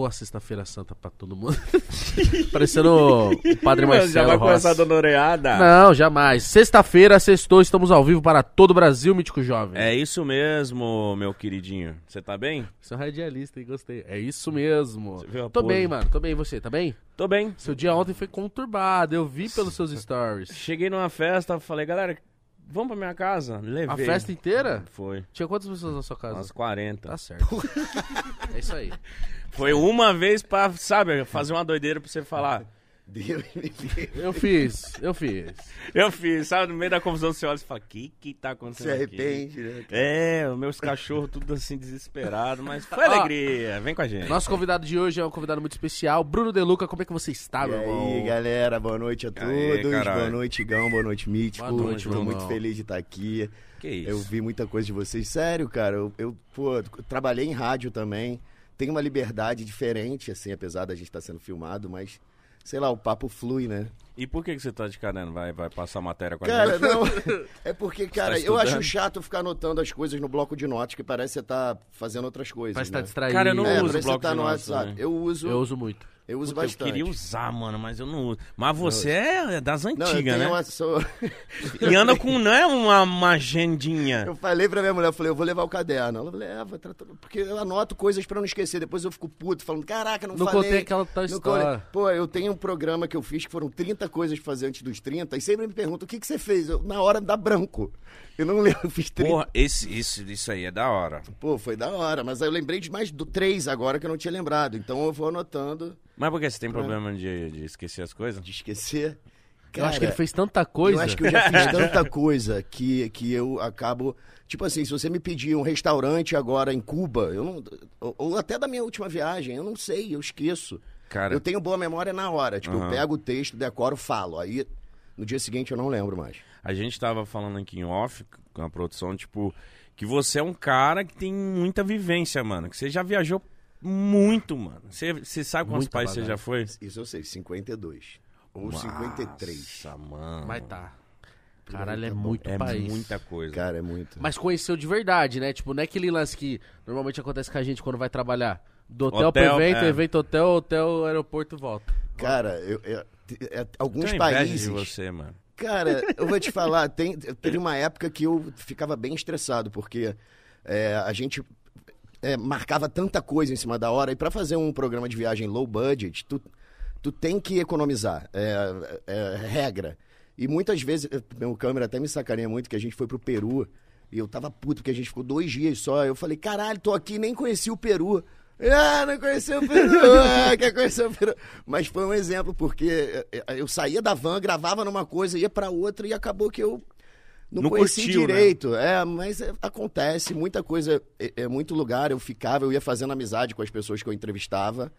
boa sexta-feira santa pra todo mundo. Parecendo o Padre Marcelo Já vai Rossi. começar dando oreada? Não, jamais. Sexta-feira, sextou, estamos ao vivo para todo o Brasil, Mítico Jovem. É isso mesmo, meu queridinho. Você tá bem? Um radialista, hein? Gostei. É isso mesmo. Você viu a Tô pose? bem, mano. Tô bem. E você, tá bem? Tô bem. Seu dia ontem foi conturbado. Eu vi pelos seus stories. Cheguei numa festa, falei, galera, vamos pra minha casa. Levei. A festa inteira? Foi. Tinha quantas pessoas na sua casa? Umas 40. Tá certo. é isso aí. Foi uma vez pra, sabe, fazer uma doideira pra você falar. Deus me livre. Eu fiz, eu fiz. Eu fiz, sabe, no meio da confusão você olha e fala, o que que tá acontecendo Se aqui?" arrepende, né? É, os meus cachorros tudo assim desesperado, mas foi Ó, alegria. Vem com a gente. Nosso convidado de hoje é um convidado muito especial, Bruno Deluca. Como é que você está, E meu irmão? aí, galera, boa noite a todos. caralho. boa noite, Gão, boa noite, Mítico. Boa noite, Tô muito feliz de estar aqui. Que isso? Eu vi muita coisa de vocês. Sério, cara, eu, eu, pô, trabalhei em rádio também. Tenho uma liberdade diferente, assim, apesar da gente estar sendo filmado, mas, sei lá, o papo flui, né? E por que, que você tá de caramba? Vai, vai passar matéria com a Cara, gente? não. É porque, cara, eu estudando? acho chato ficar anotando as coisas no bloco de notas, que parece que você tá fazendo outras coisas. Vai estar né? distraído. Cara, eu não É, uso parece bloco você tá de no notas, WhatsApp. né? Eu uso, Eu eu uso muito. Uso Puta, bastante. Eu queria usar, mano, mas eu não uso. Mas você é das Não, eu antigas, tenho né? uma- sou- E anda com, não é uma, uma agendinha. Eu falei pra minha mulher, eu falei, eu vou levar o caderno. Ela leva, tra- porque eu anoto coisas pra não esquecer. Depois eu fico puto, falando, caraca, não, Não falei. contei aquela tal não história. colei." Pô, eu tenho um programa que eu fiz que foram 30 coisas pra fazer antes dos 30, e sempre me perguntam, o que, que você fez? Eu, na hora dá branco. Eu não lembro, eu fiz 30. Porra, esse, isso, isso aí é da hora. Pô, foi da hora, mas aí eu lembrei de mais do três agora que eu não tinha lembrado. Então eu vou anotando Mas por que você tem problema de, de esquecer as coisas? de esquecer. eu acho que ele fez tanta coisa. Eu acho que eu já fiz tanta coisa que, que eu acabo. Tipo assim, se você me pedir um restaurante agora em Cuba, eu não. Ou, ou até da minha última viagem, eu não sei, eu esqueço. Cara, Eu tenho boa memória na hora. Tipo, Aham. eu pego o texto, decoro, falo. Aí no dia seguinte eu não lembro mais. A gente tava falando aqui em off com a produção, tipo, que você é um cara que tem muita vivência, mano. Que você já viajou muito, mano. Você, você sabe quantos Muita países você já foi? Isso eu sei, 52. Ou 53. Nossa, mano. Mas tá. Caralho, é muito É país. muita coisa. Cara, é muito. Mas conheceu de verdade, né? Tipo, não é aquele lance que normalmente acontece com a gente quando vai trabalhar. Do hotel, Hotel, pro evento, é. evento, hotel, hotel, aeroporto, volta. Cara, eu, eu- é- alguns países. de você, mano. Cara, eu vou te falar, tem, teve uma época que eu ficava bem estressado, porque é, a gente é, marcava tanta coisa em cima da hora, e pra fazer um programa de viagem low budget, tu, tu tem que economizar, é, é regra. E muitas vezes, meu câmera até me sacaneia muito, que a gente foi pro Peru, e eu tava puto, porque a gente ficou dois dias só, eu falei, caralho, tô aqui, nem conheci o Peru. Ah, não conheci o Peru, ah, quer conhecer o Peru. Mas foi um exemplo, porque eh, eu saía da van, gravava numa coisa, ia pra outra, e acabou que eu não, Não conheci curtiu, né? direito. É, mas é, acontece, muita coisa, é, é muito lugar, eu ficava, eu ia fazendo amizade com as pessoas que eu entrevistava.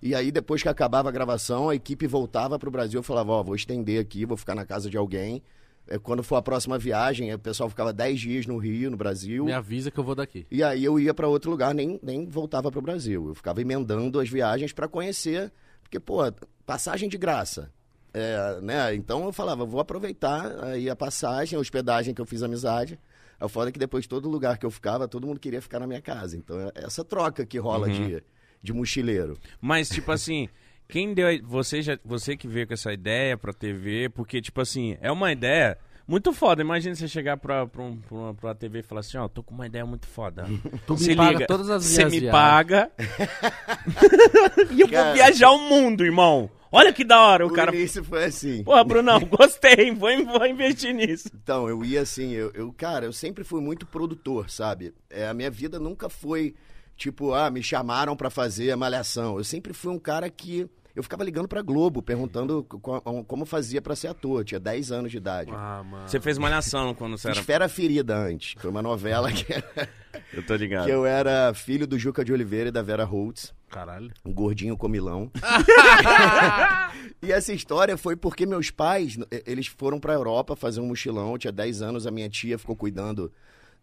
E aí, depois que acabava a gravação, a equipe voltava pro Brasil, eu falava, ó, vou estender aqui, vou ficar na casa de alguém. É, quando for a próxima viagem, o pessoal ficava 10 dias no Rio, no Brasil. Me avisa que eu vou daqui. E aí eu ia pra outro lugar, nem, nem voltava pro Brasil. Eu ficava emendando as viagens pra conhecer, porque, pô, passagem de graça. É, né? Então eu falava, vou aproveitar aí a passagem, a hospedagem que eu fiz amizade. O foda é que depois todo lugar que eu ficava, todo mundo queria ficar na minha casa. Então é essa troca que rola de, de mochileiro. Mas, tipo assim, quem deu. Você, já, você que veio com essa ideia pra TV, porque, tipo assim, é uma ideia muito foda. Imagina você chegar pra, pra, um, pra, uma, pra uma TV e falar assim: ó, tô com uma ideia muito foda. Tu me Se paga liga, todas as Você me paga. e eu vou Cara. viajar o mundo, irmão. Olha que da hora. O O cara. início foi assim. Porra, Brunão, gostei. Vou, vou investir nisso. Então, eu ia assim, eu, eu, cara, eu sempre fui muito produtor, sabe? É, a minha vida nunca foi tipo, ah, me chamaram pra fazer a malhação. Eu sempre fui um cara que eu ficava ligando pra Globo, perguntando co- como fazia pra ser ator. Eu tinha 10 anos de idade. Ah, mano. Você fez malhação quando você era. Esfera Ferida antes, foi uma novela que, Eu tô ligado. que eu era filho do Juca de Oliveira e da Vera Holtz, Caralho. um gordinho comilão. e essa história foi porque meus pais, eles foram pra Europa fazer um mochilão, eu tinha 10 anos, a minha tia ficou cuidando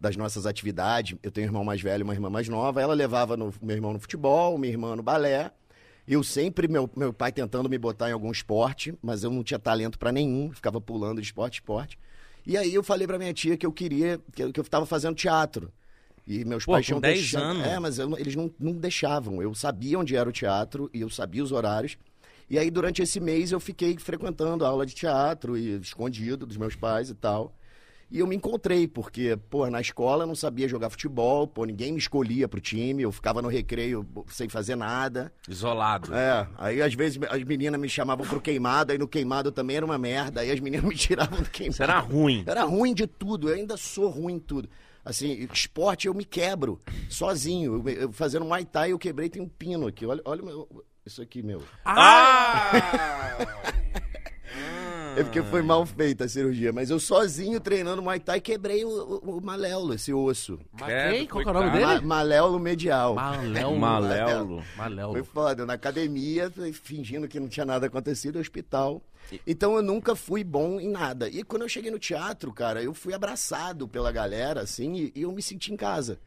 das nossas atividades. Eu tenho um irmão mais velho e uma irmã mais nova. Ela levava no- meu irmão no futebol, minha irmã no balé. Eu sempre, meu, meu pai tentando me botar em algum esporte, mas eu não tinha talento pra nenhum, ficava pulando de esporte esporte. E aí eu falei pra minha tia que eu queria, que eu, que eu tava fazendo teatro. E meus Pô, pais tinham 10 deixado- anos. É, mas eu eles não, não deixavam. Eu sabia onde era o teatro e eu sabia os horários. E aí, durante esse mês, eu fiquei frequentando a aula de teatro e escondido dos meus pais e tal. E eu me encontrei, porque, pô, na escola eu não sabia jogar futebol, pô, ninguém me escolhia pro time, eu ficava no recreio sem fazer nada. Isolado. É, aí às vezes as meninas me chamavam pro queimado, aí no queimado eu também era uma merda, aí as meninas me tiravam do queimado. Isso era ruim. Era ruim de tudo, eu ainda sou ruim em tudo. Assim, esporte eu me quebro, sozinho. Eu, eu fazendo Muay Thai eu quebrei, tem um pino aqui. Olha, olha meu, isso aqui, meu. Ah! É porque foi mal feita a cirurgia, mas eu sozinho treinando Muay Thai quebrei o, o, o maléolo, esse osso. Quem? Qual que é o nome dele? Ma maléolo medial. Maléolo. Maléolo. Foi Maléolo. foda, eu na academia, fingindo que não tinha nada acontecido, no hospital. Então eu nunca fui bom em nada. E quando eu cheguei no teatro, cara, eu fui abraçado pela galera, assim, e, e eu me senti em casa.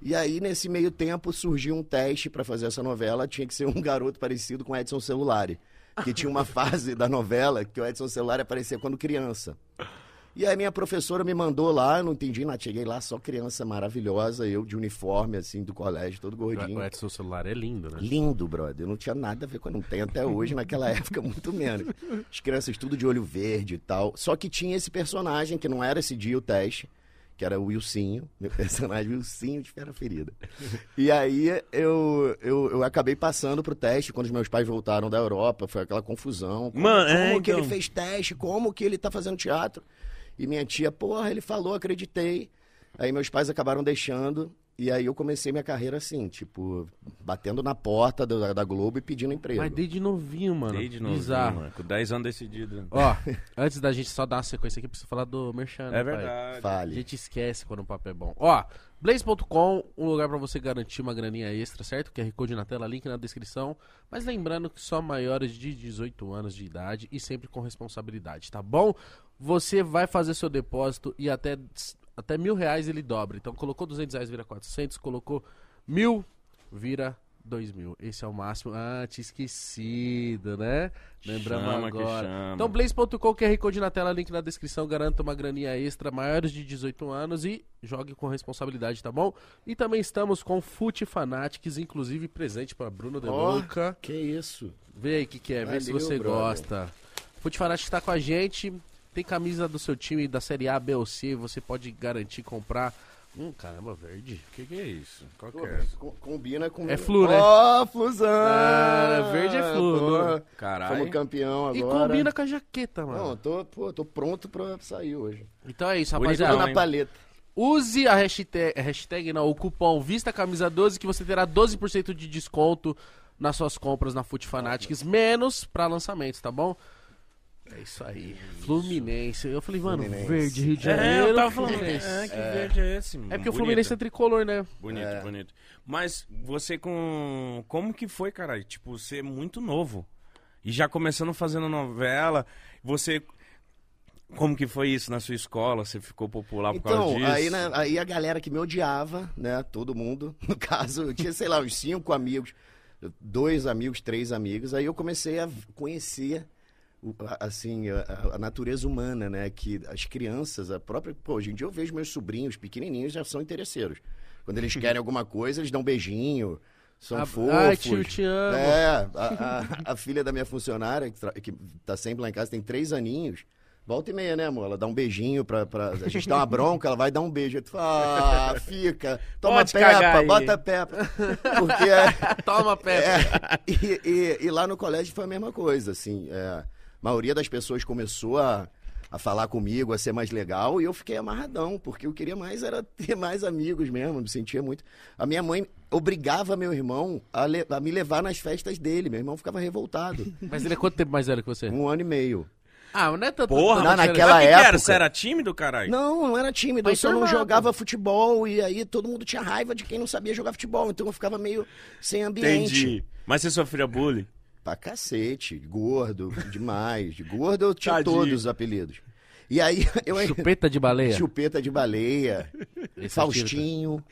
E aí, nesse meio tempo, surgiu um teste pra fazer essa novela. Tinha que ser um garoto parecido com Edson Celulari. Que tinha uma fase da novela que o Edson Celulari aparecia quando criança. E aí minha professora me mandou lá, eu não entendi nada. Cheguei lá, só criança maravilhosa, eu de uniforme, assim, do colégio, todo gordinho. O Edson celular é lindo, né? Lindo, brother. Não tinha nada a ver com. Não tem até hoje, naquela época, muito menos. As crianças tudo de olho verde e tal. Só que tinha esse personagem, que não era esse dia o teste, que era o Wilsinho, meu personagem Wilsinho de Fera Ferida. E aí eu, eu, eu acabei passando pro teste quando os meus pais voltaram da Europa, foi aquela confusão. Como, Mano, como é, que então. ele fez teste? Como que ele tá fazendo teatro? E minha tia, porra, ele falou, acreditei. Aí meus pais acabaram deixando. E aí eu comecei minha carreira assim, tipo, batendo na porta da, da Globo e pedindo emprego. Mas desde novinho, mano. Desde novinho, Bizarro. mano. Com 10 anos decidido. Ó, antes da gente só dar uma sequência aqui, precisa falar do Merchan. né, É pai? verdade. A Fale. gente esquece quando o papo é bom. Ó, Blaze.com, um lugar pra você garantir uma graninha extra, certo? QR Code na tela, link na descrição. Mas lembrando que só maiores de 18 anos de idade e sempre com responsabilidade, tá bom? Você vai fazer seu depósito e até, até mil reais ele dobra. Então colocou 200 reais, vira 400. Colocou mil, vira 2 mil. Esse é o máximo. Ah, tinha esquecido, né? Lembramos Chama agora. Então, Blaze.com, QR Code na tela, link na descrição, garanta uma graninha extra, maiores de 18 anos e jogue com responsabilidade, tá bom? E também estamos com Fute Fanatics, inclusive presente para Bruno De Ó, Luca. Que isso? Vê aí o que, que é, vê se Valeu, você brother. gosta. Fute Fanatics tá com a gente, tem camisa do seu time da Série A, B ou C, você pode garantir comprar. Hum, caramba, verde. O que, que é isso? Qual que Pô, é? co- combina com. É flu, né? Ó, flusão! Ah, verde é flu, né? Caralho. Fomos campeão E agora. combina com a jaqueta, mano. Não, eu tô, pô, tô pronto pra sair hoje. Então é isso, rapaziada. Na paleta. Use a hashtag, hashtag não, o cupom VistaCamisa12 que você terá 12% de desconto nas suas compras na Foot Fanatics, menos pra lançamentos, tá bom? É isso aí. Fluminense. Eu falei, mano, Fluminense. verde, Rio de É, Janeiro. eu tava falando. Fluminense. É, que verde é esse, mano? É porque o Bonito. Fluminense é tricolor, né? Bonito, É. bonito. Mas você com. Como que foi, cara? Tipo, ser muito novo. E já começando fazendo novela. Você. Como que foi isso na sua escola? Você ficou popular por causa Então, disso? aí, né, aí a galera que me odiava, né? Todo mundo. No caso, eu tinha, sei lá, uns cinco amigos, dois amigos, três amigos. Aí eu comecei a conhecer, o- assim, a, a natureza humana, né? Que as crianças, a própria. Pô, hoje em dia eu vejo meus sobrinhos pequenininhos já são interesseiros. Quando eles querem alguma coisa, eles dão um beijinho. São Ah, fofos. ai, tio, te amo. É, a, a- a filha da minha funcionária, que, que tá sempre lá em casa, tem três aninhos. Volta e meia, né, amor? Ela dá um beijinho pra, pra. A gente dá uma bronca, ela vai dar um beijo. Tu fala, ah, fica. Toma Pode pepa, bota pepa. Porque é, Toma, Pepe. é, e, e- e lá no colégio foi a mesma coisa, assim. é, a maioria das pessoas começou a, a falar comigo, a ser mais legal, e eu fiquei amarradão, porque eu queria mais era ter mais amigos mesmo, me sentia muito. A minha mãe obrigava meu irmão a, le- a me levar nas festas dele, meu irmão ficava revoltado. Mas ele é quanto tempo mais velho que você? Um ano e meio. Ah, não é tanto. Porra, diferença. naquela que era? época- Você era tímido, caralho? Não, não era tímido, Mas eu só não normal, jogava futebol, e aí todo mundo tinha raiva de quem não sabia jogar futebol, então eu ficava meio sem ambiente. Entendi. Mas você sofria bullying? Pra cacete, gordo, demais. De gordo eu tinha Tadinho. todos os apelidos. E aí eu Chupeta de baleia. chupeta de baleia, Esse é Faustinho.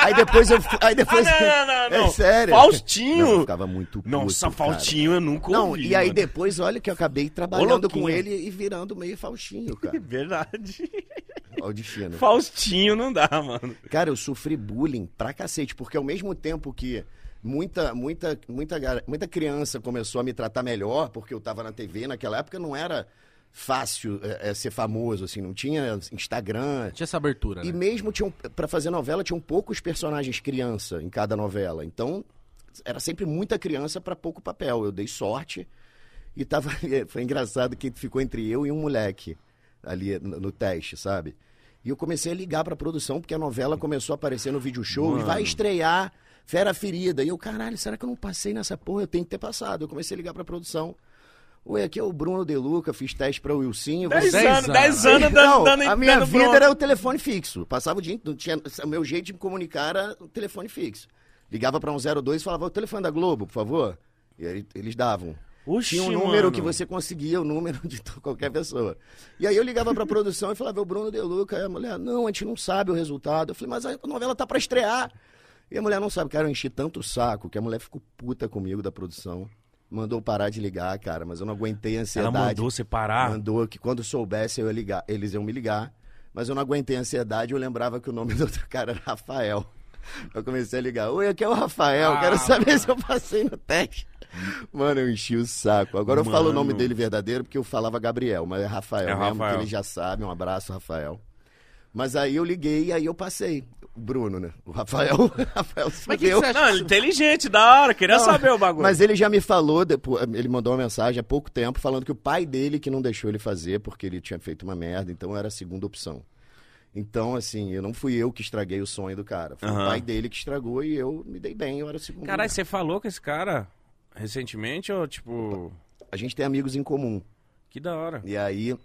aí depois eu aí depois Ah, não, não, não, É não. sério. Faustinho? Não, eu ficava muito puto, Nossa, cara. Faustinho eu nunca Não, ouvi. e aí mano. depois olha que eu acabei trabalhando com ele e virando meio Faustinho, cara. Verdade. Olha o destino. Faustinho não dá, mano. Cara, eu sofri bullying pra cacete, porque ao mesmo tempo que muita, muita, muita, muita criança começou a me tratar melhor, porque eu tava na TV, naquela época não era fácil é, ser famoso, assim, não tinha Instagram. Tinha essa abertura, né? E mesmo tinham, pra fazer novela, tinham poucos personagens criança em cada novela. Então, era sempre muita criança pra pouco papel. Eu dei sorte e tava. Foi engraçado que ficou entre eu e um moleque ali no, no teste, sabe? E eu comecei a ligar pra produção, porque a novela começou a aparecer no vídeo show e vai estrear Fera Ferida. E eu, caralho, será que eu não passei nessa porra? Eu tenho que ter passado. Eu comecei a ligar pra produção. Oi, aqui é o Bruno De Luca, fiz teste pra Wilsinho. Dez Dez anos, dez anos dando, Não, dando a minha dando vida bronca. era o telefone fixo. Passava o dia, não tinha, o meu jeito de me comunicar era o telefone fixo. Ligava pra um 02 e falava, o telefone da Globo, por favor. E aí eles davam. Oxi, Tinha um número mano. que você conseguia, o número de qualquer pessoa. E aí eu ligava pra produção e falava, é o Bruno De Luca. A mulher, não, a gente não sabe o resultado. Eu falei, mas a novela tá pra estrear. E a mulher não sabe, cara, eu enchi tanto o saco que a mulher ficou puta comigo da produção. Mandou parar de ligar, cara, mas eu não aguentei a Ela ansiedade. mandou você parar. Mandou que quando soubesse eu ia ligar, eles iam me ligar. Mas eu não aguentei a ansiedade, eu lembrava que o nome do outro cara era Rafael. Eu comecei a ligar, oi, aqui é o Rafael, Ah, quero saber se eu passei no teste. Mano, eu enchi o saco. Agora eu falo o nome Mano. dele verdadeiro porque eu falava Gabriel, mas é Rafael É mesmo, Rafael. que ele já sabe. Um abraço, Rafael. Mas aí eu liguei e aí eu passei. O Bruno, né? O Rafael, o Rafael se Mas o que, que você acha? Não, ele é inteligente, da hora, queria Não, saber o bagulho. Mas ele já me falou, depois, ele mandou uma mensagem há pouco tempo falando que o pai dele que não deixou ele fazer porque ele tinha feito uma merda, então era a segunda opção. Então, assim, eu não fui eu que estraguei o sonho do cara. Foi Aham. o pai dele que estragou e eu me dei bem, eu era o segundo. Caralho, você falou com esse cara recentemente ou tipo. A gente tem amigos em comum. Que da hora. E aí,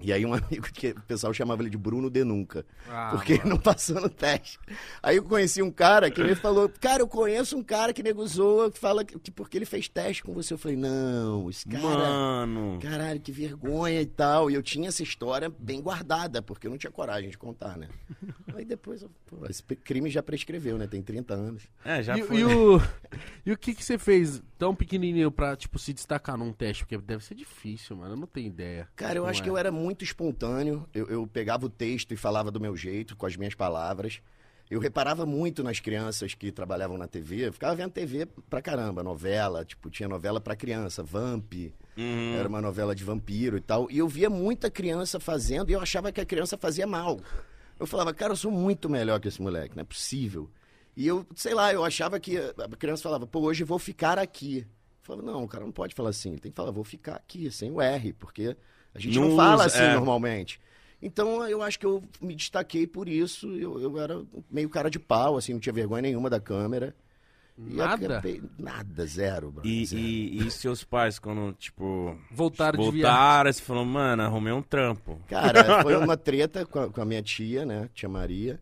e aí um amigo que o pessoal chamava ele de Bruno de Nunca. Ah, porque ele não passou no teste. Aí eu conheci um cara que me falou, cara, eu conheço um cara que nego zoa, que fala que, que porque ele fez teste com você. Eu falei, não, esse cara... Mano. Caralho, que vergonha e tal. E eu tinha essa história bem guardada, porque eu não tinha coragem de contar, né? Aí depois, eu, pô, esse crime já prescreveu, né? Tem 30 anos. É, já e, foi. e o, e o que, que você fez tão pequenininho pra, tipo, se destacar num teste? Porque deve ser difícil, mano. Eu não tenho ideia. Cara, eu acho é? que eu era muito espontâneo. Eu, eu pegava o texto e falava do meu jeito, com as minhas palavras. Eu reparava muito nas crianças que trabalhavam na TV. Eu ficava vendo TV pra caramba, novela. Tipo, tinha novela pra criança, Vamp. Uhum. Era uma novela de vampiro e tal. E eu via muita criança fazendo e eu achava que a criança fazia mal. Eu falava, cara, eu sou muito melhor que esse moleque, não é possível. E eu, sei lá, eu achava que a criança falava, pô, hoje vou ficar aqui. Eu falava, não, o cara não pode falar assim, ele tem que falar, vou ficar aqui, sem o R, porque a gente não, Não fala usa, assim é. normalmente. Então eu acho que eu me destaquei por isso. Eu, eu era meio cara de pau, assim, não tinha vergonha nenhuma da câmera. E Nada? acabei- nada, zero, bro. E, zero. e, e seus pais, quando, tipo. Voltaram de viagem. voltaram, você falou, mano, arrumei um trampo. Cara, foi uma treta com a, com a minha tia, né? Tia Maria.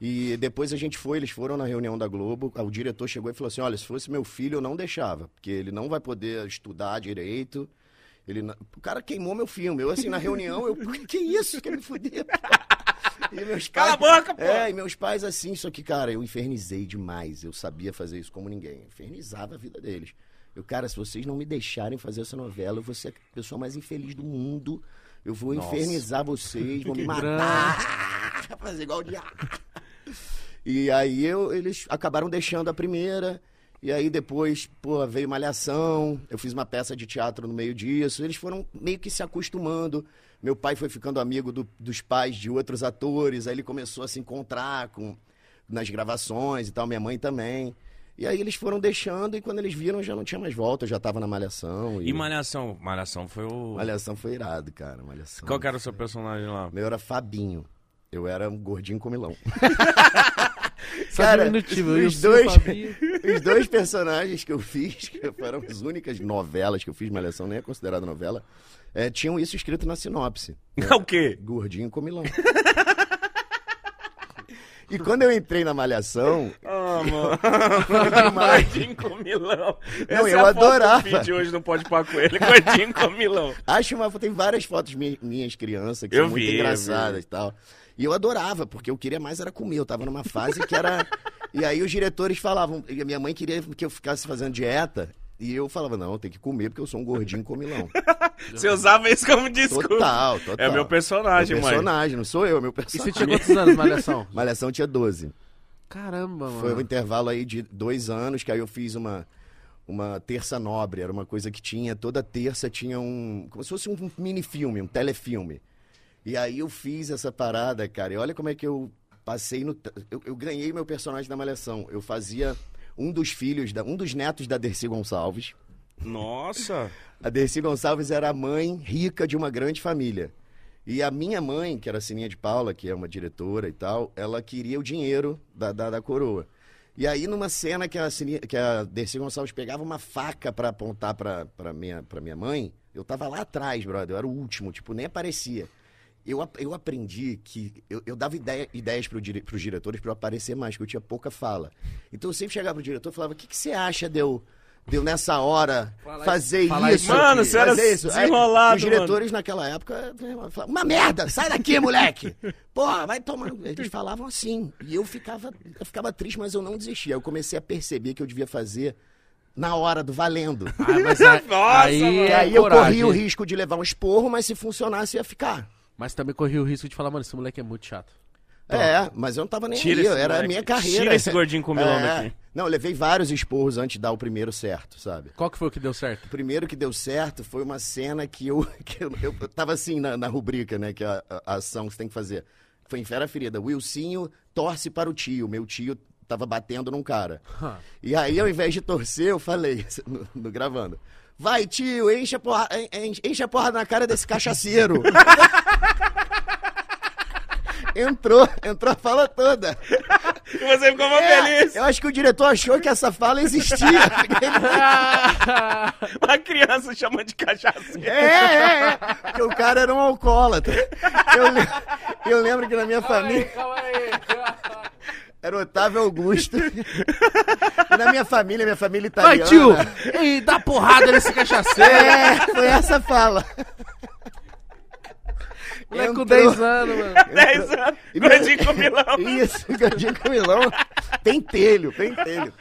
E depois a gente foi, eles foram na reunião da Globo. O diretor chegou e falou assim: olha, se fosse meu filho, eu não deixava, porque ele não vai poder estudar direito. Ele O cara queimou meu filme. Eu, assim, na reunião, eu. Que isso? Quer me fuder? E meus Cala a pais- boca, pô! É, e meus pais assim, só que, cara, eu infernizei demais. Eu sabia fazer isso como ninguém. Eu infernizava a vida deles. Eu, cara, se vocês não me deixarem fazer essa novela, eu vou ser a pessoa mais infeliz do mundo. Eu vou infernizar vocês, vou me matar. fazer igual o diabo. E aí eu, eles acabaram deixando a primeira. E aí depois, pô, veio Malhação. Eu fiz uma peça de teatro no meio disso. Eles foram meio que se acostumando. Meu pai foi ficando amigo do- dos pais de outros atores. Aí ele começou a se encontrar com, nas gravações e tal. Minha mãe também. E aí eles foram deixando. E quando eles viram, já não tinha mais volta. Eu já tava na Malhação. E, E Malhação? Malhação foi o. Malhação foi irado, cara. Malhação. Qual que era o seu personagem lá? Meu era Fabinho. Eu era um gordinho comilão. Só Cara, os dois- Fabinho. Os dois personagens que eu fiz, que foram as únicas novelas que eu fiz, Malhação nem é considerada novela, é, tinham isso escrito na sinopse. o quê? Gordinho comilão. E quando eu entrei na Malhação, Ah, mano. Gordinho com milão. Não, Essa eu é a foto adorava. do hoje não pode pôr com ele. Gordinho com milão. acho uma. Tem várias fotos mi- minhas crianças que Eu são muito vi, eu engraçadas e tal. E eu adorava, porque eu queria mais era comer. Eu tava numa fase que era. E aí os diretores falavam. E a minha mãe queria que eu ficasse fazendo dieta. E eu falava, não, tem que comer porque eu sou um gordinho comilão. Você usava isso como desculpa. Total, total. É meu personagem, Meu mãe. personagem, não sou eu, é meu E personagem. você tinha quantos anos, Malhação? Malhação tinha 12. Caramba, mano. Foi um intervalo aí de dois anos, que aí eu fiz uma, uma terça nobre. Era uma coisa que tinha, toda terça tinha um. Como se fosse um mini-filme, um telefilme. E aí eu fiz essa parada, cara. E olha como é que eu passei no. Eu, eu ganhei meu personagem da Malhação. Eu fazia um dos filhos, da, um dos netos da Dercy Gonçalves. Nossa. A Dercy Gonçalves era a mãe rica de uma grande família. E a minha mãe, que era a Sininha de Paula, que é uma diretora e tal, ela queria o dinheiro da, da, da coroa. E aí, numa cena que a, Sininha, que a Dercy Gonçalves pegava uma faca pra apontar pra, pra, minha, pra minha mãe, eu tava lá atrás, brother, eu era o último, tipo, nem aparecia. Eu, eu aprendi que eu, eu dava ideia, ideias para dire, os diretores para eu aparecer mais, porque eu tinha pouca fala. Então eu sempre chegava pro diretor e falava: o que, que você acha de eu, de eu nessa hora Fala fazer isso- fala isso? isso Mano, você era fazer isso? Aí, desenrolado, Os diretores naquela época falavam: uma merda, sai daqui, moleque! Porra, vai tomar. Eles falavam assim. E eu ficava, eu ficava triste, mas eu não desistia. Eu comecei a perceber que eu devia fazer na hora do valendo. Ah, mas aí, Nossa, aí, mano. E é aí eu corri o risco de levar um esporro, mas se funcionasse ia ficar. Mas também corri o risco de falar, mano, esse moleque é muito chato. É, mas eu não tava nem Tira aí, esse era a minha carreira. Tira esse gordinho comilão É. daqui. Não, eu levei vários esporros antes de dar o primeiro certo, sabe? Qual que foi o que deu certo? O primeiro que deu certo foi uma cena que eu, que eu, eu tava assim na, na rubrica, né, que é a, a ação que você tem que fazer. Foi em Fera Ferida. Wilsinho torce para o tio. Meu tio tava batendo num cara. E aí, ao invés de torcer, eu falei, no, no gravando. Vai, tio, enche a, porra, en- enche a porra na cara desse cachaceiro. entrou, entrou a fala toda. E você ficou mó É, feliz. eu acho que o diretor achou que essa fala existia. Uma criança chamando de cachaça. É, é, é. Porque o cara era um alcoólatra. Eu, eu lembro que na minha família Calma aí, era Otávio Augusto. E na minha família, minha família Vai, italiana. tio! Ei, dá porrada nesse cachaceiro! É, foi essa fala. Moleque com Entrou. 10 anos, mano. 10 anos. Meu- Gordinho comilão. Isso, gordinho comilão. Pentelho, pentelho.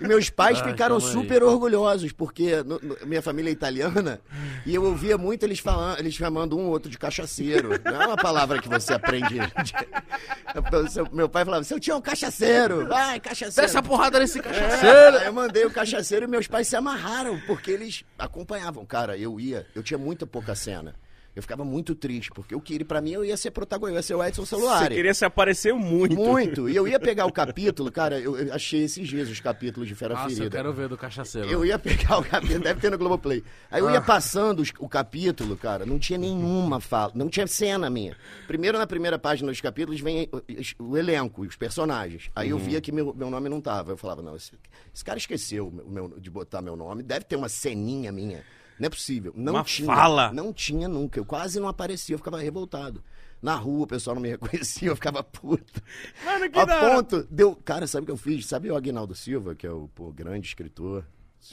E meus pais Ah, ficaram calma aí. super orgulhosos, porque no- no- minha família é italiana e eu ouvia muito eles falando, eles chamando um ou outro de cachaceiro. Não é uma palavra que você aprende. de- Seu- Meu pai falava, seu tio é um cachaceiro, vai, cachaceiro. Dá essa porrada nesse É, cachaceiro! aí eu mandei o cachaceiro e meus pais se amarraram, porque eles acompanhavam. Cara, eu ia, eu tinha muita pouca cena. Eu ficava muito triste, porque eu queria, pra mim, eu ia ser protagonista, eu ia ser o Edson Você Celulari. queria se aparecer muito. Muito. E eu ia pegar o capítulo, cara, eu eu achei esses dias os capítulos de Fera Nossa, eu Ferida. quero ver do cachaceiro. Eu ia pegar o capítulo, deve ter no Globoplay. Aí eu ia passando os- o capítulo, cara, não tinha nenhuma fala, não tinha cena minha. Primeiro, na primeira página dos capítulos, vem o, o elenco, os personagens. Aí eu via que meu, meu nome não tava. Eu falava, não, esse, esse cara esqueceu o meu- de botar meu nome, deve ter uma ceninha minha. Não é possível. Não Uma tinha. fala. Não tinha nunca. Eu quase não aparecia, eu ficava revoltado. Na rua, o pessoal não me reconhecia, eu ficava puto. Mano, que A da ponto, deu. Cara, sabe o que eu fiz? Sabe o Aguinaldo Silva, que é o pô, grande escritor?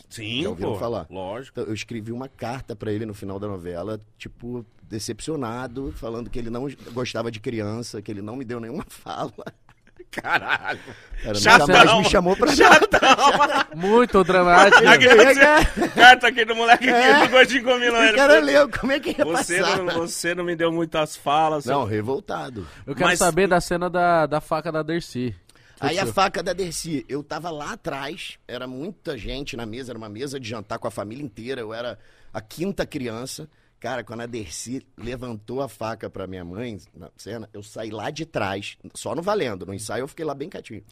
Sim, Já pô. falar? Lógico. Então, eu escrevi uma carta pra ele no final da novela, tipo, decepcionado, falando que ele não gostava de criança, que ele não me deu nenhuma fala. Caralho. Cara, Chatão. me chamou pra nada. Muito dramático. Carta aqui do moleque aqui É. do gordinho comilão. O cara leu, como é que ia Você passar? não, você não me deu muitas falas. Não, revoltado. Eu quero Mas- saber da cena da, da faca da Dercy. Aí a faca da Dercy, eu tava lá atrás, era muita gente na mesa, era uma mesa de jantar com a família inteira, eu era a quinta criança. Cara, quando a Dercy levantou a faca pra minha mãe na cena, eu saí lá de trás, só no valendo, no ensaio eu fiquei lá bem quietinho.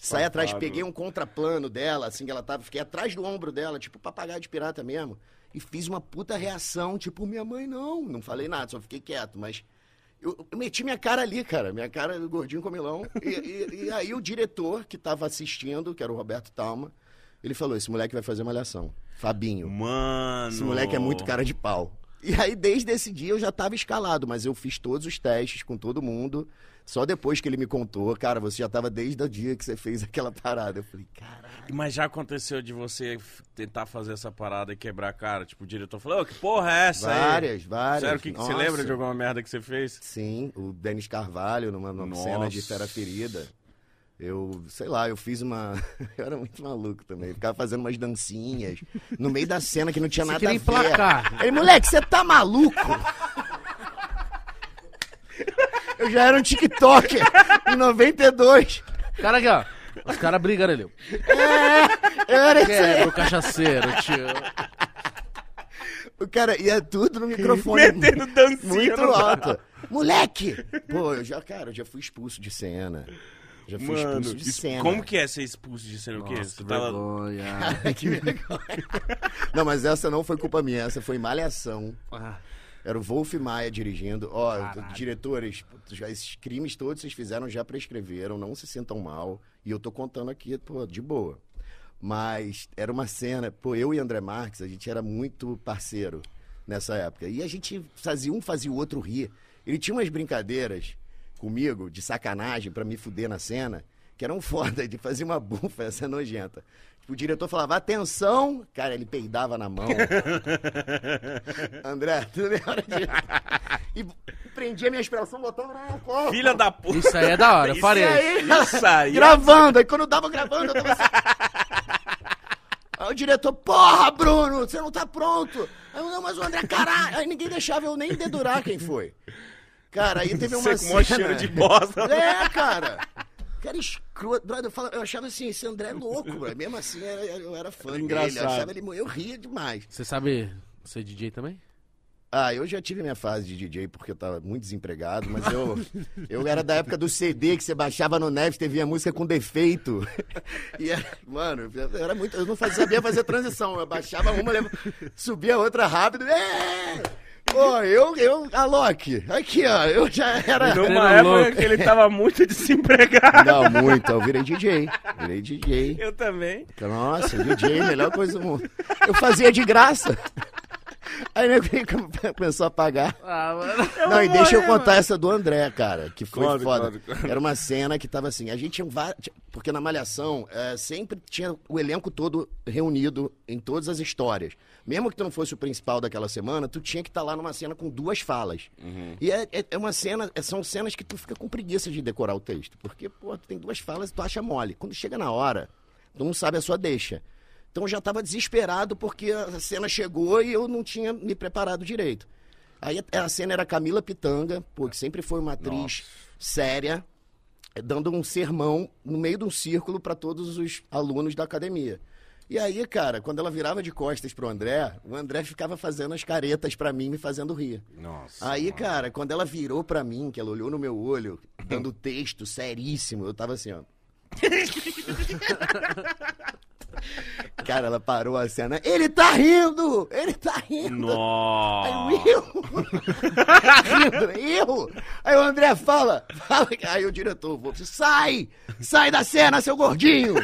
Saí atrás, peguei um contraplano dela, assim que ela tava, fiquei atrás do ombro dela, tipo papagaio de pirata mesmo, e fiz uma puta reação, tipo, minha mãe não, não falei nada, só fiquei quieto, mas eu, eu meti minha cara ali, cara. Minha cara gordinho comilão. E, e- e aí o diretor que tava assistindo, que era o Roberto Talma, ele falou: esse moleque vai fazer malhação. Fabinho. Mano. Esse moleque é muito cara de pau. E aí, desde esse dia, eu já tava escalado, mas eu fiz todos os testes com todo mundo. Só depois que ele me contou, cara, você já tava desde o dia que você fez aquela parada. Eu falei, caralho. Mas já aconteceu de você tentar fazer essa parada e quebrar a cara? Tipo, o diretor falou, "Ô, que porra é essa aí?" Várias, várias. Sério, que, que você lembra de alguma merda que você fez? Sim, o Denis Carvalho, numa, numa cena de Fera Ferida. Eu, sei lá, eu fiz uma. Eu era muito maluco também. Ficava fazendo umas dancinhas no meio da cena que não tinha Você nada a ver. emplacar. Aí, moleque, você tá maluco? Eu já era um TikToker em 92. Cara aqui, ó. Os caras brigando ali. Eu era. Quebra o cachaceiro, tio. O cara ia tudo no microfone. Metendo dancinha Muito alto. Moleque! Pô, eu já, cara, eu já fui expulso de cena. Já fui Mano, expulso de isso- cena. como que é ser expulso de cena? O quê? Nossa, Você que tava- vergonha. que vergonha. Não, mas essa não foi culpa minha, essa foi malhação. Ah, Era o Wolf Maia dirigindo. Ó, Caralho. diretores, já, esses crimes todos vocês fizeram já prescreveram, não se sintam mal. E eu tô contando aqui, pô, de boa. Mas era uma cena, pô, eu e André Marques, a gente era muito parceiro nessa época. E a gente fazia um, fazia o outro rir. Ele tinha umas brincadeiras comigo, de sacanagem, pra me fuder na cena, que eram foda, de fazer uma bufa, essa nojenta. Tipo, o diretor falava, atenção! Cara, ele peidava na mão. André, tudo bem hora de... E prendia minha expressão, botava na copa. Filha da puta. Isso aí é da hora, eu Isso farei. aí, Isso aí. gravando. Aí quando eu tava gravando, eu tava assim... Aí o diretor, porra, Bruno, você não tá pronto. Aí eu, não, mas o André, caralho. Aí ninguém deixava eu nem dedurar quem foi. Cara, aí teve uma Você com cena... cheiro de bosta. É, cara. Cara escroto. Brother, eu, falava- eu achava assim, esse André é louco, bro. Mesmo assim, eu, eu era fã dele. Engraçado. Eu achava ele... Eu ria demais. Você sabe ser DJ também? Ah, eu já tive minha fase de DJ porque eu tava muito desempregado, mas eu, eu era da época do CD que você baixava no Neves, teve a música com defeito. E era, mano, eu era muito, eu não fazia, sabia fazer transição, eu baixava uma, subia a outra rápido. É! Pô, eu, eu, Alok, aqui ó, eu já era. Numa Era época louco. que ele tava muito desempregado. Não, muito, eu virei DJ, virei DJ. Eu também. Nossa, DJ, melhor coisa do mundo. Eu fazia de graça. Aí nego começou a pagar. Ah, mano. Não, e deixa eu contar essa do André, cara, que foi Conta, foda. conta, conta. Era uma cena que tava assim, a gente tinha vários. Porque na Malhação é, sempre tinha o elenco todo reunido em todas as histórias. Mesmo que tu não fosse o principal daquela semana, tu tinha que estar lá numa cena com duas falas. E é, é- é uma cena, é- são cenas que tu fica com preguiça de decorar o texto. Porque, pô, tu tem duas falas e tu acha mole. Quando chega na hora, tu não sabe a sua deixa. Então eu já estava desesperado porque a cena chegou e eu não tinha me preparado direito. Aí a- a cena era Camila Pitanga, pô, que sempre foi uma atriz séria, eh, dando um sermão no meio de um círculo para todos os alunos da academia. E aí, cara, quando ela virava de costas pro André, o André ficava fazendo as caretas pra mim, me fazendo rir. Nossa. Aí, cara, quando ela virou pra mim, que ela olhou no meu olho, dando texto seríssimo, eu tava assim, ó. Cara, ela parou a cena. Ele tá rindo! Ele tá rindo! Aí Nossa. eu, eu, rindo, eu. Aí o André fala, fala, aí o diretor, vou, sai, sai da cena, seu gordinho.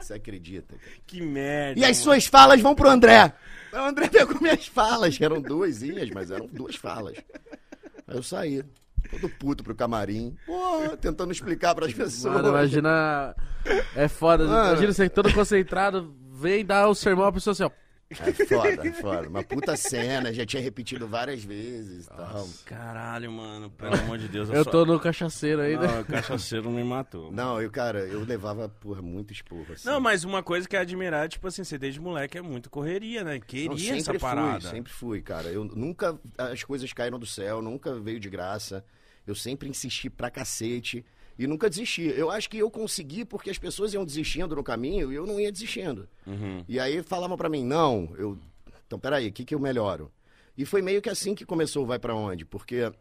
Você acredita? cara? Que merda. E as mano. suas falas vão pro André. Aí O André pegou minhas falas, eram duasinhas, mas eram duas falas. Aí eu saí, todo puto pro camarim, pô, tentando explicar pras pessoas. Mano, imagina. É foda. Mano. Imagina você todo concentrado, vem dar o sermão, a pessoa assim, ó. É foda, é foda. Uma puta cena, já tinha repetido várias vezes e tal. Caralho, mano. Pelo amor de Deus. Eu só- tô no cachaceiro ainda. Não, o cachaceiro me matou. Não, eu, cara, eu levava, porra, muito esporro, assim. Não, mas uma coisa que é admirar, tipo assim, você desde moleque é muito correria, né? Não, Queria essa sempre parada. fui, sempre fui, cara. Eu nunca, as coisas caíram do céu, nunca veio de graça. Eu sempre insisti pra cacete e nunca desisti. Eu acho que eu consegui porque as pessoas iam desistindo no caminho e eu não ia desistindo. Uhum. E aí falavam pra mim, não, eu... Então, peraí, o que que eu melhoro? E foi meio que assim que começou o Vai Pra Onde, porque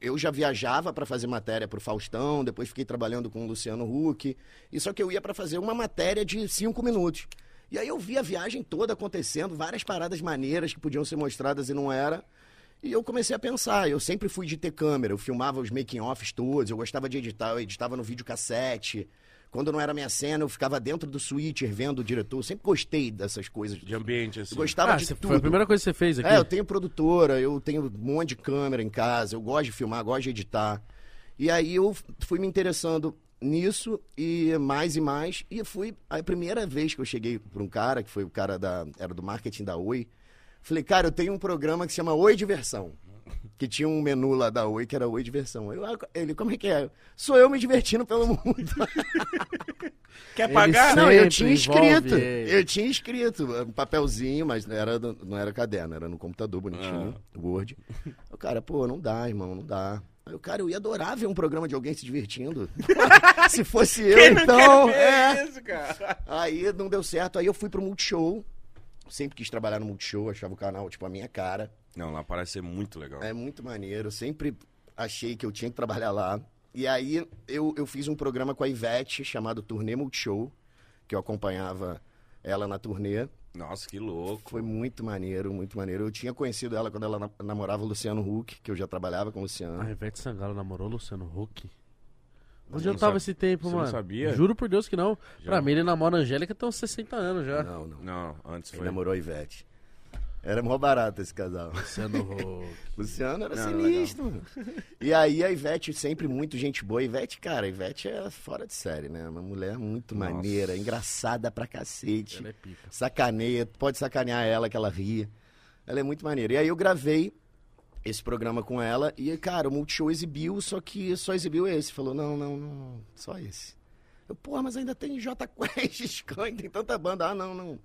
eu já viajava pra fazer matéria pro Faustão, depois fiquei trabalhando com o Luciano Huck, e só que eu ia pra fazer uma matéria de cinco minutos. E aí eu vi a viagem toda acontecendo, várias paradas maneiras que podiam ser mostradas e não era. E eu comecei a pensar, eu sempre fui de ter câmera, eu filmava os making-offs todos, eu gostava de editar, eu editava no videocassete. Quando não era minha cena, eu ficava dentro do switcher vendo o diretor. Eu sempre gostei dessas coisas. De ambiente, assim. Eu gostava Ah, de tudo. foi a primeira coisa que você fez aqui. É, eu tenho produtora, eu tenho um monte de câmera em casa, eu gosto de filmar, gosto de editar. E aí eu fui me interessando nisso e mais e mais. E fui a primeira vez que eu cheguei para um cara, que foi o cara da era do marketing da Oi. Falei, cara, eu tenho um programa que se chama Oi Diversão. que tinha um menu lá da Oi, que era Oi Diversão. Eu, ele, como é que é? Sou eu me divertindo pelo mundo. Quer pagar? Não, eu tinha escrito. ele. Eu tinha escrito um papelzinho, mas não era, não era caderno, era no computador bonitinho, Word. O cara, pô, não dá, irmão, não dá. Aí o cara, eu ia adorar ver um programa de alguém se divertindo. se fosse eu, então. é. isso, cara? Aí não deu certo. Aí eu fui pro Multishow. Sempre quis trabalhar no Multishow, achava o canal, tipo, a minha cara. Não, lá parece ser muito legal. É muito maneiro. Sempre achei que eu tinha que trabalhar lá. E aí eu, eu fiz um programa com a Ivete chamado Turnê Multishow, que eu acompanhava ela na turnê. Nossa, que louco. Foi muito maneiro, muito maneiro. Eu tinha conhecido ela quando ela na- namorava o Luciano Huck, que eu já trabalhava com o Luciano. A Ivete Sangalo namorou o Luciano Huck. Onde eu tava sabe- esse tempo, você não mano? sabia? Juro por Deus que não. Já. Pra mim, ele namora a Angélica tem uns 60 anos já. Não, não. Não, antes Ele foi. namorou a Ivete. Era mó barato esse casal. Luciano Huck. Luciano era Não, sinistro. mano. E aí a Ivete, sempre muito gente boa. A Ivete, cara, a Ivete é fora de série, né? Uma mulher muito Nossa. maneira, engraçada pra cacete. Ela é pica. Sacaneia, pode sacanear ela que ela ri. Ela é muito maneira. E aí eu gravei esse programa com ela e, cara, o Multishow exibiu, só que só exibiu esse. Falou, não, não, não, só esse. Eu, porra, mas ainda tem J Quest, Scan, tem tanta banda. Ah, não, não.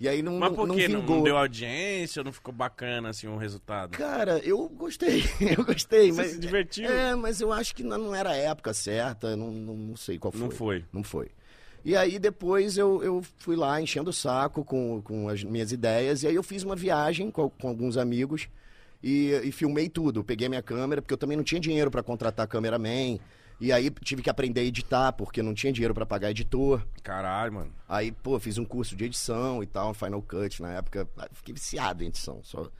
E aí não, Mas por não que? Não, não deu audiência? Não ficou bacana, assim, o resultado? Cara, eu gostei, eu gostei, Você mas... se divertiu? É, mas eu acho que não não era a época certa, não, não, não sei qual foi. Não foi. Não foi. E aí depois eu, eu fui lá enchendo o saco com, com as minhas ideias, e aí eu fiz uma viagem com, com alguns amigos e, e filmei tudo. Peguei minha câmera, porque eu também não tinha dinheiro para contratar cameraman, e aí tive que aprender a editar, porque não tinha dinheiro para pagar editor. Caralho, mano. Aí, pô, fiz um curso de edição e tal, Final Cut na época. Fiquei viciado em edição. Só...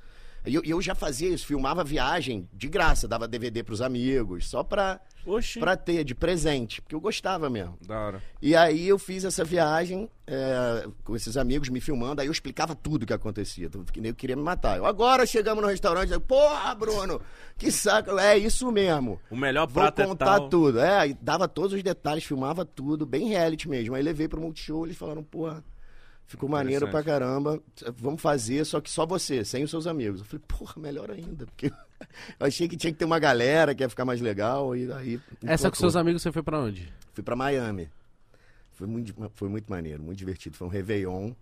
E eu, eu já fazia isso, filmava viagem de graça, dava DVD pros amigos, só pra, Oxi. pra ter, de presente, porque eu gostava mesmo. Da hora. E aí eu fiz essa viagem é, com esses amigos me filmando, aí eu explicava tudo o que acontecia. tudo que nem Eu queria me matar. Eu, agora chegamos no restaurante, eu, porra, Bruno, que saco. É isso mesmo. O melhor Vou prato é contar tal. tudo. É, dava todos os detalhes, filmava tudo, bem reality mesmo. Aí levei pro Multishow, eles falaram, porra, ficou maneiro pra caramba. Vamos fazer, só que só você, sem os seus amigos. Eu falei, porra, melhor ainda. Porque eu achei que tinha que ter uma galera que ia ficar mais legal. E aí. Essa com seus amigos você foi pra onde? Fui pra Miami. Foi muito, foi muito maneiro, muito divertido. Foi um Réveillon.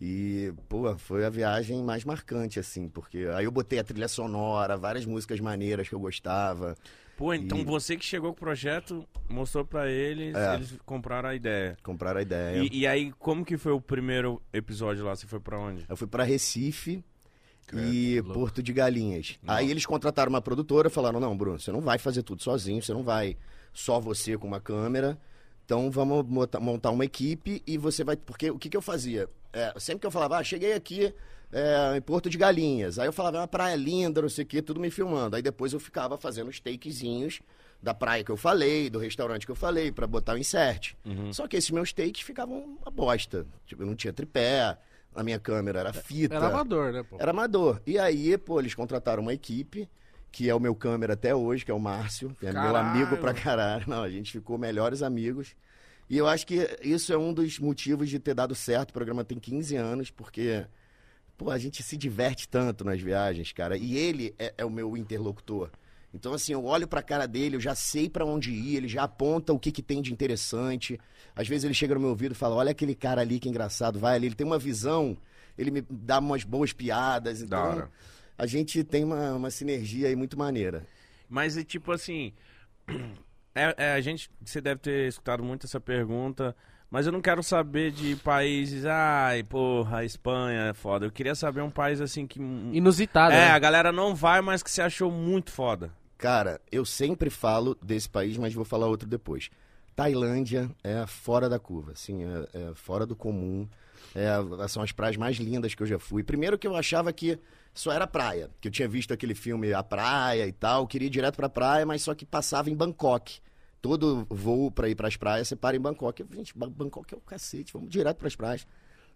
E, pô, foi a viagem mais marcante, assim, porque aí eu botei a trilha sonora, várias músicas maneiras que eu gostava. Pô, então E- você que chegou com o projeto, mostrou pra eles, É. eles compraram a ideia. Compraram a ideia. E, e aí, como que foi o primeiro episódio lá? Você foi pra onde? Eu fui pra Recife Credo, e louco. Porto de Galinhas. Aí eles contrataram uma produtora, falaram: "Não, Bruno, você não vai fazer tudo sozinho, você não vai só você com uma câmera. Então vamos montar uma equipe e você vai, porque o que que eu fazia? É, sempre que eu falava: "Ah, cheguei aqui é, em Porto de Galinhas". Aí eu falava: "É uma praia linda, não sei o quê", tudo me filmando. Aí depois eu ficava fazendo os takezinhos da praia que eu falei, do restaurante que eu falei, pra botar o insert. Só que esses meus takes ficavam uma bosta. Tipo, eu não tinha tripé, a minha câmera era fita. Era amador, né, pô? Era amador. E aí, pô, eles contrataram uma equipe, que é o meu câmera até hoje, que é o Márcio, que é meu Caralho. amigo pra caralho. Não, a gente ficou melhores amigos. E eu acho que isso é um dos motivos de ter dado certo. O programa tem 15 anos, porque, pô, a gente se diverte tanto nas viagens, cara. E ele é, é o meu interlocutor. Então, assim, eu olho pra cara dele, eu já sei pra onde ir, ele já aponta o que, que tem de interessante. Às vezes ele chega no meu ouvido e fala: Olha aquele cara ali que engraçado, vai ali. Ele tem uma visão, ele me dá umas boas piadas. Da Então, a gente tem uma, uma sinergia aí muito maneira. Mas é tipo assim. É, é, a gente. Você deve ter escutado muito essa pergunta. Mas eu não quero saber de países. Ai, porra, a Espanha é foda. Eu queria saber um país assim que. Inusitado, É, né? a galera não vai, mas que você achou muito foda. Cara, eu sempre falo desse país, mas vou falar outro depois. Tailândia é fora da curva, assim, é, é fora do comum. É, são as praias mais lindas que eu já fui. Primeiro que eu achava que só era praia, que eu tinha visto aquele filme A Praia e tal, queria ir direto pra praia, mas só que passava em Bangkok. Todo voo pra ir pras praias, você para em Bangkok. Eu, gente, Ba- Bangkok é o cacete, vamos direto pras praias.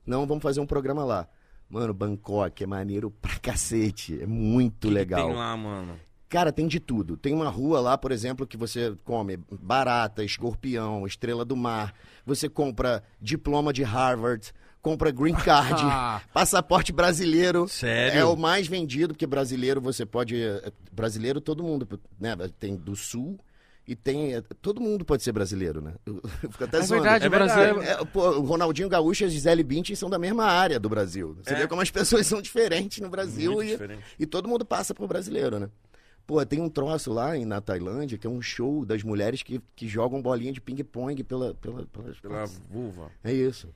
Não, vamos fazer um programa lá. Mano, Bangkok é maneiro pra cacete, é muito que legal. Que tem lá, mano. Cara, tem de tudo. Tem uma rua lá, por exemplo, que você come barata, escorpião, estrela do mar. Você compra diploma de Harvard, compra green card. Passaporte brasileiro Sério? é o mais vendido, porque brasileiro você pode. é, Brasileiro todo mundo, né? Tem do sul e tem. é, Todo mundo pode ser brasileiro, né? Eu, eu fico até É zoando. verdade, É Brasil. É, pô, o Ronaldinho Gaúcho e a Gisele Bündchen são da mesma área do Brasil. Você É. vê como as pessoas são diferentes no Brasil Muito e, diferente. e todo mundo passa por brasileiro, né? Pô, tem um troço lá em, na Tailândia que é um show das mulheres que, que jogam bolinha de ping-pong pela, pela, pelas Pela vulva. É isso.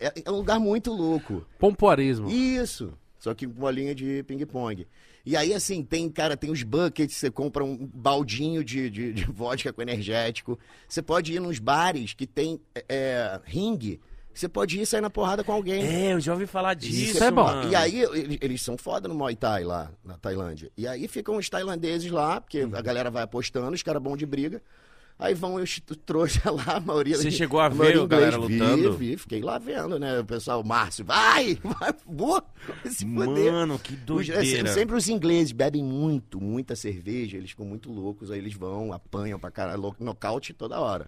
É, é um lugar muito louco. Pompoarismo. Isso. Só que com bolinha de ping-pong. E aí, assim, tem, cara, tem os buckets, você compra um baldinho de, de, de vodka com energético. Você pode ir nos bares que tem é, é, ringue. Você pode ir e sair na porrada com alguém. É, eu já ouvi falar disso. Isso é bom. mano. E aí, eles, eles são foda no Muay Thai lá, na Tailândia. E aí ficam os tailandeses lá, porque Uhum. a galera vai apostando, os caras bons de briga. Aí vão os trouxas lá, a maioria... Você chegou a ver maioria a galera lutando? Vi, vi, fiquei lá vendo, né? O pessoal, Márcio, vai, vai, boa, se foder. Mano, que Os- doideira. é, sempre os ingleses bebem muito, muita cerveja, eles ficam muito loucos, aí eles vão, apanham pra caralho, nocaute toda hora.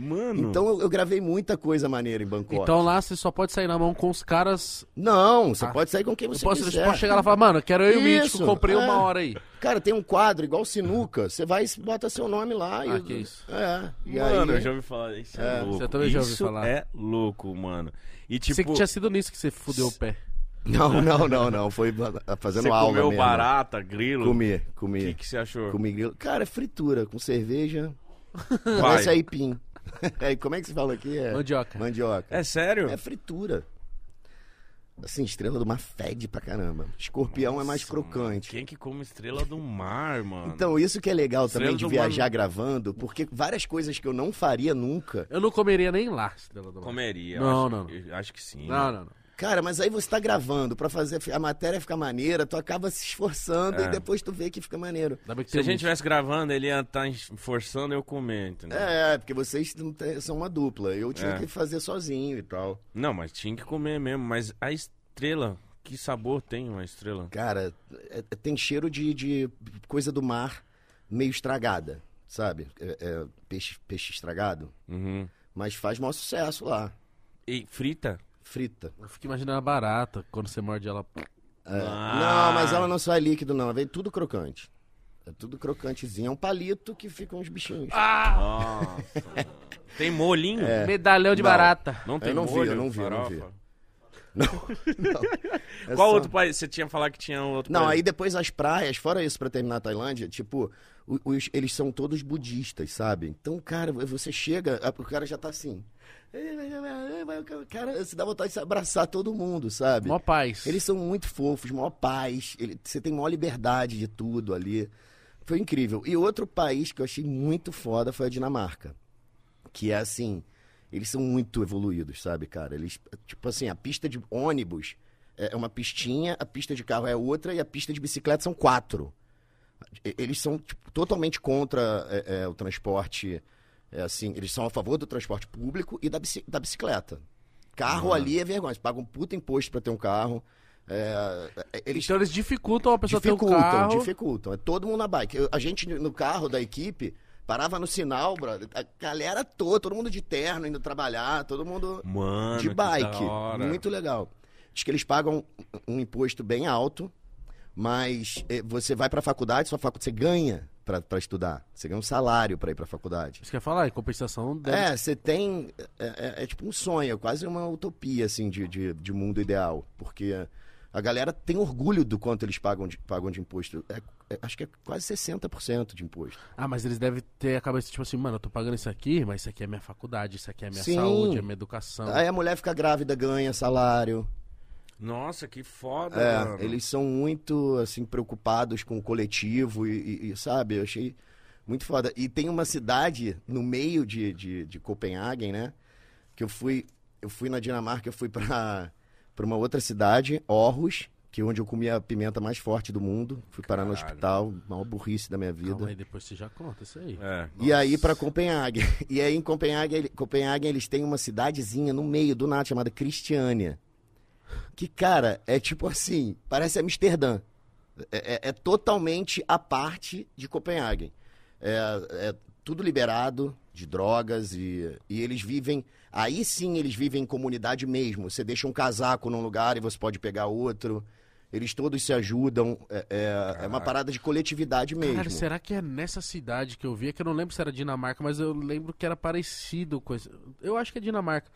Mano. Então eu, eu gravei muita coisa maneira em Bangkok. Então lá você só pode sair na mão com os caras. Não, você Ah. pode sair com quem você posso, quiser. você pode chegar lá e falar, mano, quero eu e o Isso, Mítico, comprei é. uma hora aí. Cara, tem um quadro igual sinuca. Você vai e bota seu nome lá. Ah, e, que isso. É. E Mano, aí, eu já ouvi falar. Isso é, É, louco. você também já ouviu falar. é louco, mano. E tipo, Você que tinha sido nisso que você fudeu o pé. Não, não, não, não. Foi fazendo você aula comeu mesmo. barata, grilo. Comi, O comi. que, que você achou? Comi grilo. Cara, é fritura com cerveja. Vai. Parece aipim. É, como é que se fala aqui? É... Mandioca. Mandioca. É sério? É fritura. Assim, estrela do mar fede pra caramba. Escorpião é mais Nossa, crocante. Quem que come estrela do mar, mano? Então, isso que é legal Estrela também de viajar mar- gravando, porque várias coisas que eu não faria nunca. Eu não comeria nem lá, Estrela do Mar. Comeria. Não, acho, não, eu Acho que sim. Não, não, não. Cara, mas aí você tá gravando pra fazer a matéria ficar maneira, tu acaba se esforçando É. e depois tu vê que fica maneiro. Que Se a gente estivesse gravando, ele ia estar forçando eu comer, entendeu? É, porque vocês são uma dupla. Eu tinha É. que fazer sozinho e tal. Não, mas tinha que comer mesmo. Mas a estrela, que sabor tem uma estrela? Cara, é- é- tem cheiro de, de coisa do mar meio estragada, sabe? É- é peixe, peixe estragado. Uhum. Mas faz maior sucesso lá. E frita? Frita. Eu fico imaginando a barata, quando você morde ela. É. Ah. Não, mas ela não sai líquido, não. Vem tudo crocante. É tudo crocantezinho. É um palito que ficam os bichinhos. Nossa. tem molhinho? Medalhão de Não. barata. Não tem Eu não vi, molho? eu não vi, eu não vi. Não. É Qual só- outro país? Você tinha falado que tinha outro Não, país. aí depois as praias, fora isso, pra terminar a Tailândia, tipo, os- eles são todos budistas, sabe? Então, cara, você chega, o cara já tá assim. Cara, você dá vontade de se abraçar todo mundo, sabe? Mó paz. Eles são muito fofos, maior paz, ele- você tem maior liberdade de tudo ali. Foi incrível. E outro país que eu achei muito foda foi a Dinamarca. Que é assim, eles são muito evoluídos, sabe, cara? Eles, tipo assim, a pista de ônibus é uma pistinha, a pista de carro é outra e a pista de bicicleta são quatro. Eles são tipo, totalmente contra é, é, o transporte, é, assim, eles são a favor do transporte público e da, bici- da bicicleta. Carro ali é vergonha, você paga um puta imposto pra ter um carro. é, é, eles Então eles dificultam a pessoa ter um dificultam, carro. dificultam. É todo mundo na bike. Eu- a gente no carro da equipe parava no sinal, brother, a galera toda, todo mundo de terno indo trabalhar, todo mundo Mano, de bike. Muito legal. Diz que eles pagam um imposto bem alto, mas eh, você vai pra faculdade, sua faculdade você ganha pra estudar. Você ganha um salário pra ir pra faculdade. Isso que eu ia falar, em compensação deve... É, você tem. É, é- é tipo um sonho, é quase uma utopia, assim, de, de, de mundo ideal. Porque a galera tem orgulho do quanto eles pagam de, pagam de imposto. É- é- acho que é quase 60% de imposto. Ah, mas eles devem ter a cabeça tipo assim, mano, eu tô pagando isso aqui, mas isso aqui é minha faculdade, isso aqui é minha Sim. saúde, é minha educação. Aí a mulher fica grávida, ganha salário. Nossa, que foda, É, mano. eles são muito, assim, preocupados com o coletivo e, e- e, sabe, eu achei muito foda. E tem uma cidade no meio de, de, de Copenhagen, né, que eu fui, eu fui na Dinamarca, eu fui pra, pra uma outra cidade, Aarhus, que é onde eu comi a pimenta mais forte do mundo. Fui parar no hospital, maior burrice da minha vida. Calma aí, depois você já conta isso aí. É. E aí pra Copenhague. E aí em Copenhague, Copenhague eles têm uma cidadezinha no meio do nada chamada Cristiânia. Que, cara, é tipo assim, parece Amsterdã. É, é- é totalmente a parte de Copenhague. É, é tudo liberado, de drogas e, e eles vivem. Aí sim eles vivem em comunidade mesmo. Você deixa um casaco num lugar e você pode pegar outro. Eles todos se ajudam. É, é, é uma parada de coletividade mesmo. Cara, será que é nessa cidade que eu vi? É que eu não lembro se era Dinamarca, mas eu lembro que era parecido com esse... Eu acho que é Dinamarca.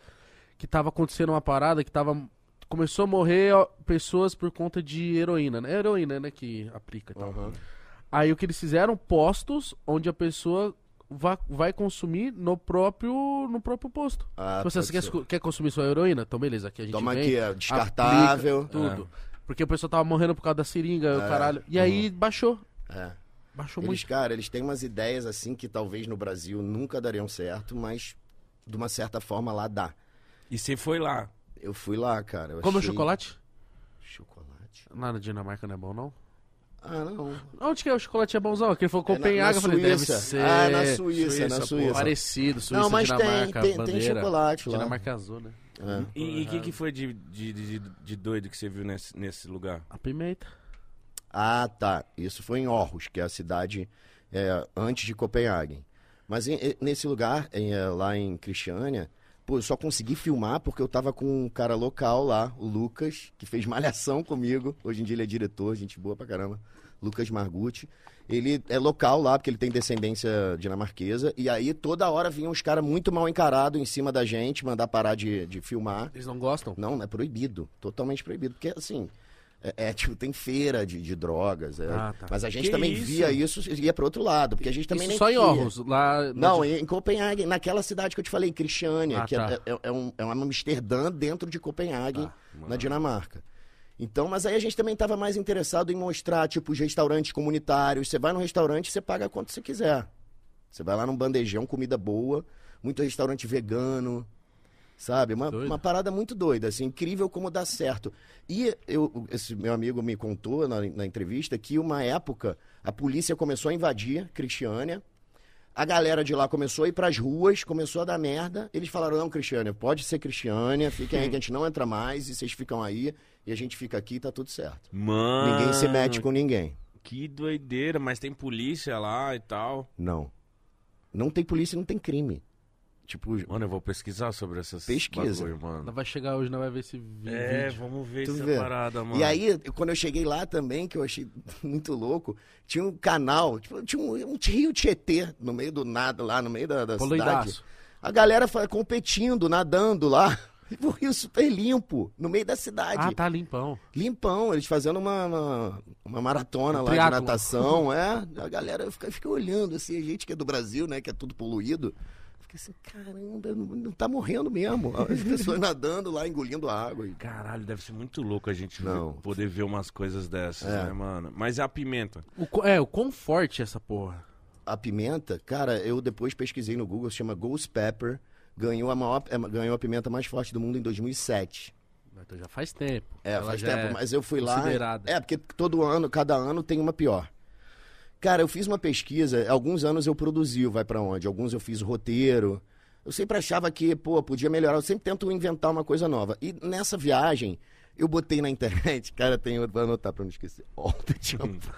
Que tava acontecendo uma parada que tava. Começou a morrer ó, pessoas por conta de heroína, né? É heroína, né? Que aplica e tal. Aham. Aí o que eles fizeram? Postos onde a pessoa vai, vai consumir no próprio, no próprio posto. Ah, Se você quer, quer consumir sua heroína, então beleza, aqui a gente Toma vem, aqui, é descartável. aplica tudo. Porque o pessoal tava morrendo por causa da seringa, o caralho. E aí baixou. É. Baixou Eles, muito. cara, eles têm umas ideias assim que talvez no Brasil nunca dariam certo, mas de uma certa forma lá dá. E você foi lá. Eu fui lá, cara. eu Come o achei- chocolate? Chocolate? Lá na Dinamarca não é bom, não? Ah, não. Onde que é o chocolate é bonzão? Aquele foi É na- Copenhague, na eu falei, ser. Ah, na Suíça, Suíça, na pô. Suíça. Parecido, Suíça, Não, mas tem- Dinamarca, tem- tem bandeira. chocolate lá. Dinamarca é azul, né? É. E o que, que foi de, de, de, de doido que você viu nesse, nesse lugar? A pimenta. Ah, tá. Isso foi em Aarhus, que é a cidade é, antes de Copenhague. Mas em- em- nesse lugar, em, é, lá em Cristiânia, pô, eu só consegui filmar porque eu tava com um cara local lá, o Lucas, que fez malhação comigo. Hoje em dia ele é diretor, gente boa pra caramba. Lucas Margutti. Ele é local lá, porque ele tem descendência dinamarquesa. E aí toda hora vinham uns caras muito mal encarados em cima da gente, mandar parar de, de filmar. Eles não gostam? Não, é proibido. Totalmente proibido. Porque, assim, é, é, tipo, tem feira de, de drogas. é. Ah, tá. Mas a gente Que também isso? via isso e ia pro outro lado. Porque a gente também Isso nem só em queria. Aarhus, lá... Não, em em Copenhague, naquela cidade que eu te falei, Cristiânia, Ah, que é- tá. é, é um, é uma Amsterdã dentro de Copenhague, Ah, na Dinamarca. Então, mas aí a gente também estava mais interessado em mostrar, tipo, os restaurantes comunitários. Você vai no restaurante, você paga quanto você quiser. Você vai lá num bandejão, comida boa, muito restaurante vegano, sabe? Uma, Doido. uma parada muito doida, assim, incrível como dá certo. E eu, esse meu amigo me contou na, na entrevista que uma época a polícia começou a invadir Cristiânia, a galera de lá começou a ir pras ruas, começou a dar merda. Eles falaram: não, Cristiânia, pode ser Cristiânia, fiquem aí que a gente não entra mais, e vocês ficam aí, e a gente fica aqui e tá tudo certo. Mano. Ninguém se mete com ninguém. Que doideira, mas tem polícia lá e tal. Não. Não tem polícia, não tem crime. Tipo, Mano, eu vou pesquisar sobre essas Pesquisa. bagulho, mano. Ela vai chegar hoje, não vai ver esse vi- É, vídeo. vamos ver Tu essa vê? parada, mano. E aí, quando eu cheguei lá também, que eu achei muito louco, tinha um canal, tipo, tinha um, um rio Tietê no meio do nada, lá no meio da, da cidade. A galera foi competindo, nadando lá. O rio super limpo, no meio da cidade. Ah, tá limpão. Limpão, eles fazendo uma, uma, uma maratona Um lá triatlon. de natação, é. A galera fica, fica olhando, assim, a gente que é do Brasil, né, que é tudo poluído. Fica assim, caramba, não, tá morrendo mesmo. As pessoas nadando lá, engolindo a água. E... Caralho, deve ser muito louco a gente ver- Não. poder ver umas coisas dessas, É. né, mano? Mas a pimenta. O, é, o quão forte é essa porra. A pimenta, cara, eu depois pesquisei no Google, se chama Ghost Pepper. Ganhou a, maior, é, ganhou a pimenta mais forte do mundo em 2007. Então já faz tempo. É, Ela faz tempo, é mas eu fui lá. É, porque todo ano, cada ano tem uma pior. Cara, eu fiz uma pesquisa, alguns anos eu produzi o Vai Pra Onde, alguns eu fiz o roteiro. Eu sempre achava que, pô, podia melhorar, eu sempre tento inventar uma coisa nova. E nessa viagem, eu botei na internet, cara, tem, vou anotar pra não esquecer. All the jump.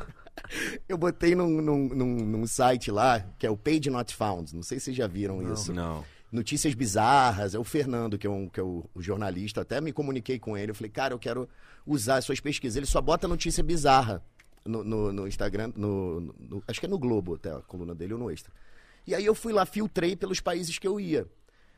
eu botei num, num, num, num site lá, que é o Page Not Found, não sei se vocês já viram isso Não. notícias bizarras. É o Fernando, que é, um, que é o, o jornalista. Até me comuniquei com ele. Eu falei, cara, eu quero usar as suas pesquisas. Ele só bota notícia bizarra no, no, Instagram. No- acho que é no Globo, até a coluna dele ou no Extra. E aí eu fui lá, filtrei pelos países que eu ia.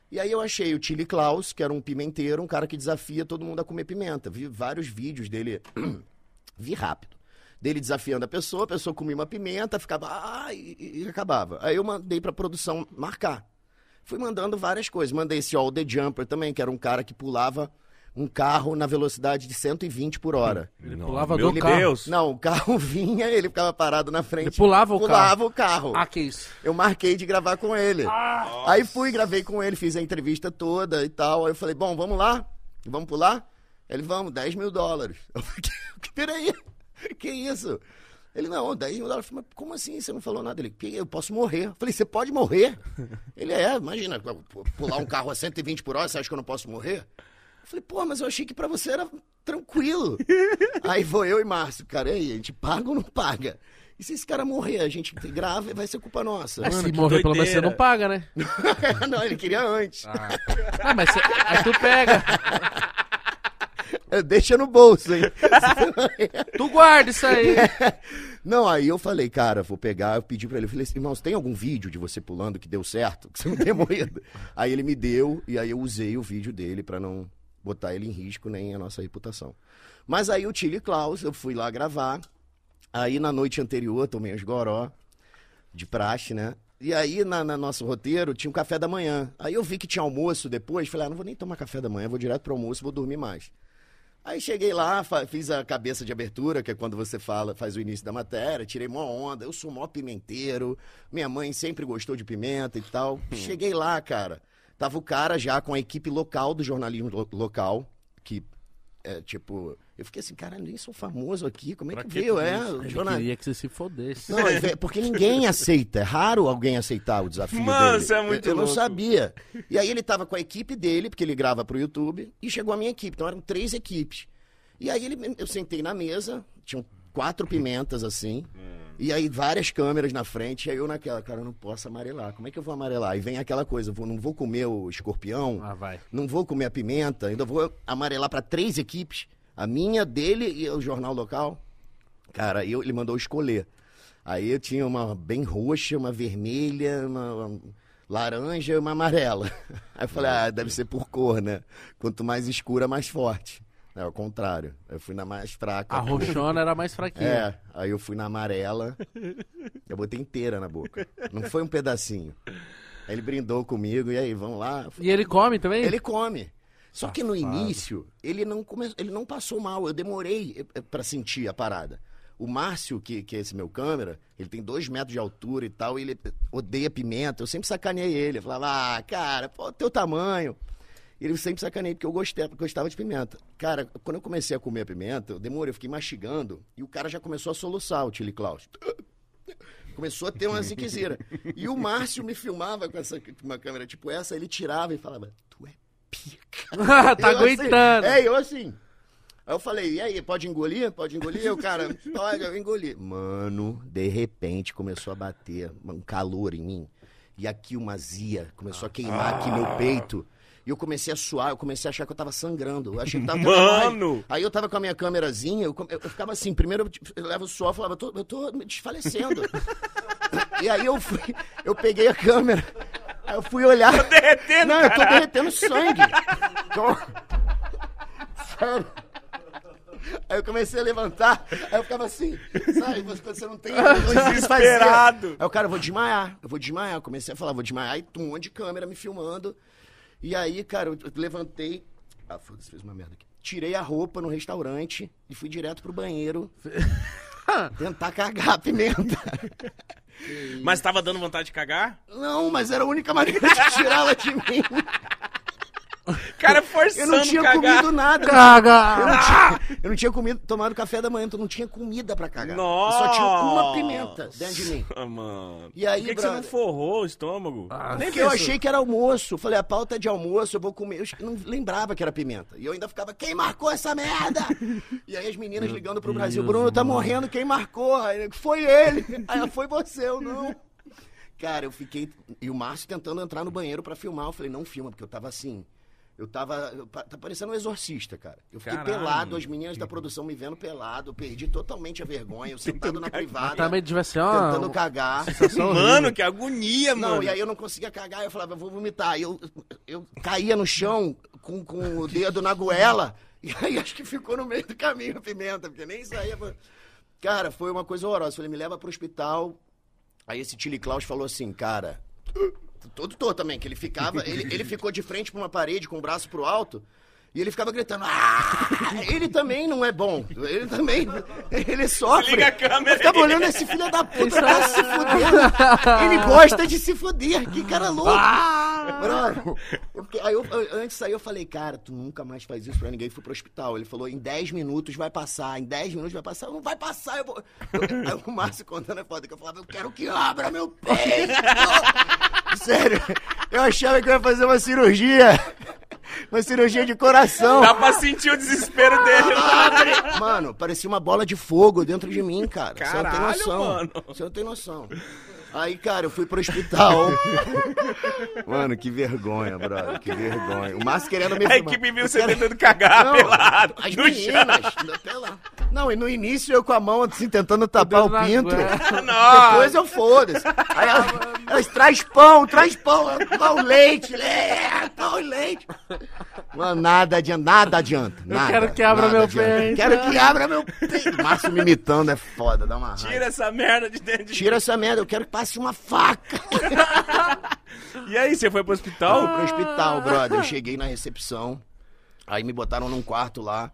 E aí eu achei o Chili Klaus, que era um pimenteiro, um cara que desafia todo mundo a comer pimenta. Vi vários vídeos dele. Vi rápido. Dele desafiando a pessoa, a pessoa comia uma pimenta, ficava. Ah, e, e acabava. Aí eu mandei pra produção marcar. Fui mandando várias coisas. Mandei esse All The Jumper também, que era um cara que pulava um carro na velocidade de 120 por hora. Ele Não, pulava meu do carro. Deus. Não, o carro vinha, ele ficava parado na frente. Ele pulava o pulava o carro. Ah, que isso. Eu marquei de gravar com ele. Aí fui, gravei com ele, fiz a entrevista toda e tal. Aí eu falei, bom, vamos lá? Vamos pular? Ele, vamos, 10 mil dólares. Eu falei, "Que- peraí, que isso? Ele, não, 10 mil dólares. Eu falei, mas como assim? Você não falou nada? Ele, "Que- eu posso morrer. Eu falei, você pode morrer? Ele, é, imagina, pular um carro a 120 por hora, você acha que eu não posso morrer? Eu falei, pô, mas eu achei que pra você era tranquilo. aí vou eu e Márcio, cara, e aí, a gente paga ou não paga? E se esse cara morrer, a gente grava e vai ser culpa nossa. É, se que morrer, pelo menos você doideira. não paga, né? não, ele queria antes. Ah, Ah, mas cê, aí tu pega. Deixa no bolso, hein? Tu guarda isso aí. Não, aí eu falei, cara, vou pegar, eu pedi pra ele, eu falei assim, irmãos, tem algum vídeo de você pulando que deu certo? Que você não tenha morrido? aí ele me deu, e aí eu usei o vídeo dele pra não botar ele em risco nem a nossa reputação. Mas aí o Tilly Klaus, eu fui lá gravar, aí na noite anterior tomei uns goró, de praxe, né? E aí, na, na nosso roteiro, tinha um café da manhã. Aí eu vi que tinha almoço depois, falei, ah, não vou nem tomar café da manhã, vou direto pro almoço, vou dormir mais. Aí cheguei lá, fiz a cabeça de abertura, que é quando você fala, faz o início da matéria, tirei mó onda, eu sou mó pimenteiro, minha mãe sempre gostou de pimenta e tal. Cheguei lá, cara, tava o cara já com a equipe local do jornalismo lo- local, que é tipo, eu fiquei assim, cara, eu nem sou famoso aqui, como é Pra que que veio? É, Eu jornal- queria que você se fodesse. não, porque ninguém aceita. É raro alguém aceitar o desafio Mano, dele. você é muito eu, eu não sabia. E aí ele tava com a equipe dele, porque ele grava pro YouTube, e chegou a minha equipe. Então eram três equipes. E aí ele, eu sentei na mesa, tinham quatro pimentas assim, e aí várias câmeras na frente, e aí eu naquela, cara, eu não posso amarelar. Como é que eu vou amarelar? E vem aquela coisa, vou- não vou comer o escorpião, Ah, vai. não vou comer a pimenta, ainda vou amarelar para três equipes, a minha, dele e o jornal local. Cara, eu, ele mandou escolher. Aí eu tinha uma bem roxa, uma vermelha, uma, uma laranja e uma amarela. Aí eu falei, ah, deve ser por cor, né? Quanto mais escura, mais forte. É o contrário. Eu fui na mais fraca. A roxona era mais fraquinha. É, aí eu fui na amarela. Eu botei inteira na boca. Não foi um pedacinho. Aí ele brindou comigo, e aí, vamos lá? E ele come também? Ele come. Só que no início, ele não, come... ele não passou mal. Eu demorei eh, eh, pra sentir a parada. O Márcio, que, que é esse meu câmera, ele tem dois metros de altura e tal, e ele odeia pimenta. Eu sempre sacaneei ele. Eu falava, ah, cara, pô, teu tamanho. Ele sempre sacaneei, porque eu gostei, porque eu gostava de pimenta. Cara, quando eu comecei a comer a pimenta, eu demorei, eu fiquei mastigando, e o cara já começou a soluçar, o Tilly Klaus. Começou a ter uma ziquezira. E o Márcio me filmava com essa, uma câmera tipo essa, ele tirava e falava, tu é pica. tá Eu assim, aguentando. é, eu assim. Aí eu falei, e aí, pode engolir? Pode engolir? E o cara, pode, eu engoli. Mano, de repente começou a bater um calor em mim. E aqui uma zia começou a queimar aqui meu peito. E eu comecei a suar, eu comecei a achar que eu tava sangrando. Eu achei que tava Mano! Aí eu tava com a minha câmerazinha, eu, come- eu ficava assim, primeiro eu, tipo, eu levo o suor, eu falava, eu tô, eu tô me desfalecendo. e aí eu fui, eu peguei a câmera, aí eu fui olhar. derretendo, Não, eu tô derretendo sangue. Tô- Sério. Aí eu comecei a levantar, aí eu ficava assim, sabe, quando você não tem. Desesperado. Aí o cara, eu vou desmaiar, eu vou desmaiar. Eu comecei a falar, vou desmaiar, aí um monte de câmera me filmando. E aí, cara, eu levantei. Ah, foda-se, fez uma merda aqui. Tirei a roupa no restaurante e fui direto pro banheiro tentar cagar a pimenta. Mas tava dando vontade de cagar? Não, mas era a única maneira de tirá-la de mim. Cara Eu forçando não tinha cagar. comido nada. Eu Caga! não tinha, eu não tinha comido, tomado café da manhã, então não tinha comida pra cagar. Eu só tinha uma Nossa. pimenta dentro de mim. Ah, mano. E aí, Por que, que você não forrou o estômago? Ah, Nem Porque eu achei que era almoço. Eu falei, a pauta é de almoço, eu vou comer. Eu não lembrava que era pimenta. E eu ainda ficava, quem marcou essa merda? E aí as meninas ligando pro Brasil, Deus, Bruno, tá mano. morrendo, quem marcou? Aí, eu, foi ele. Aí foi você, eu não. Cara, eu fiquei. E o Márcio tentando entrar no banheiro pra filmar. Eu falei, não filma, porque eu tava assim. Eu tava. tá parecendo um exorcista, cara. Eu fiquei Caralho. pelado, as meninas da produção me vendo pelado, eu perdi totalmente a vergonha. Eu sentado na privada, Também devia ser uma... tentando cagar. Mano, que agonia, Não, mano. e aí eu não conseguia cagar, eu falava, eu vou vomitar. Aí eu, eu caía no chão com, com o dedo na goela, e aí acho que ficou no meio do caminho a pimenta, porque nem saía. pra- Cara, foi uma coisa horrorosa. Eu falei, me leva pro hospital. Aí esse Tilly Klaus falou assim, cara. Todo torto também, que ele ficava. Ele, ele ficou de frente pra uma parede com o braço pro alto. E ele ficava gritando, ah! Ele também não é bom. Ele também. Ele sofre. Liga a câmera Eu ficava aí. olhando esse filho da puta tá se fudendo. Ele gosta de se fuder. Que cara louco. Brother, eu fiquei- aí eu, eu- antes sair eu falei, cara, tu nunca mais faz isso pra ninguém. Fui pro hospital. Ele falou, em 10 minutos vai passar, em 10 minutos vai passar. Não vai passar, eu vou. Eu- aí o Márcio contando a foto que eu falava, eu quero que abra meu peito. Sério, eu achava que eu ia fazer uma cirurgia. Uma cirurgia de coração. Dá pra sentir o desespero dele. Mano, parecia uma bola de fogo dentro de mim, cara. você não tem Caralho, noção. mano. Você não tem noção. Aí, cara, eu fui pro hospital. Mano, que vergonha, brother. Que vergonha. O Márcio querendo me A equipe viu você tentando cagar Não, pelado. As meninas. pelado. Não, e no início eu com a mão assim, tentando tapar o pinto. Depois eu foda-se. Aí elas, elas traz pão, traz pão, pão, leite, leite, pão e leite. Mano, nada adianta, nada adianta. Nada, quero que abra meu adianta. peito. Quero que abra meu peito. Márcio me imitando é foda, dá uma raiva. Tira essa merda de dentro de Tira essa merda, eu quero que passe uma faca. E aí, você foi pro hospital? Fui pro hospital, brother. Eu cheguei na recepção, aí me botaram num quarto lá.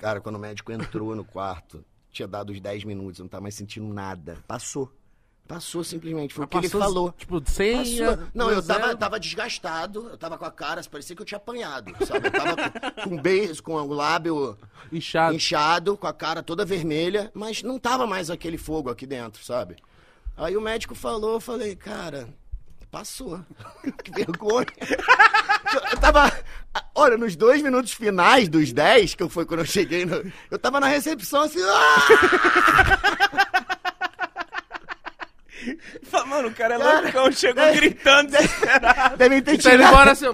Cara, quando o médico entrou no quarto, tinha dado os 10 minutos, eu não tava mais sentindo nada. Passou. Passou simplesmente, foi o que ele Passou, falou. Tipo, sem. Passou. Não, eu tava, tava desgastado, eu tava com a cara, parecia que eu tinha apanhado, sabe? Eu tava com, com beijo, com o lábio Inchado. inchado, com a cara toda vermelha, mas não tava mais aquele fogo aqui dentro, sabe? Aí o médico falou, eu falei, cara, passou. que vergonha. Eu tava. Olha, nos dois minutos finais dos 10, que foi quando eu cheguei, no- eu tava na recepção assim. Fala, Mano, o cara é Cara, loucão, chegou é- gritando, desesperado. Devem ter Tá indo tirado. embora assim. ó.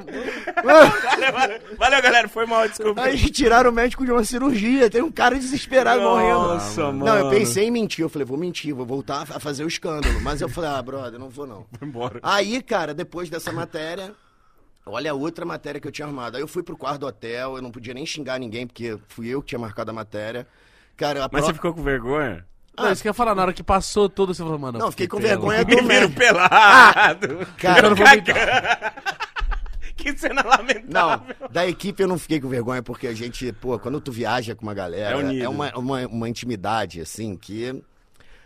Valeu, valeu. Galera, foi mal, desculpa. Aí tiraram o médico de uma cirurgia. Tem um cara desesperado morrendo. Nossa, Não, mano. eu pensei em mentir. Eu falei, vou mentir, vou voltar a fazer o escândalo. Mas eu falei, ah, brother, não vou não. embora. Aí, cara, depois dessa matéria, olha a outra matéria que eu tinha armado. Aí eu fui pro quarto do hotel, eu não podia nem xingar ninguém, porque fui eu que tinha marcado a matéria. Cara, a Mas pro- você ficou com vergonha? Não, isso que eu ia falar, na hora que passou tudo, você falou, mano. Não, fiquei com vergonha do médico. pelado. cara, eu vou cagando. Que cena Não, lamentável. da equipe eu não fiquei com vergonha, porque a gente, pô, quando tu viaja com uma galera, É unido. uma, uma, uma intimidade, assim, que,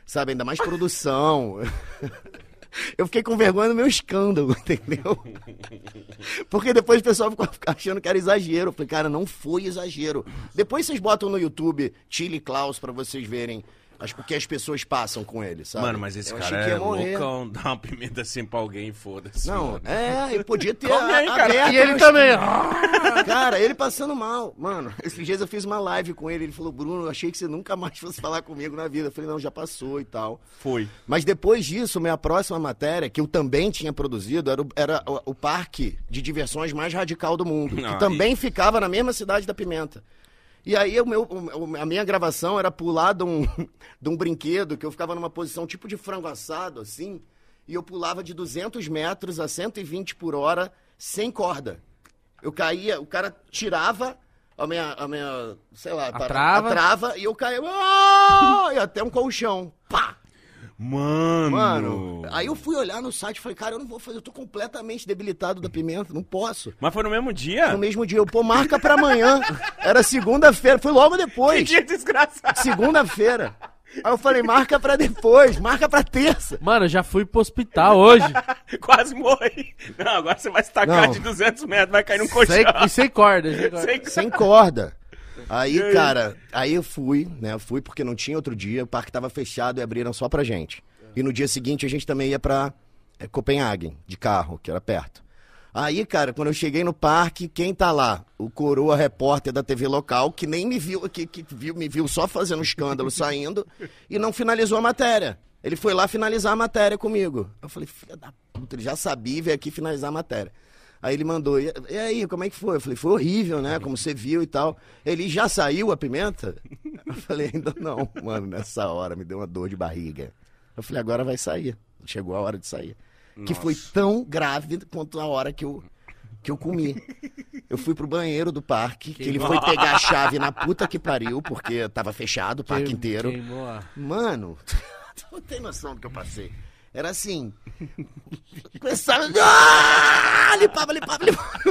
sabe, ainda mais produção. Eu fiquei com vergonha do meu escândalo, entendeu? Porque depois o pessoal ficou achando que era exagero. Eu falei, cara, não foi exagero. Depois vocês botam no YouTube Chile Klaus pra vocês verem as, o que as pessoas passam com ele, sabe? Mano, mas esse Eu cara que é loucão. Dá uma pimenta assim pra alguém, foda-se. Não, mano. é, eu podia ter Come aí, a- cara. aberto E ele também. Cara, ele passando mal. Mano, esses dias eu fiz uma live com ele. Ele falou, Bruno, eu achei que você nunca mais fosse falar comigo na vida. Eu falei, não, já passou e tal. Foi. Mas depois disso, minha próxima matéria, que eu também tinha produzido, era o, era o, o parque de diversões mais radical do mundo. Que Ah, também ficava na mesma cidade da Pimenta. E aí o meu, a minha gravação era pular de um, de um brinquedo que eu ficava numa posição tipo de frango assado, assim, e eu pulava de 200 metros a 120 por hora sem corda. Eu caía, o cara tirava a minha, a minha sei lá, para- trava. a trava e eu caía, "Ah!" e até um colchão. Pá! Mano. Mano, aí eu fui olhar no site e falei, cara, eu não vou fazer, eu tô completamente debilitado da pimenta, não posso. Mas foi no mesmo dia? No mesmo dia, eu, pô, marca pra amanhã. Era segunda-feira, foi logo Que depois. dia desgraçado. Segunda-feira. Aí eu falei, marca pra depois, marca pra terça. Mano, eu já fui pro hospital hoje. Quase morri. Não, agora você vai se tacar Não. de 200 metros, vai cair num colchão. Sem, e sem corda. Sem corda. Sem corda. Aí, cara, aí eu fui, né? Fui porque não tinha outro dia, o parque tava fechado e abriram só pra gente. E no dia seguinte a gente também ia pra é, Copenhagen, de carro, que era perto. Aí, cara, quando eu cheguei no parque, quem tá lá? O coroa repórter da TV local, que nem me viu, que, que viu, me viu só fazendo escândalo, saindo, e não finalizou a matéria. Ele foi lá finalizar a matéria comigo. Eu falei, filha da puta, ele já sabia e veio aqui finalizar a matéria. Aí ele mandou, e, aí, como é que foi? Eu falei, foi horrível, né? Como você viu e tal. Ele já saiu a pimenta? Eu falei, ainda não, mano, nessa hora me deu uma dor de barriga. Eu falei, agora vai sair. Chegou a hora de sair. Que foi tão grave quanto a hora que eu, que eu comi. Eu fui pro banheiro do parque, que ele foi pegar a chave na puta que pariu, porque tava fechado o parque Queim- inteiro. Queimou. Mano, tu não tem noção do que eu passei. Era assim. Começava. Ah! Limpava, limpava, limpava.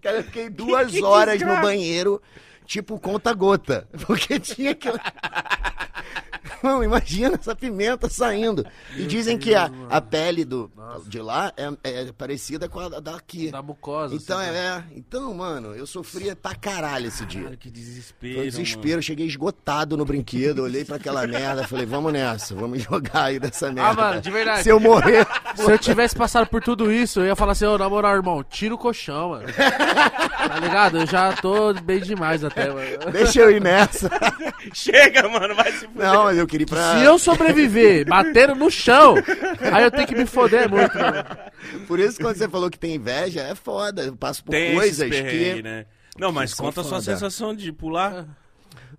Cara, eu fiquei duas que horas desgraça. no banheiro, tipo conta-gota. Porque tinha que. Irmão, imagina essa pimenta saindo. E dizem que a, a pele do, de lá é, é parecida com a da- daqui. Da mucosa. Então, assim, é, é. Então, mano, eu sofria pra caralho esse dia. Cara, que desespero. Foi um desespero, eu cheguei esgotado no brinquedo, olhei pra aquela merda, falei, vamos nessa, vamos jogar aí dessa merda. Ah, mano, de verdade. Se eu morrer, Se eu tivesse passado por tudo isso, eu ia falar assim, ô, na moral, irmão, tira o colchão, mano. tá ligado? Eu já tô bem demais até, mano. deixa eu ir nessa. mano. Chega, mano, vai se fuder. Não, mas eu ir pra... Se eu sobreviver batendo no chão, aí eu tenho que me foder muito, mano. Por isso, quando você falou que tem inveja, é foda. Eu passo por Tem coisas que... né? Não, mas são conta a sua sensação de pular.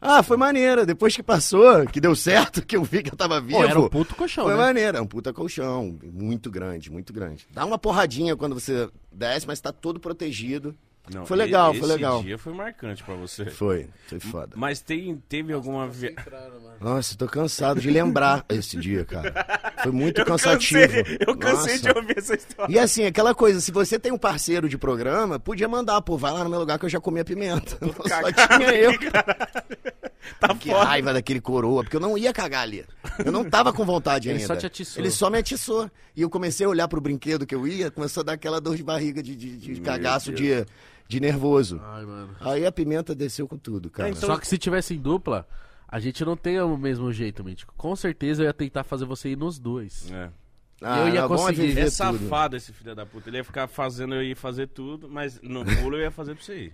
Ah, foi maneiro. Depois que passou, que deu certo, que eu vi que eu tava vivo. Pô, era um puto colchão, Foi né? maneiro, é um puta colchão. Muito grande, muito grande. Dá uma porradinha quando você desce, mas tá todo protegido. Não, Foi legal, foi esse legal. dia foi marcante pra você. Foi, foi foda. Mas tem, teve alguma. Nossa, eu tô cansado de lembrar esse dia, cara. Foi muito Eu cansativo. cansei, eu cansei Nossa. de ouvir essa história. E assim, aquela coisa, se você tem um parceiro de programa, podia mandar, pô, vai lá no meu lugar que eu já comi a pimenta. Só cagado tinha eu. Tá Que foda. raiva daquele coroa, porque eu não ia cagar ali. Eu não tava com vontade Ele ainda. só te atiçou. Ele só me atiçou. E eu comecei a olhar pro brinquedo que eu ia, começou a dar aquela dor de barriga de, de, de cagaço de, de nervoso. Ai, mano. Aí a pimenta desceu com tudo, cara. Então- Só que se tivesse em dupla, a gente não tem o mesmo jeito, Mítico. Com certeza eu ia tentar fazer você ir nos dois. É. Ah, eu ia não, bom é conseguir. É tudo. safado esse filho da puta. Ele ia ficar fazendo eu ir fazer tudo, mas no pulo eu ia fazer pra você ir.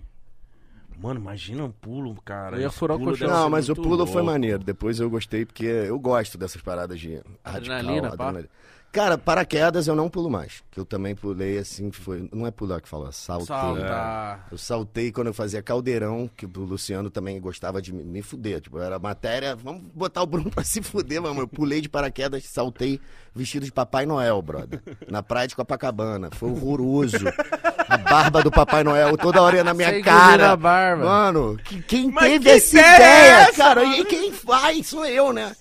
Mano, imagina um pulo, cara. Eu ia furar o pulo colchão. Não, mas o pulo foi louco. maneiro. Depois eu gostei, porque eu gosto dessas paradas de Adrenalina, radical, pá. Cara, paraquedas eu não pulo mais. Que eu também pulei assim, foi. Não é pular que fala, saltei. Saltar. Eu saltei quando eu fazia caldeirão, que o Luciano também gostava de me, me fuder. Tipo, era matéria, vamos botar o Bruno pra se fuder, mano. Eu pulei de paraquedas, saltei vestido de Papai Noel, brother. Na praia de Copacabana. Foi horroroso. A barba do Papai Noel toda hora ia na minha engoliu cara. a barba. Mano, que- quem Mas teve que essa ideia ideia, é essa, cara? mano? E quem faz? Sou eu, né?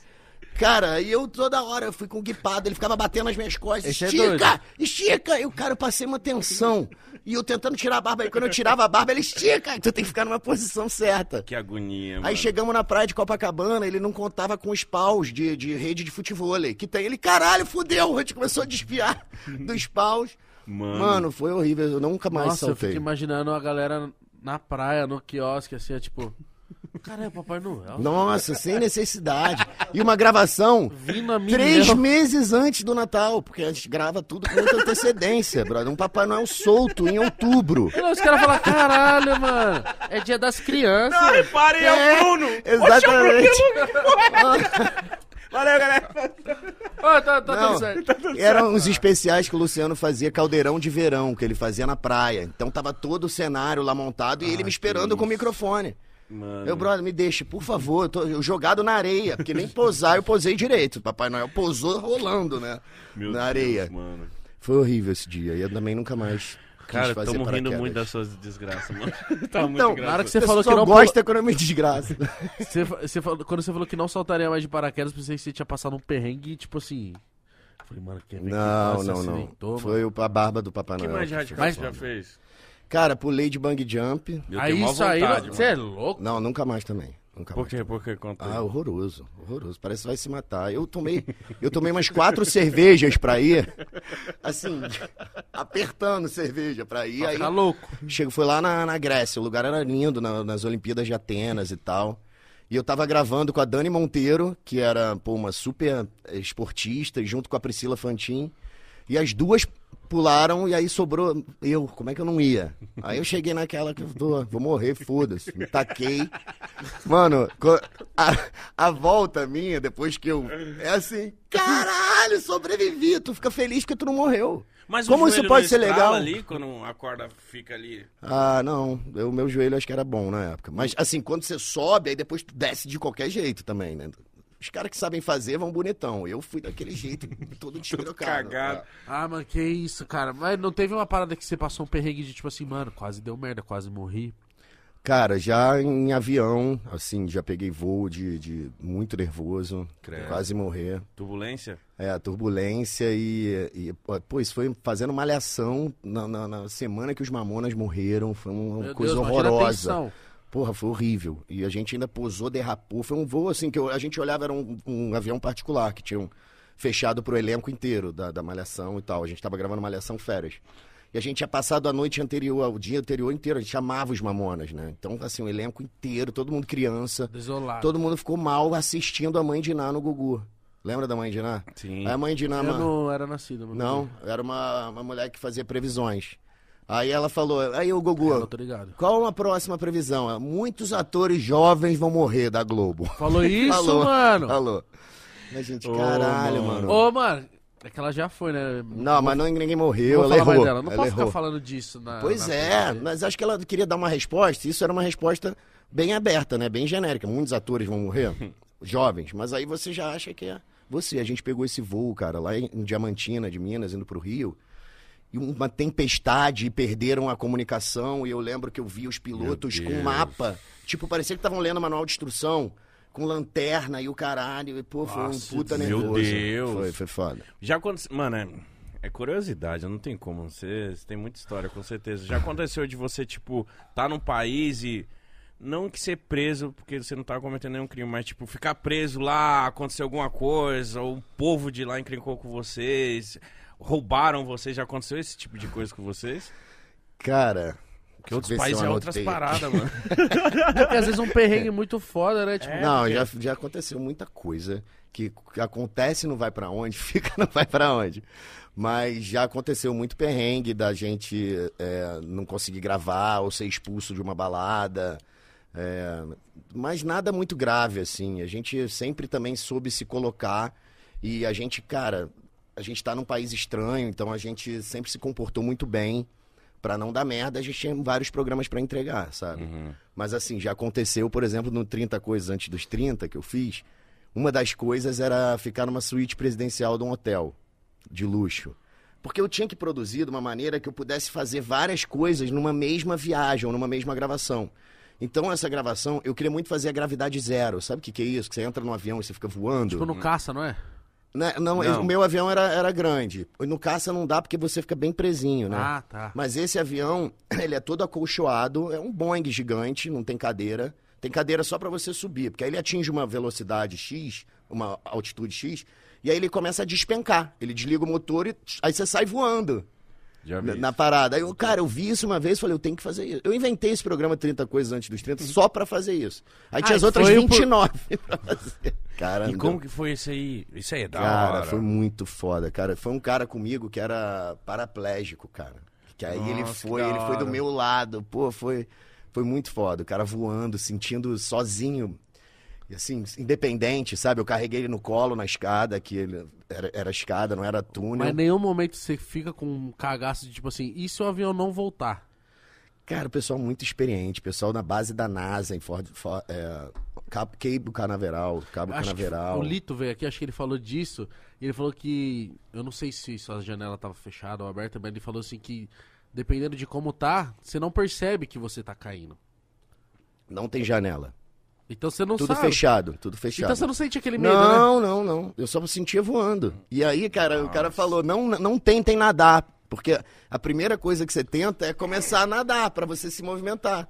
Cara, e eu toda hora eu fui com o guipado, ele ficava batendo nas minhas costas. Esse é estica! estica! E o cara, eu passei uma tensão. E eu tentando tirar a barba, aí quando eu tirava a barba, ele estica! Tu tem que ficar numa posição certa. Que agonia, mano. Aí chegamos na praia de Copacabana, ele não contava com os paus de, de rede de futebol que tem. Ele, caralho, fudeu! A gente começou a desfiar dos paus. Mano. Mano, foi horrível, eu nunca mais Nossa, eu saltei. fico imaginando a galera na praia, no quiosque, assim, é tipo... Caramba, Papai Noel. Nossa, sem necessidade. E uma gravação três meses antes do Natal, porque a gente grava tudo com muita antecedência, brother. Um Papai Noel solto em outubro. Não, Os caras falam, caralho, mano, é dia das crianças. Não, reparem, é, É, o Bruno. exatamente. Valeu, galera. Ó, tá, tá Não, tudo certo. eram uns especiais que o Luciano fazia caldeirão de verão, que ele fazia na praia. Então tava todo o cenário lá montado e ele me esperando com o microfone. Mano. Meu brother, me deixa, por favor, eu tô eu jogado na areia, porque nem posar eu posei direito. Papai Noel posou rolando, né? Meu na Deus, areia. mano. Foi horrível esse dia. E eu também nunca mais. Cara, estamos rindo paraquedas. muito das suas desgraças, mano. tá muito Então, engraçado. na hora que você falou que não gosta quando eu me desgraça. Você, você falou, quando você falou que não saltaria mais de paraquedas, pensei que você tinha passado um perrengue, tipo assim. Falei, mano, quem Não, não, não. Acidentou, Foi o- a barba do Papai O que Noel. mais de que radical você já fez? Cara, pulei de bang jump. Eu Aí tenho mó isso aí, vontade, você é louco? Não, nunca mais também. Nunca Por mais. quê? Por quê? Conta. Ah, horroroso, horroroso. Parece que vai se matar. Eu tomei, eu tomei umas quatro cervejas pra ir, assim, apertando cerveja pra ir. Aí ficar louco. chego, foi lá na, na Grécia, o lugar era lindo, na- nas Olimpíadas de Atenas e tal. E eu tava gravando com a Dani Monteiro, que era pô, uma super esportista, e junto com a Priscila Fantin. E as duas pularam e aí sobrou eu. Como é que eu não ia? Aí eu cheguei naquela que eu tô, vou morrer, foda-se. Me taquei. Mano, a, a volta minha, depois que eu. É assim, caralho, sobrevivi. Tu fica feliz que tu não morreu. Mas Como o isso pode não ser legal? ali, quando a corda fica ali... Ah, não. O meu joelho acho que era bom na época. Mas assim, quando você sobe, aí depois tu desce de qualquer jeito também, né? Os caras que sabem fazer vão bonitão. Eu fui daquele jeito, todo despirocado. cagado. Ah, mano, que isso, cara. Mas não teve uma parada que você passou um perrengue de tipo assim, mano, quase deu merda, quase morri. Cara, já em avião, assim, já peguei voo de, de muito nervoso, Credo. quase morrer. Turbulência? É, turbulência e, e. Pô, isso foi fazendo malhação na, na, na semana que os mamonas morreram. Foi uma Meu coisa Deus, imagina a horrorosa. Porra, foi horrível. E a gente ainda posou, derrapou. Foi um voo assim que eu- a gente olhava, era um, um avião particular que tinham fechado pro elenco inteiro da, da Malhação e tal. A gente tava gravando Malhação Férias. E a gente tinha passado a noite anterior, o dia anterior inteiro, a gente chamava os Mamonas, né? Então, assim, o elenco inteiro, todo mundo criança. Desolado. Todo mundo ficou mal assistindo a mãe de Iná no Gugu. Lembra da mãe de Iná? Sim. Aí a mãe de Iná... Eu ma- não era nascido, mano. Não, era uma, uma mulher que fazia previsões. Aí ela falou, aí o Gugu, tô ligado. qual a próxima previsão? Muitos atores jovens vão morrer da Globo. Falou isso, Falou, mano. Falou. Mas, gente, caralho, mano. Ô, mano, é que ela já foi, né? Não, mas não, ninguém morreu, Vou ela falar mais errou. dela. Não ela posso errou. ficar falando disso na. Pois na é, mas acho que ela queria dar uma resposta, isso era uma resposta bem aberta, né? Bem genérica. Muitos atores vão morrer, jovens, mas aí você já acha que é você. A gente pegou esse voo, cara, lá em em Diamantina, de Minas, indo pro Rio, uma tempestade, e perderam a comunicação, e eu lembro que eu vi os pilotos Meu com mapa, tipo, parecia que estavam lendo manual de instrução, com lanterna e o caralho, e pô, foi Nossa, um puta meu nervoso. Deus. Foi, foi foda. Já aconteceu. Mano, é, é curiosidade, não tem como. Você, você tem muita história, com certeza. Já aconteceu de você, tipo, tá num país e. Não que ser preso, porque você não tava cometendo nenhum crime, mas, tipo, ficar preso lá, acontecer alguma coisa, ou o povo de lá encrencou com vocês, roubaram vocês. Já aconteceu esse tipo de coisa com vocês? Cara. Porque outros países é outras aqui. paradas, mano. É porque às vezes um perrengue muito foda, né? Tipo, Não, já, já aconteceu muita coisa que acontece não vai pra onde, fica não vai pra onde. Mas já aconteceu muito perrengue da gente é, não conseguir gravar ou ser expulso de uma balada. é, mas nada muito grave, assim. A gente sempre também soube se colocar e a gente, cara, a gente tá num país estranho, então a gente sempre se comportou muito bem. Pra não dar merda, a gente tinha vários programas pra entregar, sabe? Mas assim, já aconteceu, por exemplo, no 30 Coisas Antes dos 30 que eu fiz. Uma das coisas era ficar numa suíte presidencial de um hotel de luxo. Porque eu tinha que produzir de uma maneira que eu pudesse fazer várias coisas numa mesma viagem ou numa mesma gravação. Então, essa gravação, eu queria muito fazer a gravidade zero. Sabe o que, que é isso? Que você entra no avião e você fica voando. tipo no caça, não é? Né? Não, Não. o meu avião era, era grande. No caça não dá porque você fica bem presinho, né? Ah, tá. Mas esse avião, ele é todo acolchoado, é um Boeing gigante, não tem cadeira. Tem cadeira só para você subir, porque aí ele atinge uma velocidade X, uma altitude X, e aí ele começa a despencar. Ele desliga o motor e aí você sai voando na, vi. na parada. Aí eu, cara, eu vi isso uma vez e falei, eu tenho que fazer isso. Eu inventei esse programa 30 Coisas Antes dos 30 só pra fazer isso. Aí tinha Ah, as outras foi o por- 29 pra fazer. Cara, E como que foi isso aí? Isso aí é da Cara, hora. foi muito foda, cara. Foi um cara comigo que era paraplégico, cara. Que aí ele Nossa, que foi, ele foi do meu lado. Pô, foi, foi muito foda. O cara voando, sentindo sozinho. E assim, independente, sabe? Eu carreguei ele no colo na escada, que ele era, era escada, não era túnel. Mas em nenhum momento você fica com um cagaço de tipo assim, e se o avião não voltar? Cara, o pessoal muito experiente, pessoal na base da NASA, em Ford, For- é, Cabo, Cabo Canaveral, Cabo Acho que Canaveral. o Lito veio aqui, acho que ele falou disso. Ele falou que. Eu não sei se sua janela tava fechada ou aberta, mas ele falou assim que, dependendo de como tá, você não percebe que você tá caindo. Não tem janela. Então você não Tudo sabe. fechado, tudo fechado. Então você não sente aquele medo, né? Não, não, não. Eu só me sentia voando. E aí, cara, o cara falou: não, não tentem nadar. Porque a primeira coisa que você tenta é começar a nadar pra você se movimentar.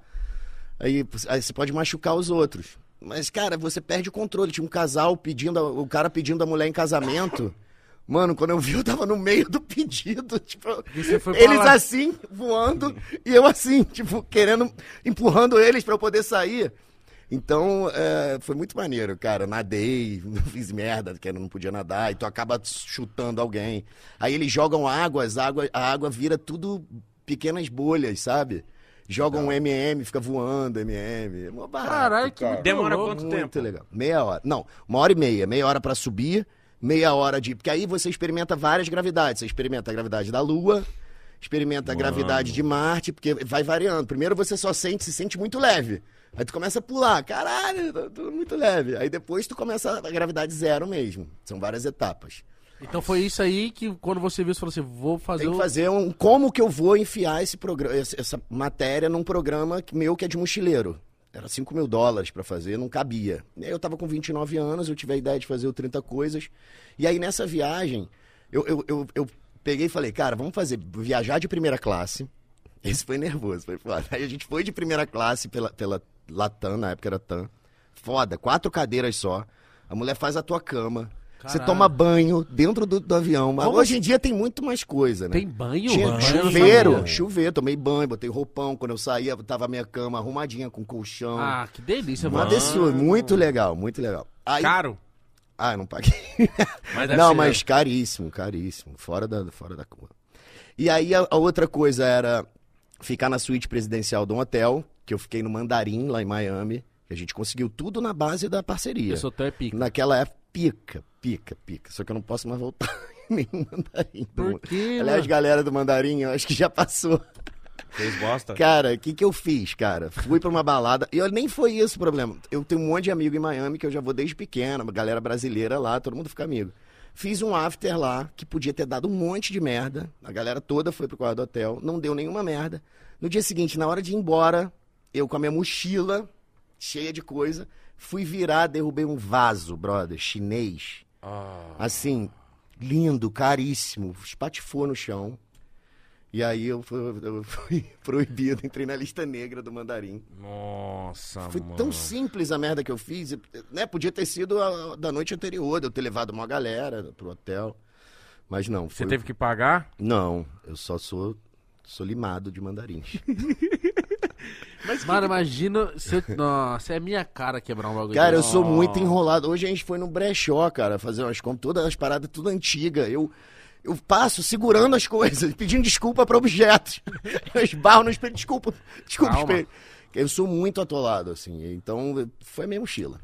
Aí, aí você pode machucar os outros. Mas, cara, você perde o controle. Tinha um casal pedindo, a- o cara pedindo a mulher em casamento. Mano, quando eu vi, eu tava no meio do pedido. Tipo, eles lá. assim, voando, e eu assim, tipo, querendo, empurrando eles pra eu poder sair. Então, é, foi muito maneiro, cara. Nadei, fiz merda, que eu não podia nadar, e tu acaba chutando alguém. Aí eles jogam água, as água, a água vira tudo pequenas bolhas, sabe? Jogam um MM, fica voando MM. É Caralho, que cara. Demora quanto Muito tempo? legal. Meia hora. Não, uma hora e meia. Meia hora pra subir, meia hora de. Porque aí você experimenta várias gravidades. Você experimenta a gravidade da Lua, experimenta a gravidade de Marte, porque vai variando. Primeiro você só sente, se sente muito leve. Aí tu começa a pular, caralho, tô, tô muito leve. Aí depois tu começa a gravidade zero mesmo. São várias etapas. Então foi isso aí que quando você viu, você falou assim, vou fazer Tem que fazer um. Como que eu vou enfiar esse programa, essa, matéria num programa meu que é de mochileiro? Era 5 mil dólares pra fazer, não cabia. Eu tava com 29 anos, eu tive a ideia de fazer o 30 Coisas. E aí nessa viagem, eu, eu, eu, eu peguei e falei, cara, vamos fazer viajar de primeira classe. Esse foi nervoso, foi foda. Aí a gente foi de primeira classe pela, pela Latam, na época era TAM. Foda, quatro cadeiras só. A mulher faz a tua cama. Você toma banho dentro do, do avião. Mas Como hoje em dia tem muito mais coisa, né? Tem banho? Tinha Banho chuveiro, chuveiro, tomei banho, botei roupão. Quando eu saía, tava a minha cama arrumadinha com colchão. Ah, que delícia, mano. absurdo, muito legal, muito legal. Aí, Caro. ah, eu não paguei. Mas não, mas caríssimo, caríssimo, fora da, fora da curva. E aí a, a outra coisa era ficar na suíte presidencial de um hotel, que eu fiquei no Mandarim, lá em Miami, que a gente conseguiu tudo na base da parceria. Esse hotel é pica. Naquela época, pica, pica, pica. Só que eu não posso mais voltar em nenhum Mandarim. do Por quê, Aliás, mano? galera do Mandarim, eu acho que já passou. Fez bosta. Cara, o que, que eu fiz, cara? Fui pra uma balada. E eu, nem foi isso o problema. Eu tenho um monte de amigo em Miami que eu já vou desde pequena, uma galera brasileira lá, todo mundo fica amigo. Fiz um after lá que podia ter dado um monte de merda. A galera toda foi pro quarto do hotel, não deu nenhuma merda. No dia seguinte, na hora de ir embora, eu com a minha mochila cheia de coisa, fui virar, derrubei um vaso, brother, chinês. Ah, Assim, lindo, caríssimo, espatifou no chão. E aí eu fui, eu fui proibido, entrei na lista negra do mandarim. nossa, Foi mano. tão simples a merda que eu fiz, né? Podia ter sido a- da noite anterior, de eu ter levado uma galera pro hotel. Mas não, Você foi... teve que pagar? Não, eu só sou, sou limado de mandarins. Mano, imagina se eu... Nossa, é minha cara quebrar um bagulho Cara, eu sou muito enrolado. Hoje a gente foi no brechó, cara, fazer umas compras, todas as paradas tudo antiga. Eu, eu passo segurando as coisas, pedindo desculpa para objetos. Eu esbarro no espelho, desculpa, desculpa, Calma. espelho. Eu sou muito atolado, assim. Então, foi a minha mochila.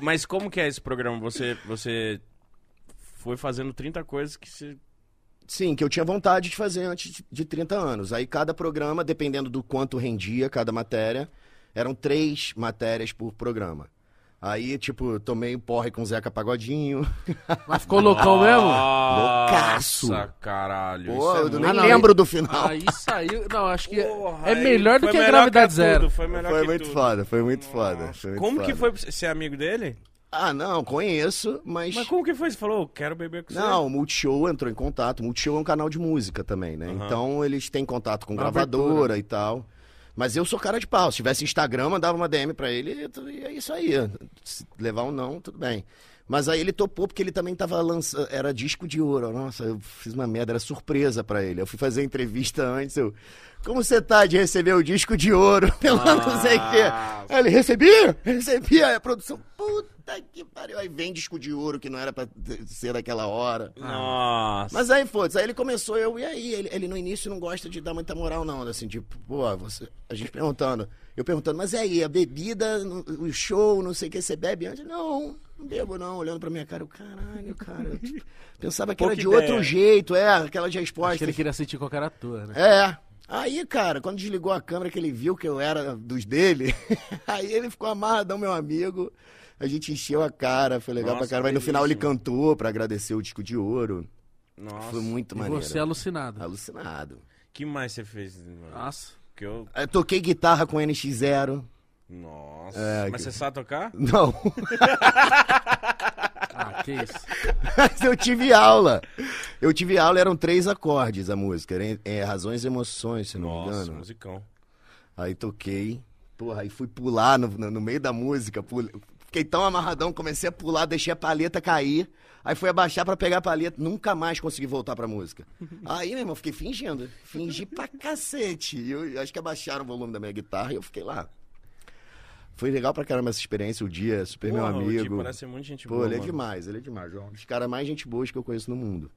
Mas como que é esse programa? Você, você foi fazendo 30 coisas que você... Sim, que eu tinha vontade de fazer antes de- de 30 anos. Aí cada programa, dependendo do quanto rendia cada matéria, eram três matérias por programa. Aí, tipo, tomei um porre com o Zeca Pagodinho. Mas ficou loucão mesmo? Loucaço. Nossa, caralho. Pô, isso é eu nem Ah, não, lembro do final. Aí saiu... Não, acho que Porra, é melhor do foi que a Gravidade tudo, Zero. Foi melhor Foi que muito tudo. foda, foi muito foda. foi muito Como que foda. foi pra você ser amigo dele? Ah, não, conheço, mas. Mas como que foi? Você falou, quero beber com você? Não, o Multishow entrou em contato. O Multishow é um canal de música também, né? Aham. Então eles têm contato com Uma gravadora e tal. Mas eu sou cara de pau. Se tivesse Instagram, mandava uma DM pra ele e é isso aí. Se levar um não, tudo bem. Mas aí ele topou porque ele também tava lançando. Era disco de ouro. Nossa, eu fiz uma merda, era surpresa pra ele. Eu fui fazer a entrevista antes, eu. Como você tá de receber o disco de ouro pelo não sei o quê? Aí ele, recebi? Recebi. Aí a produção, puta que pariu. Aí vem disco de ouro que não era pra ser daquela hora. Nossa. Mas aí, foda-se, aí ele começou, eu, e aí? Ele, ele no início não gosta de dar muita moral, não, assim, tipo, pô, você, a gente perguntando, eu perguntando, mas e aí, a bebida, o show, não sei o que, você bebe antes? Não, não bebo não, olhando pra minha cara, eu, caralho, cara, eu pensava que Pouca era de ideia. outro jeito, é, aquela de Acho resposta. que ele queria sentir qualquer ator, né? É. Aí, cara, quando desligou a câmera, que ele viu que eu era dos dele, aí ele ficou amarradão, meu amigo. A gente encheu a cara, foi legal Nossa, pra caramba. Aí no final ele cantou pra agradecer o disco de ouro. Nossa. Foi muito E maneiro. você é alucinado. Alucinado. que mais você fez? mano? Nossa. Que eu... Eu toquei guitarra com NX0. Nossa. É, Mas que- você sabe tocar? Não, Ah, que isso. mas eu tive aula. Eu tive aula, eram três acordes a música. Era, é, Razões e Emoções, se não me Nossa, engano. musicão. Aí toquei. Porra, aí fui pular no, no, no meio da música. pule- Fiquei tão amarradão, comecei a pular, deixei a palheta cair. Aí fui abaixar pra pegar a palheta, nunca mais consegui voltar pra música. Aí, meu irmão, fiquei fingindo. Fingi pra cacete. E Eu, eu acho que abaixaram o volume da minha guitarra e eu fiquei lá. Foi legal pra caramba essa experiência, o dia, super meu Porra, o Di amigo. parece muito gente Pô, boa, ele é mano. demais, ele é demais, João. Dos caras mais gente boas que eu conheço no mundo.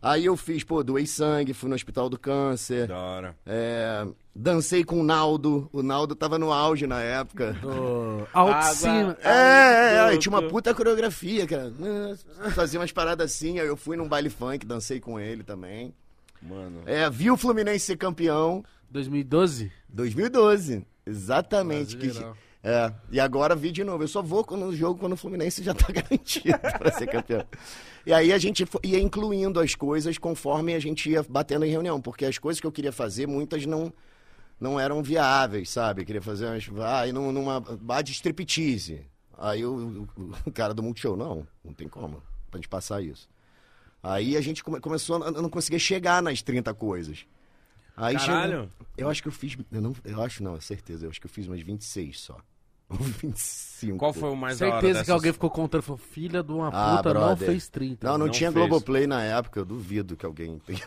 Aí eu fiz, pô, doei sangue, fui no Hospital do Câncer. Da hora. É, dancei com o Naldo. O Naldo tava no auge na época. Do... É, é, é, e tinha uma puta coreografia, cara. Fazia umas paradas assim, aí eu fui num baile funk, dancei com ele também. Mano. É, vi o Fluminense ser campeão. 2012? 2012. Exatamente. Que. É, e agora vi de novo. Eu só vou no jogo quando o Fluminense já tá garantido pra ser campeão. E aí a gente ia incluindo as coisas conforme a gente ia batendo em reunião, porque as coisas que eu queria fazer, muitas não não eram viáveis, sabe? Eu queria fazer umas. Vai num- numa bar de striptease. Aí o, o- cara do Multishow, não, não tem como pra gente passar isso. Aí a gente come- começou a não conseguir chegar nas 30 coisas. Aí Caralho. chegou- eu acho que eu fiz. Eu, não, eu acho não, é certeza. Eu acho que eu fiz umas 26 só. Ou 25. Qual foi o mais da hora Certeza que dessas? alguém ficou contando. Falou, filha de uma Ah, puta, não fez 30. Não, não, Não tinha fez. Globoplay na época, eu duvido que alguém tenha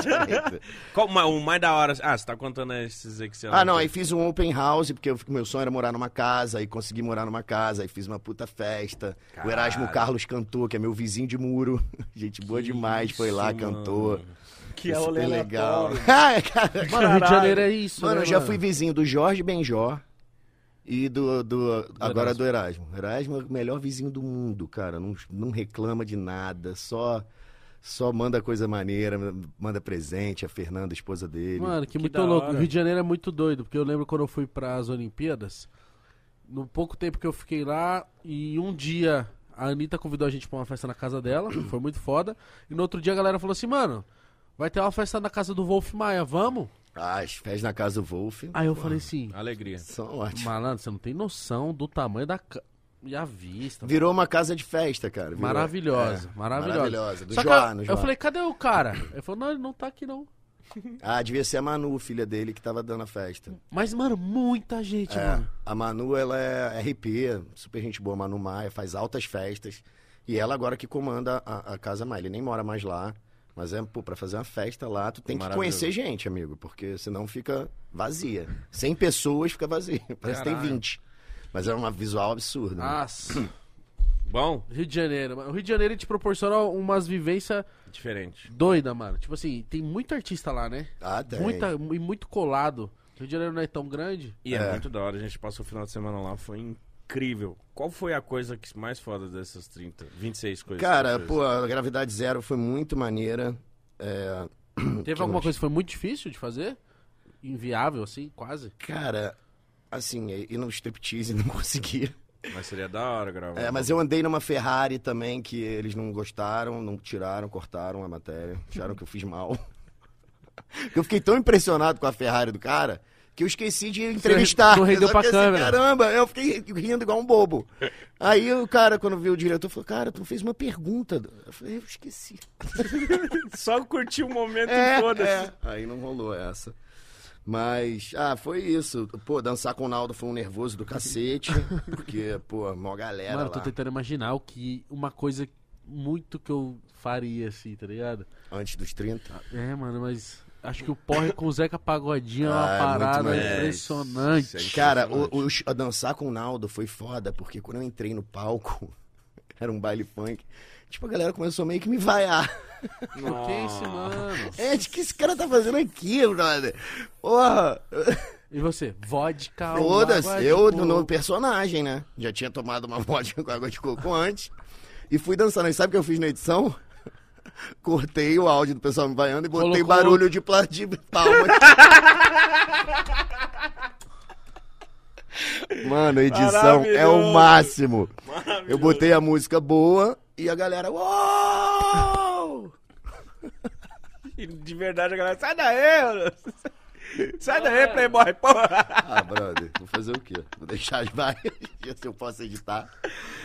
direito. Qual o mais da hora? Ah, você tá contando esses aí que você Ah, não, aí fiz um open house, porque o meu sonho era morar numa casa, aí consegui morar numa casa, aí fiz uma puta festa. O Erasmo Caralho. Carlos cantou, que é meu vizinho de muro. Gente boa demais, foi lá, Isso, cantou. mano. Que super legal. Mano, Rio de Janeiro é isso, Mano, né, eu já fui vizinho do Jorge Benjó e do, do agora Erasmo. do Erasmo. Erasmo é o melhor vizinho do mundo, cara. Não, não reclama de nada, só só manda coisa maneira, manda presente. A Fernanda, a esposa dele. Mano, que, Que muito louco. hora. O Rio de Janeiro é muito doido, porque eu lembro quando eu fui para as Olimpíadas, no pouco tempo que eu fiquei lá, e um dia a Anitta convidou a gente pra uma festa na casa dela, foi muito foda. E no outro dia a galera falou assim, mano, vai ter uma festa na casa do Wolf Maia, vamos? Ah, as festas na casa do Wolf. Aí eu falei assim, Alegria. São ótimas. malandro, você não tem noção do tamanho da ca... e a vista. Virou uma casa de festa, cara. Virou- Maravilhosa, é, maravilhosa. Maravilhosa. Do Só Joá, eu, eu falei, cadê o cara? Ele falou, não, ele não tá aqui não. Ah, devia ser a Manu, filha dele, que tava dando a festa. Mas, mano, muita gente, É, mano. a Manu, ela é RP, super gente boa, Manu Maia, faz altas festas. E ela agora que comanda a, a Casa Maia. Ele nem mora mais lá. Mas é, pô, pra fazer uma festa lá, tu tem que conhecer gente, amigo. Porque senão fica vazia. 100 pessoas fica vazia. Parece que tem Caralho. 20. Mas é uma visual absurda. né? Nossa. Bom? Rio de Janeiro. mano. O Rio de Janeiro te proporciona umas vivências Diferente. doidas, mano. Tipo assim, tem muito artista lá, né? Ah, tem. Muita, e muito colado. O Rio de Janeiro não é tão grande. E é. É. muito da hora. A gente passou o final de semana lá, foi incrível. Qual foi a coisa que mais foda dessas 30, 26 coisas? Cara, pô, a Gravidade Zero foi muito maneira. É, Teve alguma mais? coisa que foi muito difícil de fazer? Inviável, assim, quase. cara, assim, ir no striptease não consegui. Mas seria da hora gravar. É, mas eu andei numa Ferrari também que eles não gostaram, não tiraram, cortaram a matéria, acharam que eu fiz mal. eu fiquei tão impressionado com a Ferrari do cara que eu esqueci de entrevistar. não rendeu Eu pra assim, câmera. Caramba, eu fiquei rindo igual um bobo. Aí o cara, quando viu o diretor, falou: Cara, tu fez uma pergunta. Eu falei: Eu esqueci. Só curtir o momento É, e foda-se. é. Aí não rolou essa. Mas, ah, foi isso. Pô, dançar com o Naldo foi um nervoso do cacete. porque, pô, mó galera mano, tô lá. tentando imaginar o que. Uma coisa muito que eu faria, assim, tá ligado? Antes dos 30. É, mano, mas. Acho que o porre com o Zeca Pagodinho é uma Ah, é parada maneiro. impressionante. Isso aí. Cara, o, o- a dançar com o Naldo foi foda, porque quando eu entrei no palco, era um baile funk, tipo, a galera começou meio que me vaiar. Por que esse, mano? É, de que esse cara tá fazendo aqui, brother? Porra! E você? Vodka, de eu no personagem, né? Já tinha tomado uma vodka com água de coco antes. E fui dançando. E sabe o que eu fiz na edição? Cortei o áudio do pessoal me vaiando e botei Colocou- barulho de, pla- de palma. Mano, edição é o máximo. Eu botei a música boa e a galera. Uou! E de verdade a galera, sai daí, mano. Sai daí, playboy, porra. Ah, brother, vou fazer o quê? Vou deixar as várias, se eu posso editar.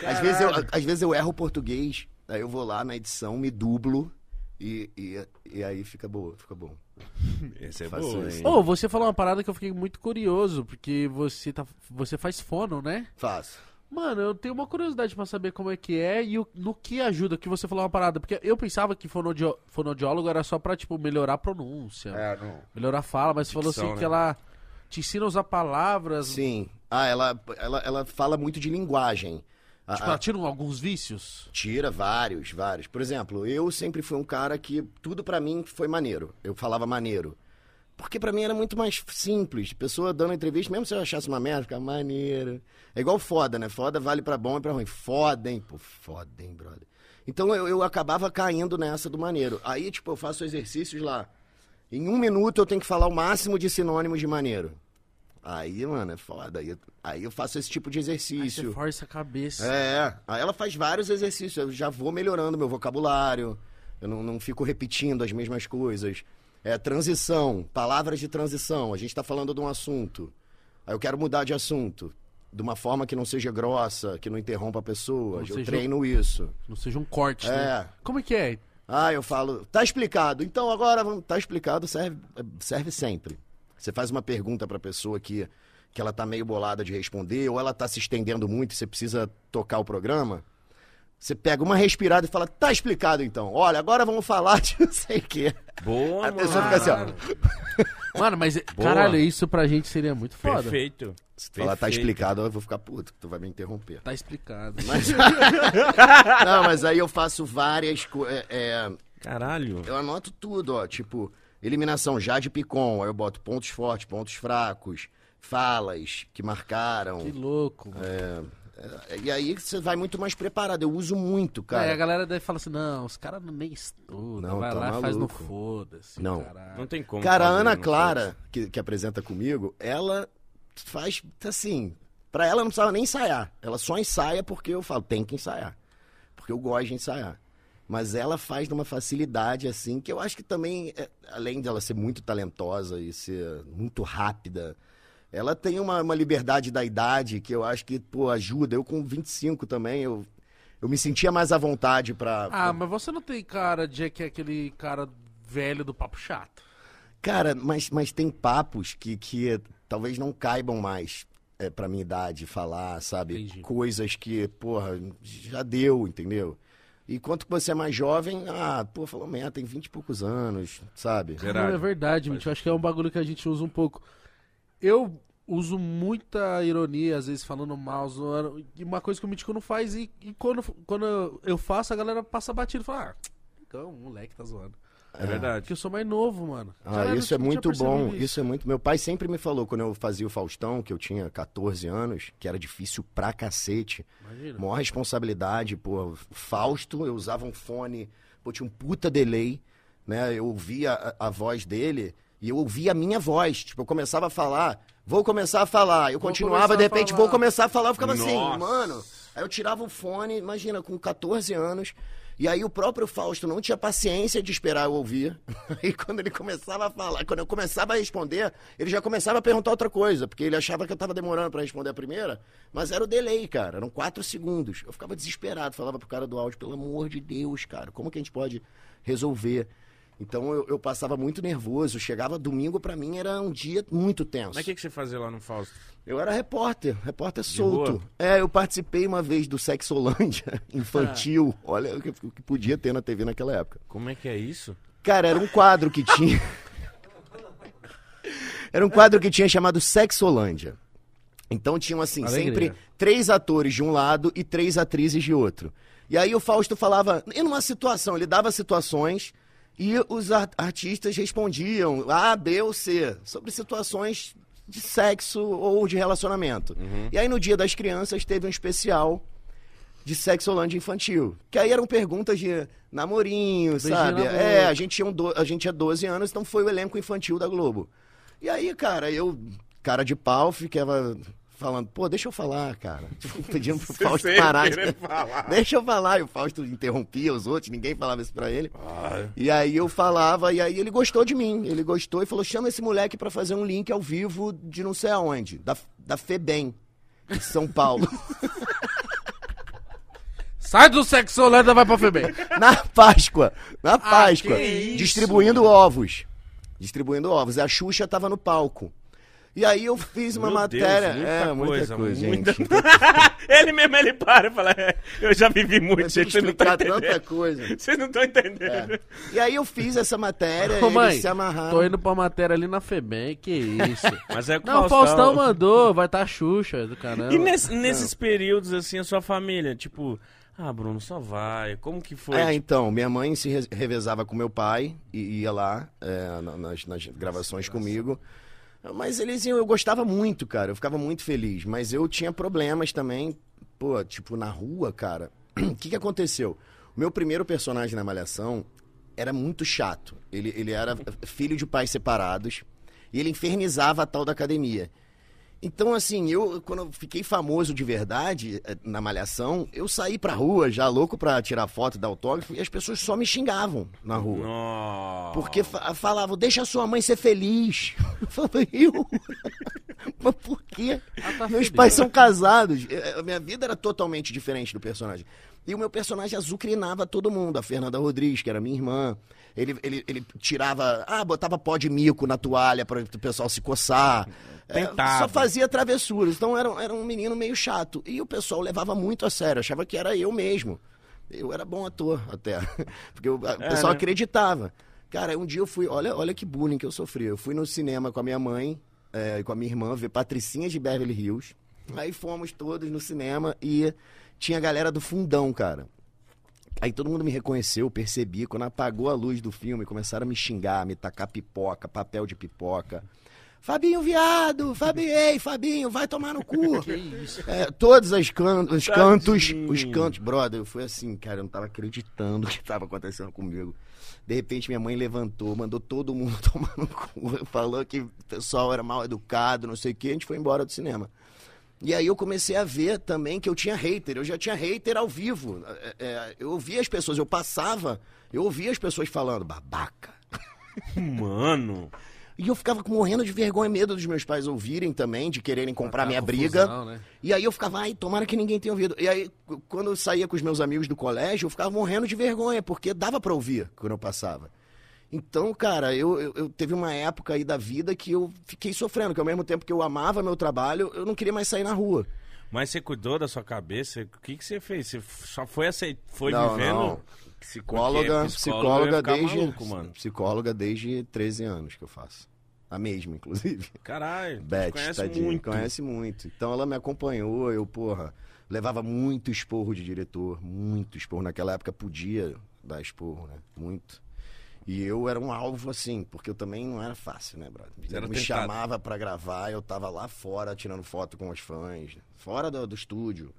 Às vezes, eu, às vezes eu erro o português, aí eu vou lá na edição, me dublo e, e, e aí fica boa, fica bom. Esse é bom, hein? Ô, você falou uma parada que eu fiquei muito curioso, porque você, tá, você faz fono, né? Faço. Mano, eu tenho uma curiosidade pra saber como é que é e o- no que ajuda, que você falou uma parada. Porque eu pensava que fonodio- fonoaudiólogo era só pra, tipo, melhorar a pronúncia, não. melhorar a fala, mas você falou assim que né? ela te ensina a usar palavras. Sim. Ah, ela, ela, ela fala muito de linguagem. Tipo, ela tira alguns vícios. Tira vários, vários. Por exemplo, eu sempre fui um cara que tudo pra mim foi maneiro. Eu falava maneiro. Porque pra mim era muito mais simples. Pessoa dando entrevista, mesmo se eu achasse uma merda, ficava maneiro. É igual foda, né? Foda vale pra bom e pra ruim. Foda, hein? Pô, foda, hein, brother. Então eu, eu acabava caindo nessa do maneiro. Aí, tipo, eu faço exercícios lá. Em um minuto eu tenho que falar o máximo de sinônimos de maneiro. Aí, mano, é foda. Aí, eu- aí eu faço esse tipo de Aí você exercício. força a cabeça. É, aí ela faz vários exercícios, eu já vou melhorando meu vocabulário, eu não, não fico repetindo as mesmas coisas. É, transição, palavras de transição, a gente tá falando de um assunto, aí eu quero mudar de assunto, de uma forma que não seja grossa, que não interrompa a pessoa, Não eu treino isso. Não seja um corte, É. né? Como é que é? Ah, eu falo, tá explicado. Então agora, tá explicado, serve, serve sempre. Você faz uma pergunta pra pessoa que, que ela tá meio bolada de responder, ou ela tá se estendendo muito e você precisa tocar o programa. Você pega uma respirada e fala, tá explicado então. Olha, agora vamos falar de não sei o quê. Boa, A mano. pessoa fica assim, ó. Mano, mas Boa. caralho, isso pra gente seria muito foda. Perfeito. Se falar tá Perfeito. explicado, eu vou ficar puto, tu vai me interromper. Tá explicado. Mas... não, mas aí eu faço várias coisas. Caralho. eu anoto tudo, ó. Tipo, eliminação já de Picon. Aí eu boto pontos fortes, pontos fracos, falas que marcaram. Que louco, mano. É, e aí você vai muito mais preparado. Eu uso muito, Aí a cara. galera deve falar assim, não, os caras nem estudam. Não, vai tá lá e faz no maluco. foda-se. Não. caralho. Não tem como. Cara, a Ana não Clara, que, que apresenta comigo, ela faz assim. Pra ela não precisava nem ensaiar. Ela só ensaia porque eu falo, tem que ensaiar. Porque eu gosto de ensaiar. Mas ela faz numa facilidade assim, que eu acho que também, é, além dela ser muito talentosa e ser muito rápida, ela tem uma, uma liberdade da idade que eu acho que, pô, ajuda. Eu com 25 também, eu, eu me sentia mais à vontade pra. Ah, mas você não tem cara de que é aquele cara velho do papo chato. Cara, mas, mas tem papos que, que talvez não caibam mais é, pra minha idade falar, sabe? Entendi. Coisas que, porra, já deu, entendeu? E quanto que você é mais jovem, ah, pô, falou merda, tem 20 e poucos anos, sabe? Verdade. Não, é verdade, Mitch. Eu acho que é um bagulho que a gente usa um pouco. Eu uso muita ironia, às vezes, falando mal, zoando. E uma coisa que o Mítico não faz, e, e quando, quando eu faço, a galera passa batido e fala, ah, então, o moleque tá zoando. É verdade. Porque eu sou mais novo, mano. Ah, Caralho, isso é muito bom. percebido Isso. é muito. Meu pai sempre me falou quando eu fazia o Faustão, que eu tinha 14 anos, que era difícil pra cacete. Imagina. Maior responsabilidade, pô. Fausto, eu usava um fone, pô, tinha um puta delay, né? Eu ouvia a, a voz dele e eu ouvia a minha voz. Tipo, eu começava a falar, vou começar a falar. Eu Vou continuava, de repente, vou começar a falar. Eu ficava assim, Nossa. mano. Aí eu tirava o fone, imagina, com 14 anos. E aí o próprio Fausto não tinha paciência de esperar eu ouvir. Aí quando ele começava a falar, quando eu começava a responder, ele já começava a perguntar outra coisa, porque ele achava que eu tava demorando pra responder a primeira, mas era o delay, cara, eram quatro segundos. Eu ficava desesperado, falava pro cara do áudio, pelo amor de Deus, cara, como que a gente pode resolver? Então eu, eu passava muito nervoso, chegava domingo pra mim era um dia muito tenso. Mas o que, que você fazia lá no Fausto? Eu era repórter, repórter solto. boa? É, eu participei uma vez do Sexolândia infantil. Olha o que, o que podia ter na TV naquela época. Como é que é isso? Cara, era um quadro que tinha. era um quadro que tinha chamado Sexolândia. Então tinham assim, Alegria. sempre três atores de um lado e três atrizes de outro. E aí o Fausto falava, e numa situação, ele dava situações e os ar- artistas respondiam A, B ou C, sobre situações de sexo ou de relacionamento. E aí no Dia das Crianças teve um especial de Sexolândia infantil. Que aí eram perguntas de namorinho, Beijinho sabe? na É, a gente, tinha um do- a gente tinha 12 anos, então foi o elenco infantil da Globo. E aí, cara, eu, cara de pau, ficava falando, pô, deixa eu falar, cara. Tipo, pedindo pro Fausto parar. de- falar. Deixa eu falar. E o Fausto interrompia os outros, ninguém falava isso pra ele. E aí eu falava, e aí ele gostou de mim. Ele gostou e falou: chama esse moleque pra fazer um link ao vivo de não sei aonde, da, da FEBEM, de São Paulo. Sai do sexoleta, vai pra FEBEM. Na Páscoa. Na Páscoa. que isso, distribuindo ovos. Distribuindo ovos. A Xuxa tava no palco. E aí eu fiz uma Meu matéria. Deus, muita é, muita coisa, coisa, muita- gente. ele mesmo, ele para e fala, "É, eu já vivi muito, Eu gente, vocês não estão tanta entendendo. coisa. Vocês não estão entendendo. É. E aí eu fiz essa matéria, Ô, eles mãe, se amarraram. tô indo pra matéria ali na FEBEM, que isso. Mas é com Não, o Faustão mandou, vai tá Xuxa do caramba. E nesse- nesses períodos, assim, a sua família, tipo, ah, Bruno, só vai. Como que foi? É, Tipo, então, minha mãe se re- revezava com meu pai e ia lá é, na- nas, nas gravações comigo. Mas eles iam, eu gostava muito, cara. Eu ficava muito feliz. Mas eu tinha problemas também, pô, tipo, na rua, cara. O que, que aconteceu? O meu primeiro personagem na Malhação era muito chato. Ele, ele era filho de pais separados e ele infernizava a tal da academia. Então, assim, eu, quando eu fiquei famoso de verdade eh, na Malhação, eu saí pra rua já louco pra tirar foto, dar autógrafo, e as pessoas só me xingavam na rua. Nossa. Porque fa- falavam, deixa a sua mãe ser feliz. Eu falei, eu? Mas por quê? Ah, tá Meus feliz. pais são casados. A minha vida era totalmente diferente do personagem. E o meu personagem azucrinava todo mundo. A Fernanda Rodrigues, que era minha irmã. Ele, ele, ele tirava. Ah, botava pó de mico na toalha para o pessoal se coçar. É, Tentava. só fazia travessuras. Então era, era um menino meio chato. E o pessoal levava muito a sério. Achava que era eu mesmo. Eu era bom ator até. Porque o, o pessoal né? acreditava. Cara, um dia eu fui. Olha, olha que bullying que eu sofri. Eu fui no cinema com a minha mãe é, e com a minha irmã ver Patricinha de Beverly Hills. Aí fomos todos no cinema e tinha a galera do fundão, cara. Aí todo mundo me reconheceu, percebi. Quando apagou a luz do filme, começaram a me xingar, me tacar pipoca, papel de pipoca. Fabinho viado, Fabinho, ei, Fabinho, vai tomar no cu. Que isso? É, todos os, can os cantos, os cantos, brother, eu fui assim, cara, eu não tava acreditando o que tava acontecendo comigo. De repente minha mãe levantou, mandou todo mundo tomar no cu, falou que o pessoal era mal educado, não sei o que, a gente foi embora do cinema. E aí eu comecei a ver também que eu tinha hater, eu já tinha hater ao vivo. É, é, eu ouvia as pessoas, eu passava, eu ouvia as pessoas falando, babaca. Mano. E eu ficava morrendo de vergonha e medo dos meus pais ouvirem também, de quererem comprar Tá minha confusão, briga. né? E aí eu ficava, ai, tomara que ninguém tenha ouvido. E aí, qu- quando eu saía com os meus amigos do colégio, eu ficava morrendo de vergonha, porque dava pra ouvir quando eu passava. Então, cara, eu, eu, eu teve uma época aí da vida que eu fiquei sofrendo, que ao mesmo tempo que eu amava meu trabalho, eu não queria mais sair na rua. Mas você cuidou da sua cabeça? O que, que você fez? Você só foi aceit... foi Não, vivendo? não. Psicóloga, psicóloga desde. maluco, mano. Psicóloga desde 13 anos que eu faço. A mesma, inclusive. Caralho, Beth, conhece tadinha, muito. conhece muito. Então ela me acompanhou, eu, porra, levava muito esporro de diretor, muito esporro. Naquela época podia dar esporro, né? Muito. E eu era um alvo, assim, porque eu também não era fácil, né, brother? Você me tentado. chamava pra gravar, eu tava lá fora tirando foto com os fãs, fora do, do estúdio.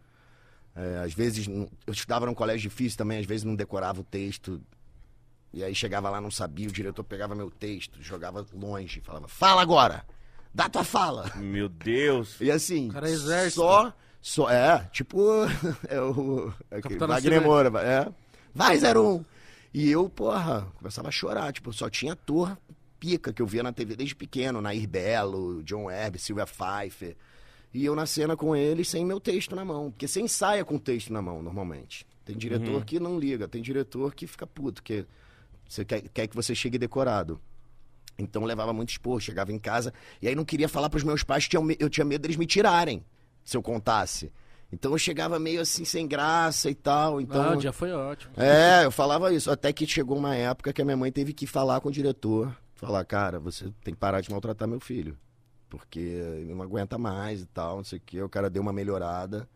É, às vezes, eu estudava num colégio difícil também, às vezes não decorava o texto. E aí chegava lá, não sabia, o diretor pegava meu texto, jogava longe, falava, fala agora! Dá tua fala! Meu Deus. E assim, Cara, é exército. só, só, é, tipo, é o aquele Capitão Wagner. Moura, é, vai 01. E eu, porra, começava a chorar, tipo, só tinha ator pica que eu via na TV desde pequeno, Nair Belo, John Webb, Silvia Pfeiffer. E eu na cena com eles sem meu texto na mão, porque você ensaia com o texto na mão, normalmente. Tem diretor que não liga, tem diretor que fica puto, que você quer, quer que você chegue decorado. Então eu levava muito expor, chegava em casa e aí não queria falar pros meus pais que me- eu tinha medo deles me tirarem se eu contasse. Então eu chegava meio assim sem graça e tal. Então Ah, o dia foi ótimo. é, eu falava isso. Até que chegou uma época que a minha mãe teve que falar com o diretor. Falar, cara, você tem que parar de maltratar meu filho. Porque ele não aguenta mais e tal, não sei o quê. O cara deu uma melhorada.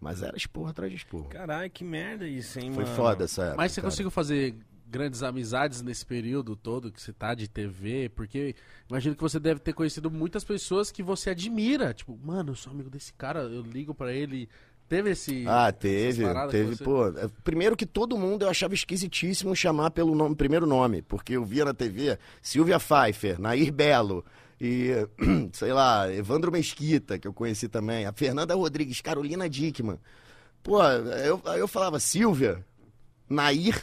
Mas era esporro atrás de esporro. Caralho, que merda isso, hein, Foi mano? foda essa época. Mas você cara. conseguiu fazer grandes amizades nesse período todo que você tá de TV? Porque imagino que você deve ter conhecido muitas pessoas que você admira. Tipo, mano, eu sou amigo desse cara, eu ligo pra ele. Teve esse. Ah, teve, teve, você- pô. é, Primeiro que todo mundo eu achava esquisitíssimo chamar pelo nome, primeiro nome, porque eu via na TV Silvia Pfeiffer, Nair Belo e, sei lá, Evandro Mesquita, que eu conheci também, a Fernanda Rodrigues, Carolina Dickman. Pô, eu, eu falava Silvia, Nair,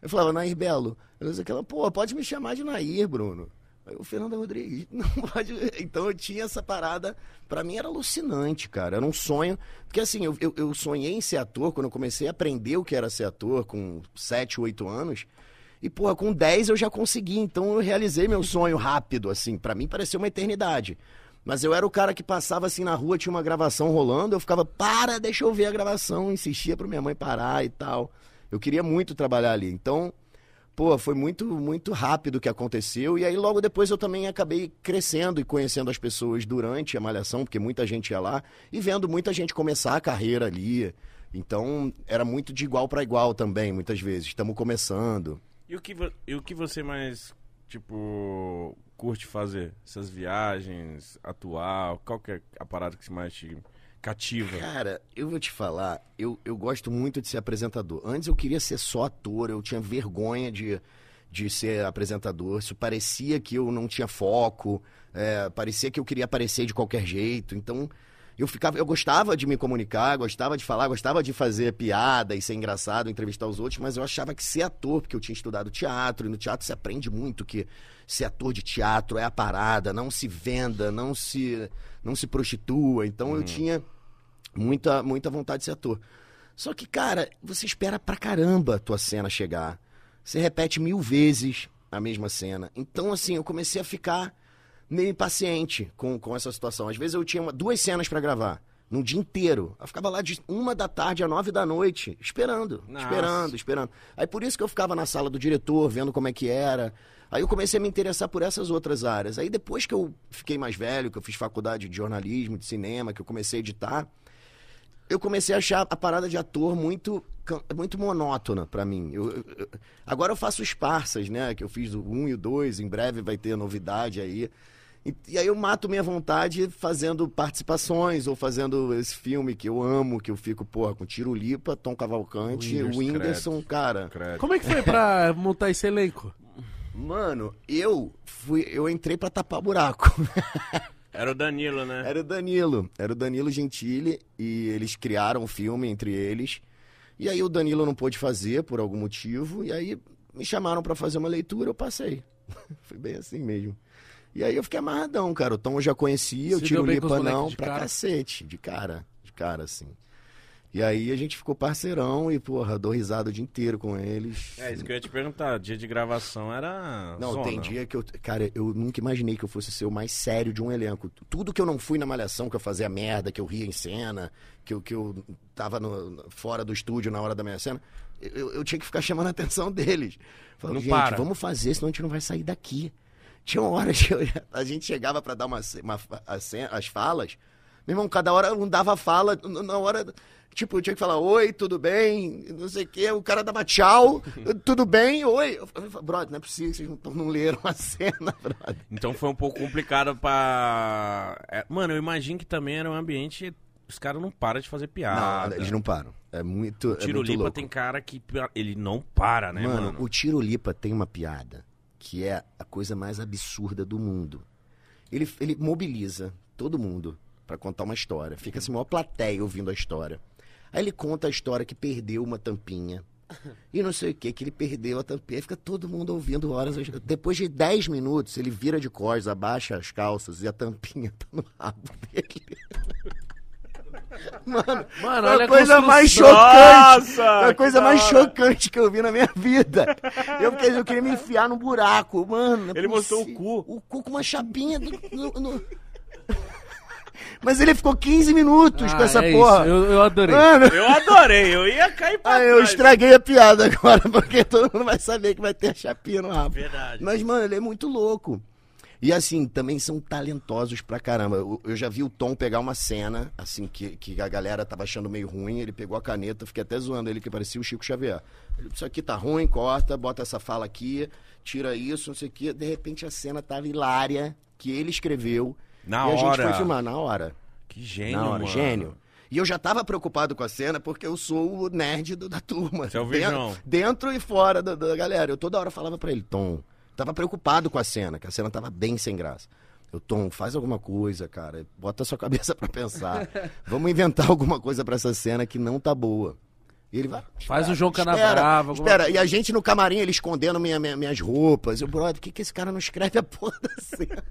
eu falava Nair Belo. Eu disse aquela, pô, pode me chamar de Nair, Bruno. Aí o Fernando Rodrigues, não pode. Então eu tinha essa parada, pra mim era alucinante, cara. Era um sonho. Porque assim, eu, eu, eu sonhei em ser ator quando eu comecei a aprender o que era ser ator, com 7, 8 anos. E, porra, com 10 eu já consegui. Então eu realizei meu sonho rápido, assim. Pra mim pareceu uma eternidade. Mas eu era o cara que passava assim na rua, tinha uma gravação rolando, eu ficava, para, deixa eu ver a gravação, insistia pra minha mãe parar e tal. Eu queria muito trabalhar ali. Então, pô, foi muito, muito rápido o que aconteceu. E aí, logo depois, eu também acabei crescendo e conhecendo as pessoas durante a malhação, porque muita gente ia lá, e vendo muita gente começar a carreira ali. Então, era muito de igual para igual também, muitas vezes. Estamos começando. E o, que e o que você mais, tipo, curte fazer? Essas viagens, atuar, qual que é a parada que mais te cativa? Cara, eu vou te falar, eu, eu gosto muito de ser apresentador. Antes eu queria ser só ator, eu tinha vergonha de, de ser apresentador. Isso parecia que eu não tinha foco, é, parecia que eu queria aparecer de qualquer jeito. Então, eu ficava, eu gostava de me comunicar, gostava de falar, gostava de fazer piada e ser engraçado, entrevistar os outros, mas eu achava que ser ator, porque eu tinha estudado teatro, e no teatro se aprende muito que ser ator de teatro é a parada, não se venda, não se não se prostitua. Então eu tinha muita muita vontade de ser ator. Só que, cara, você espera pra caramba a tua cena chegar. Você repete mil vezes a mesma cena. Então, assim, eu comecei a ficar meio impaciente com, com essa situação. Às vezes eu tinha uma- duas cenas pra gravar, num dia inteiro. Eu ficava lá de uma da tarde a nove da noite, esperando, Nossa. esperando, esperando. Aí por isso que eu ficava na sala do diretor, vendo como é que era. Aí eu comecei a me interessar por essas outras áreas. Aí depois que eu fiquei mais velho, que eu fiz faculdade de jornalismo, de cinema, que eu comecei a editar, eu comecei a achar a parada de ator muito muito monótona pra mim. Eu- eu- eu- agora eu faço os parsas, né? Que eu fiz o 1 e o 2, em breve vai ter novidade aí. E, e aí eu mato minha vontade fazendo participações ou fazendo esse filme que eu amo, que eu fico, porra, com Tiro Lipa, Tom Cavalcante, Whindersson, o Whindersson, cara. Credo. Como é que foi pra montar esse elenco? Mano, eu fui, eu entrei pra tapar buraco. Era o Danilo, né? Era o Danilo, era o Danilo Gentili e eles criaram o filme entre eles. E aí o Danilo não pôde fazer por algum motivo e aí me chamaram pra fazer uma leitura, eu passei. Foi bem assim mesmo. E aí eu fiquei amarradão, cara. O Tom eu já conhecia, o Se Tiro os Lipa não, pra cara? cacete, de cara, de cara assim. E aí a gente ficou parceirão e, porra, dou risada o dia inteiro com eles. É, isso que eu ia te perguntar. Dia de gravação era. Não, zona. tem dia que eu. Cara, eu nunca imaginei que eu fosse ser o mais sério de um elenco. Tudo que eu não fui na malhação, que eu fazia merda, que eu ria em cena, que eu, que eu tava no- fora do estúdio na hora da minha cena, eu, eu tinha que ficar chamando a atenção deles. Falando, Não gente, para. vamos fazer, senão a gente não vai sair daqui. Tinha horas que eu- a gente chegava pra dar uma, uma, as falas. Meu irmão, cada hora um dava fala, na hora. Tipo, eu tinha que falar, oi, tudo bem? Não sei o quê. O cara dava tchau, tudo bem? Oi. Eu falei, brother, não é possível, vocês não, não leram a cena, brother. Então foi um pouco complicado pra. É, mano, eu imagino que também era um ambiente. Os caras não param de fazer piada. Não, eles não param. É muito. O é Tiro muito Lipa louco. tem cara que ele não para, né, mano, mano? o Tiro Lipa tem uma piada que é a coisa mais absurda do mundo. Ele, ele mobiliza todo mundo pra contar uma história. Fica assim, uma plateia ouvindo a história. Aí ele conta a história que perdeu uma tampinha. E não sei o que, que ele perdeu a tampinha. Fica todo mundo ouvindo horas. Depois de 10 minutos, ele vira de costas, abaixa as calças e a tampinha tá no rabo dele. Mano, Mano, foi a a coisa mais construção. chocante. Nossa, Foi a que coisa mais chocante que eu vi na minha vida. Eu, eu queria me enfiar num buraco, mano. é Ele mostrou o cu. O cu com uma chapinha do- no- no- Mas ele ficou 15 minutos com Ah, essa é porra. Eu, eu adorei. Mano, Eu adorei, eu ia cair pra eu trás. estraguei a piada agora, porque todo mundo vai saber que vai ter a chapinha no rabo. Verdade. Mas, mano, ele é muito louco. E assim, também são talentosos pra caramba. Eu, eu já vi o Tom pegar uma cena, assim, que, que a galera tava achando meio ruim. Ele pegou a caneta, fiquei até zoando ele, que parecia o Chico Xavier. Ele, Isso aqui tá ruim, corta, bota essa fala aqui, tira isso, não sei o quê. De repente a cena tava hilária, que ele escreveu. Na e a gente hora. foi filmar na hora. Que gênio, na hora, mano. gênio. E eu já tava preocupado com a cena porque eu sou o nerd do- da turma. Você é o dentro, dentro e fora da, da galera. Eu toda hora falava pra ele, Tom, tava preocupado com a cena, que a cena tava bem sem graça. Eu, Tom, faz alguma coisa, cara. Bota a sua cabeça pra pensar. Vamos inventar alguma coisa pra essa cena que não tá boa. E ele vai. Faz o João espera, Canabrava. alguma- Espera, e a gente no camarim, ele escondendo minha- minha- minhas roupas. Eu, brother, por que, que esse cara não escreve a porra da cena?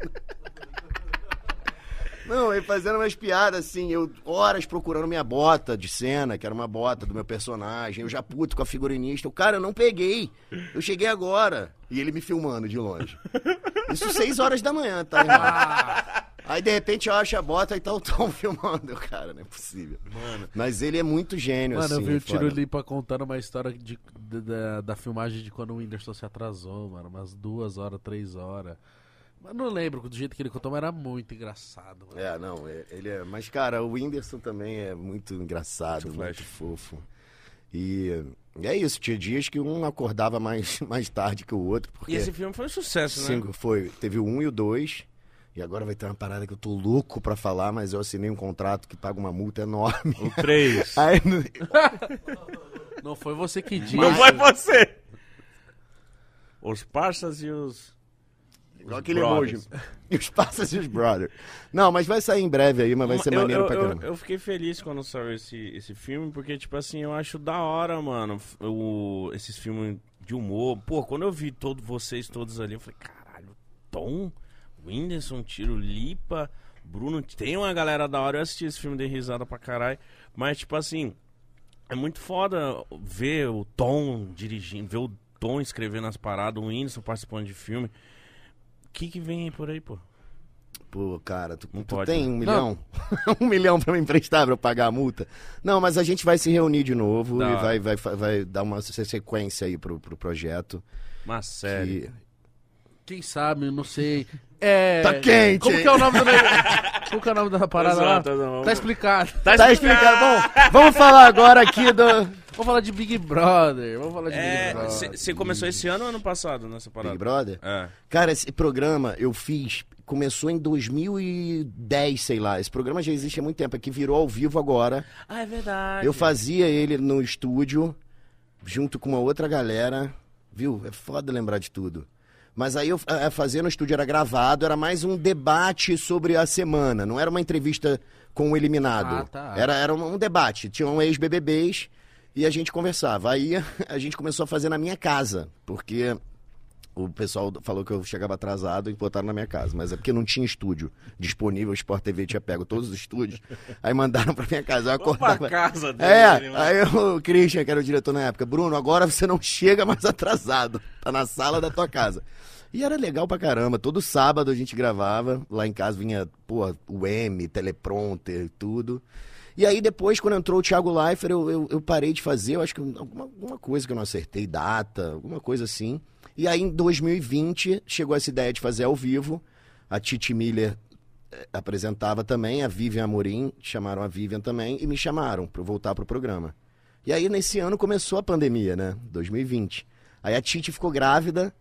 Não, ele fazendo umas piadas assim, eu horas procurando minha bota de cena, que era uma bota do meu personagem, eu já puto com a figurinista. O cara, eu não peguei. Eu cheguei agora. E ele me filmando de longe. Isso seis horas da manhã, tá, irmão? Aí de repente eu acho a bota e tá o Tom filmando. Eu, Cara, não é possível. Mas ele é muito gênio, Mano, assim. eu vi o Tiro foda. Lipa contando uma história de, de- da, da filmagem de quando o Whindersson se atrasou, mano. Umas duas horas, três horas. Mas não lembro do jeito que ele contou, mas era muito engraçado. Mano. É, não, é- ele é. Mas, cara, o Whindersson também é muito engraçado, Muito muito, fofo. E, e é isso, tinha dias que um acordava mais, mais tarde que o outro, porque E esse filme foi um sucesso, né? cinco, foi, teve o um e o dois. E agora vai ter uma parada que eu tô louco pra falar, mas eu assinei um contrato que paga uma multa enorme. O 3. Aí, no- Não foi você que disse. Não foi você. Os parças e os... Igual aquele brothers. emoji. Os Passas e os Brothers. Não, mas vai sair em breve aí, mas vai ser eu, maneiro eu, pra eu- caramba. Eu, fiquei feliz quando saiu esse, esse filme, porque, tipo assim, eu acho da hora, mano, o, esses filmes de humor. Pô, quando eu vi todos vocês todos ali, eu falei, caralho, Tom, Whindersson, Tiro Lipa, Bruno, tem uma galera da hora. Eu assisti esse filme, dei risada pra caralho. Mas, tipo assim, é muito foda ver o Tom dirigindo, ver o Tom escrevendo as paradas, o Whindersson participando de filme. O que que vem por aí, pô? Pô, cara, tu, tu pode, tem né? um milhão? um milhão pra me emprestar pra eu pagar a multa? Não, mas a gente vai se reunir de novo e vai, vai, vai dar uma se- sequência aí pro, pro projeto. Uma série. que- Quem sabe, não sei. É. Tá quente, Como que é o nome do negócio? Como que é o nome da parada lá? Não. Tá explicado. Tá explicado. Bom, vamos falar agora aqui do Vamos falar de Big Brother. Vamos falar de Big É, Brother. você começou esse ano ou ano passado nessa parada? Big Brother. É. Cara, esse programa eu fiz, começou em 2010, sei lá. Esse programa já existe há muito tempo, é que virou ao vivo agora. Ah, é verdade. Eu fazia ele no estúdio, junto com uma outra galera. Viu? É foda lembrar de tudo. Mas aí eu eh, fazia no estúdio, era gravado, era mais um debate sobre a semana. Não era uma entrevista com o eliminado. Ah, tá. Era, era um, um debate. Tinham ex-BBBs e a gente conversava. Aí a gente começou a fazer na minha casa, porque o pessoal falou que eu chegava atrasado e botaram na minha casa. Mas é porque não tinha estúdio disponível, o Sport TV tinha pego todos os estúdios. Aí mandaram pra minha casa. Eu acordava. casa dele, É, mano. aí o Christian, que era o diretor na época, Bruno, agora você não chega mais atrasado. Tá na sala da tua casa. E era legal pra caramba. Todo sábado a gente gravava. Lá em casa vinha, pô, o M, teleprompter e tudo. E aí depois, quando entrou o Thiago Leifert, eu, eu, eu parei de fazer. Eu acho que alguma, alguma coisa que eu não acertei, data, alguma coisa assim. E aí em 2020 chegou essa ideia de fazer ao vivo. A Titi Miller eh, apresentava também, a Vivian Amorim, chamaram a Vivian também e me chamaram para voltar pro programa. E aí nesse ano começou a pandemia, né? 2020. Aí a Titi ficou grávida,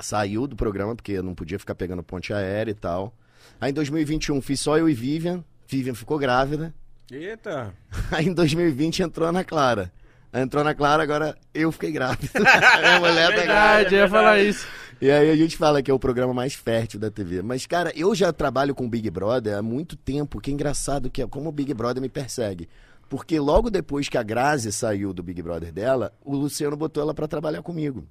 saiu do programa porque não podia ficar pegando ponte aérea e tal. Aí em 2021 fiz só eu e Vivian, Vivian ficou grávida. Eita. Aí em 2020 entrou a Ana Clara. Entrou a Ana Clara, agora eu fiquei grávida. a mulher tá grávida. Verdade, eu ia falar isso. E aí a gente fala que é o programa mais fértil da TV. Mas, cara, eu já trabalho com o Big Brother há muito tempo. Que engraçado que é como o Big Brother me persegue. Porque logo depois que a Grazi saiu do Big Brother dela, o Luciano botou ela pra trabalhar comigo.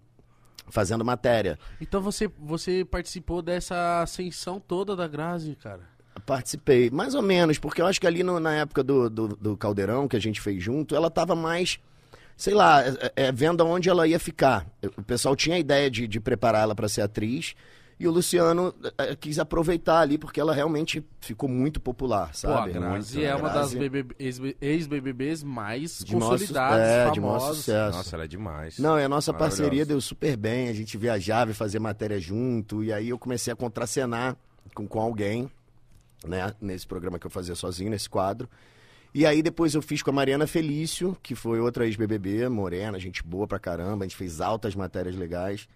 Fazendo matéria. Então você, você participou dessa ascensão toda da Grazi, cara. Participei, mais ou menos, porque eu acho que ali no- na época do, do, do Caldeirão, que a gente fez junto, ela tava mais, sei lá, é, é, vendo aonde ela ia ficar. O pessoal tinha a ideia de, de preparar ela para ser atriz, e o Luciano é, quis aproveitar ali, porque ela realmente ficou muito popular, Pô, a sabe? Grazi Muito, é uma das BBB ex-BBBs mais de consolidadas, é, de maior sucesso. Nossa, ela é demais. Não, e a nossa parceria deu super bem. A gente viajava e fazia matéria junto. E aí eu comecei a contracenar com, com alguém, né? Nesse programa que eu fazia sozinho, nesse quadro. E aí depois eu fiz com a Mariana Felício, que foi outra ex-BBB, morena, gente boa pra caramba. A gente fez altas matérias legais.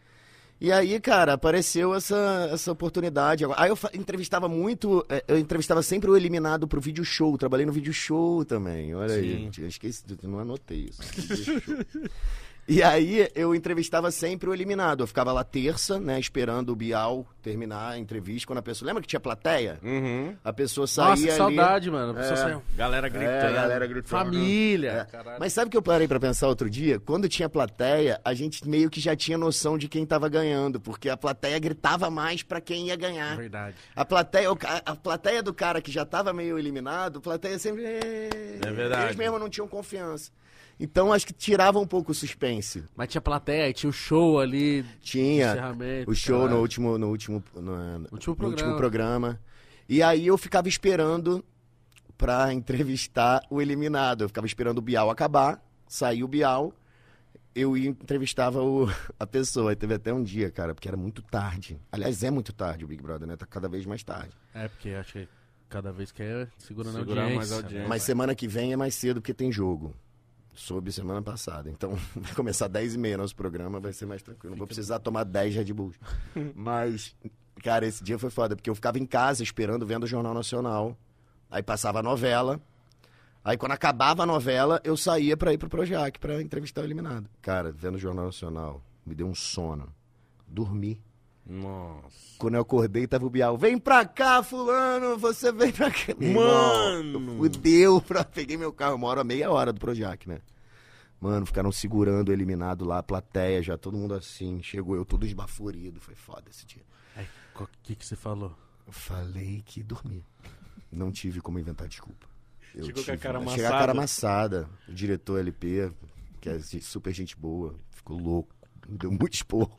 E aí, cara, apareceu essa, essa oportunidade. Aí eu entrevistava muito, eh, eu entrevistava sempre o eliminado pro vídeo show. Trabalhei no vídeo show também. Olha aí, Sim. eu esqueci, eu não anotei isso. E aí eu entrevistava sempre o eliminado. Eu ficava lá terça, né, esperando o Bial terminar a entrevista. Quando a pessoa. Lembra que tinha plateia? Uhum. A pessoa saía. Nossa, que ali- saudade, mano. A pessoa É. saiu, Galera gritando. É, a galera gritando. Família. É. caralho. Mas sabe o que eu parei pra pensar outro dia? Quando tinha plateia, a gente meio que já tinha noção de quem tava ganhando, porque a plateia gritava mais pra quem ia ganhar. Verdade. A plateia, a plateia do cara que já tava meio eliminado, a plateia sempre. É verdade. Eles mesmo não tinham confiança. Então acho que tirava um pouco o suspense. Mas tinha plateia, tinha o show ali. Tinha encerramento, o show caralho. no último, no último, no, no Último último programa. E aí eu ficava esperando pra entrevistar o eliminado. Eu ficava esperando o Bial acabar, sair o Bial, eu ia entrevistava o, a pessoa. E teve até um dia, cara, porque era muito tarde. Aliás, é muito tarde o Big Brother, né? Tá cada vez mais tarde. É, porque acho que cada vez que é segurando Segurar audiência. mais audiência. Mas semana que vem é mais cedo porque tem jogo. Soube semana passada. Então, vai começar 10 e meia nosso programa, vai ser mais tranquilo. Não vou precisar tomar 10 Red Bulls. Mas, cara, esse dia foi foda, porque eu ficava em casa esperando, vendo o Jornal Nacional. Aí passava a novela. Aí quando acabava a novela, eu saía pra ir pro Projac pra entrevistar o eliminado. Cara, vendo o Jornal Nacional, me deu um sono. Dormi. Nossa. Quando eu acordei, tava o Bial. Vem pra cá, fulano, você vem pra cá. Mano! irmão, Fudeu, pra... peguei meu carro, uma hora, meia hora do Projac, né? Mano, ficaram segurando o eliminado lá, a plateia, já todo mundo assim. Chegou eu todo esbaforido, foi foda esse dia. O que, que você falou? Eu falei que dormi. Não tive como inventar desculpa. Eu Chegou com a tive- cara Cheguei com a amassada. cara amassada. O diretor LP, que é super gente boa, ficou louco. Me deu muito esporro.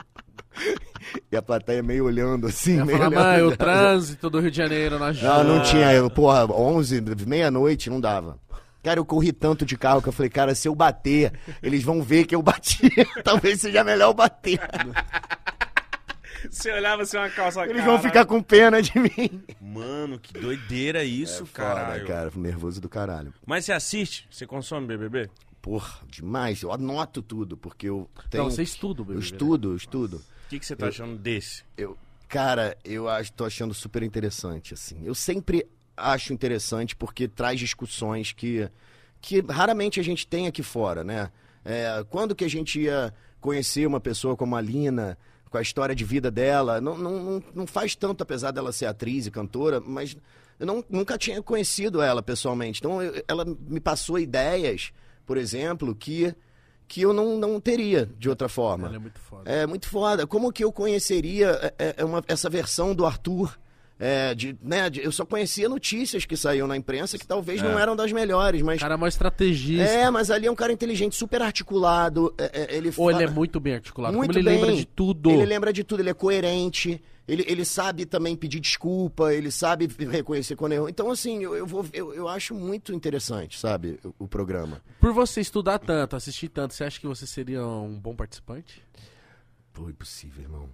E a plateia meio olhando assim, Ia meio falar, olhando. mãe, o trânsito do Rio de Janeiro na Não, não tinha. Eu, porra, 11, meia-noite, não dava. Cara, eu corri tanto de carro que eu falei, cara, se eu bater, eles vão ver que eu bati. Talvez seja melhor eu bater. Você olhava assim uma calça Eles vão ficar com pena de mim. Mano, que doideira isso, cara. Foda, cara, nervoso do caralho. Mas você assiste? Você consome BBB? Porra, demais. Eu anoto tudo, porque eu tenho... Não, você estuda o Eu BBB. né? estudo, eu estudo. O que, que você tá achando desse? Eu, cara, eu acho, tô achando super interessante, assim. Eu sempre acho interessante porque traz discussões que, que raramente a gente tem aqui fora, né? É, quando que a gente ia conhecer uma pessoa como a Lina, com a história de vida dela, não, não, não, não faz tanto, apesar dela ser atriz e cantora, mas eu não, nunca tinha conhecido ela pessoalmente. Então, eu- ela me passou ideias, por exemplo, que, que eu não, não teria de outra forma. Ela é muito foda. É muito foda. Como que eu conheceria é, é, é uma- essa versão do Arthur? É, de, né, de- eu só conhecia notícias que saíam na imprensa que talvez não eram das melhores, mas. O cara é mó estrategista. É, mas ali é um cara inteligente, super articulado. é, é, ele Ou ele fala- é muito bem articulado. muito Como ele lembra bem. de tudo. Ele lembra de tudo, ele é coerente. Ele, ele sabe também pedir desculpa, ele sabe reconhecer quando errou. Então, assim, eu, eu, vou, eu, eu acho muito interessante, sabe, o, o programa. Por você estudar tanto, assistir tanto, você acha que você seria um bom participante? Pô, impossível, irmão.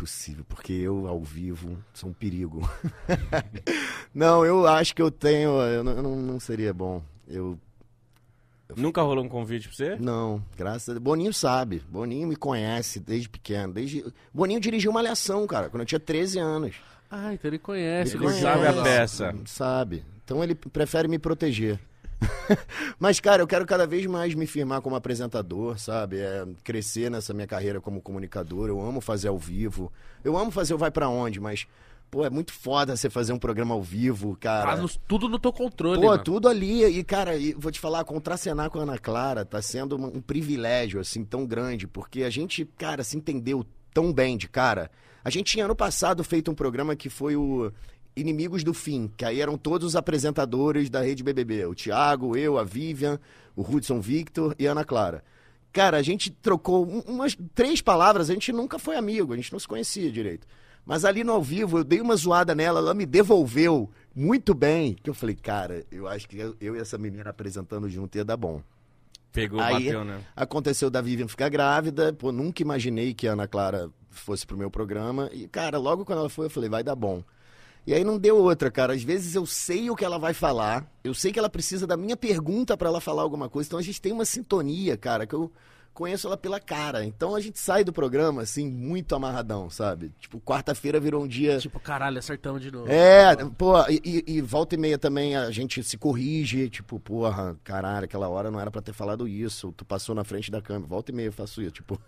Impossível, porque eu, ao vivo, sou um perigo. não, eu acho que eu tenho. Eu não, eu não, não seria bom. Eu. Nunca rolou um convite pra você? Não, graças a Deus. Boninho sabe. Boninho me conhece desde pequeno. Desde... Boninho dirigiu uma Malhação, cara, quando eu tinha 13 anos. Ah, então ele conhece. Ele conhece. sabe a peça. Sabe. Então ele prefere me proteger. Mas, cara, eu quero cada vez mais me firmar como apresentador, sabe? É, crescer nessa minha carreira como comunicador. Eu amo fazer ao vivo. Eu amo fazer o Vai Pra Onde, mas, pô, é muito foda você fazer um programa ao vivo, cara. No- tudo no teu controle, Pô, mano. tudo ali. E, cara, e vou te falar, contracenar com a Ana Clara tá sendo um um privilégio, assim, tão grande, porque a gente, cara, se entendeu tão bem de cara. A gente tinha ano passado feito um programa que foi o Inimigos do Fim, que aí eram todos os apresentadores da rede BBB. O Thiago, eu, a Vivian, o Hudson Victor e a Ana Clara. Cara, a gente trocou um- umas três palavras, a gente nunca foi amigo, a gente não se conhecia direito. Mas ali no ao vivo, eu dei uma zoada nela, ela me devolveu muito bem. Que eu falei, cara, eu acho que eu, eu e essa menina apresentando junto ia dar bom. Pegou, Aí- bateu, né? Aconteceu da Vivian ficar grávida, pô, nunca imaginei que a Ana Clara fosse pro meu programa. E, cara, logo quando ela foi, eu falei, vai dar bom. E aí não deu outra, cara. Às vezes eu sei o que ela vai falar, eu sei que ela precisa da minha pergunta pra ela falar alguma coisa. Então a gente tem uma sintonia, cara, que eu conheço ela pela cara. Então a gente sai do programa, assim, muito amarradão, sabe? Tipo, quarta-feira virou um dia. Tipo, caralho, acertamos de novo. É, pô, e, e- volta e meia também a gente se corrige, tipo, porra, caralho, aquela hora não era pra ter falado isso, tu passou na frente da câmera, volta e meia eu faço isso, tipo,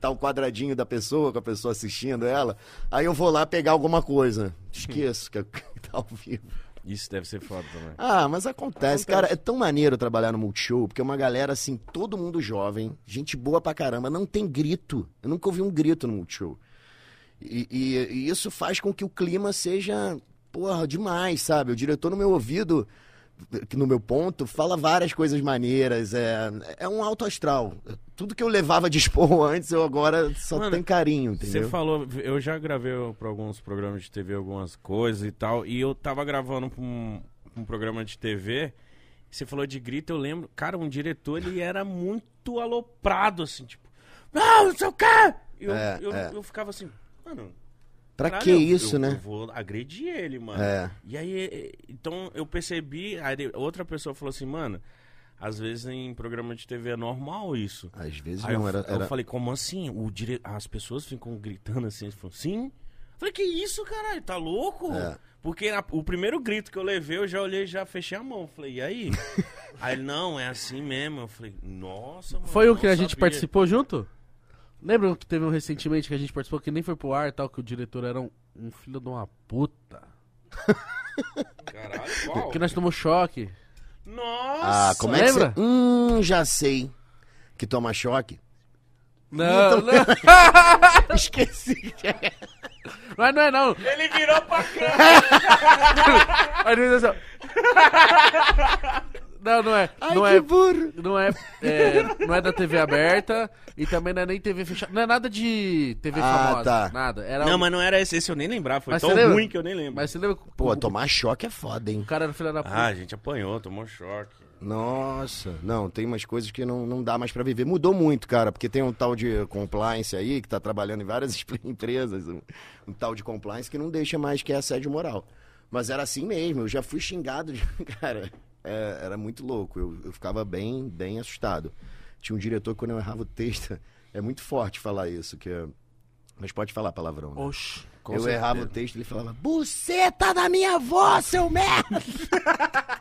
tá o quadradinho da pessoa, com a pessoa assistindo ela, aí eu vou lá pegar alguma coisa, esqueço que tá ao vivo. Isso deve ser foda também. Ah, mas acontece, cara, é tão maneiro trabalhar no Multishow, porque é uma galera assim, todo mundo jovem, gente boa pra caramba, não tem grito, eu nunca ouvi um grito no Multishow. E, e- e isso faz com que o clima seja, porra, demais, sabe? O diretor no meu ouvido, no meu ponto, fala várias coisas maneiras. É, é um alto astral. Tudo que eu levava de esporro antes, eu agora só Mano, tenho carinho, Você entendeu? falou, eu já gravei para alguns programas de TV algumas coisas e tal, e eu tava gravando pra um, um programa de TV. Você falou de grito, eu lembro, cara, um diretor ele era muito aloprado, assim, tipo, não, não sei o quê! Eu, É, eu, é. eu ficava assim, mano. Pra caralho, que eu- isso, eu- né? Eu vou agredir ele, mano. É. E aí, então eu percebi, aí outra pessoa falou assim, mano, às vezes em programa de TV é normal isso. Às vezes Aí não, eu, era. eu era... falei, como assim? O dire... As pessoas ficam gritando assim. Ele falou, sim. Eu falei, que isso, caralho? Tá louco? É. Porque na- o primeiro grito que eu levei, eu já olhei já fechei a mão. Falei, e aí? aí ele, não, é assim mesmo. Eu falei, nossa, mano. Foi o que a gente sabia." participou junto? Lembra que teve um recentemente que a gente participou que nem foi pro ar e tal, que o diretor era um, um filho de uma puta. Caralho, qual? Que nós tomamos choque. Nossa! Ah, como é que lembra? você... Hum, já sei. Que toma choque. Não, não, Esqueci. mas não é não. Ele virou pra câmera. Aí ele assim. Não, não é. Ai, não que é. burro. Não é, é, não é da TV aberta e também não é nem TV fechada. Não é nada de TV Ah, famosa. tá. Nada. Era Não, um- mas não era esse, esse eu nem lembrava. Foi Mas tão você lembra? ruim que eu nem lembro. Mas você lembra que Pô, o, tomar choque é foda, hein? o cara era filho da puta? Ah, a gente apanhou, tomou choque. Nossa, não, tem umas coisas que não, não dá mais pra viver. Mudou muito, cara, porque tem um tal de compliance aí que tá trabalhando em várias empresas, um, um tal de compliance que não deixa mais que é assédio moral. Mas era assim mesmo, eu já fui xingado, de, cara, é, era muito louco, eu, eu ficava bem, bem assustado. Tinha um diretor que quando eu errava o texto, é muito forte falar isso, que é, mas pode falar palavrão, né? Oxi. eu certeza. errava o texto, ele falava, buceta da minha avó, seu merda!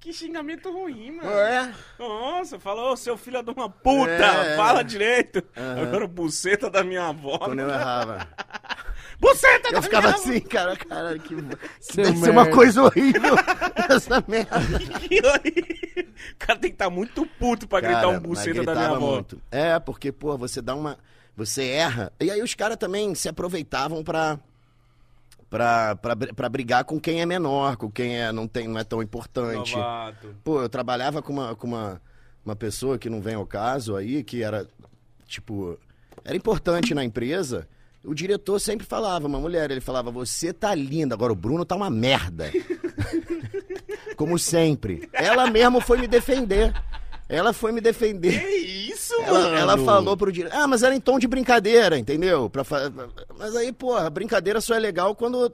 Que xingamento ruim, mano. É? Nossa, falou, seu filho é de uma puta, É, é. fala direito. Agora, buceta da minha avó. Quando eu errava. Buceta da Eu ficava minha assim, cara, caralho, que, que deve ser uma merda. coisa horrível essa merda. Que horrível. O cara tem que estar muito puto pra gritar um buceta da minha avó. muito. É, porque, pô, você dá uma. Você erra. E aí os caras também se aproveitavam pra. Pra, pra, pra brigar com quem é menor, com quem é, não, tem, não é tão importante. Novato. Pô, eu trabalhava com uma, com uma, uma pessoa que não vem ao caso aí, que era, tipo, era importante na empresa. O diretor sempre falava, uma mulher, ele falava, você tá linda, agora o Bruno tá uma merda. Como sempre. Ela mesmo foi me defender. Ela foi me defender. Que isso, Ela, mano? ela falou pro diretor. Ah, mas era em tom de brincadeira, entendeu? Pra fa... Mas aí, porra, brincadeira só é legal quando.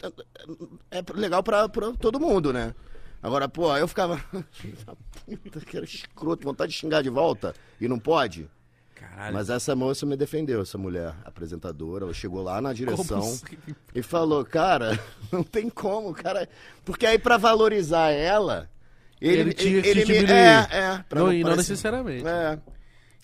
É legal pra, pra todo mundo, né? Agora, pô, eu ficava. Puta, que era escroto, vontade de xingar de volta. E não pode. Caralho. Mas essa moça me defendeu, essa mulher apresentadora. Ela chegou lá na direção Como assim? e falou: Cara, não tem como, cara. Porque aí, pra valorizar ela. Ele, Ele ele te me. diminuir. É, é. pra Não, e não necessariamente. É.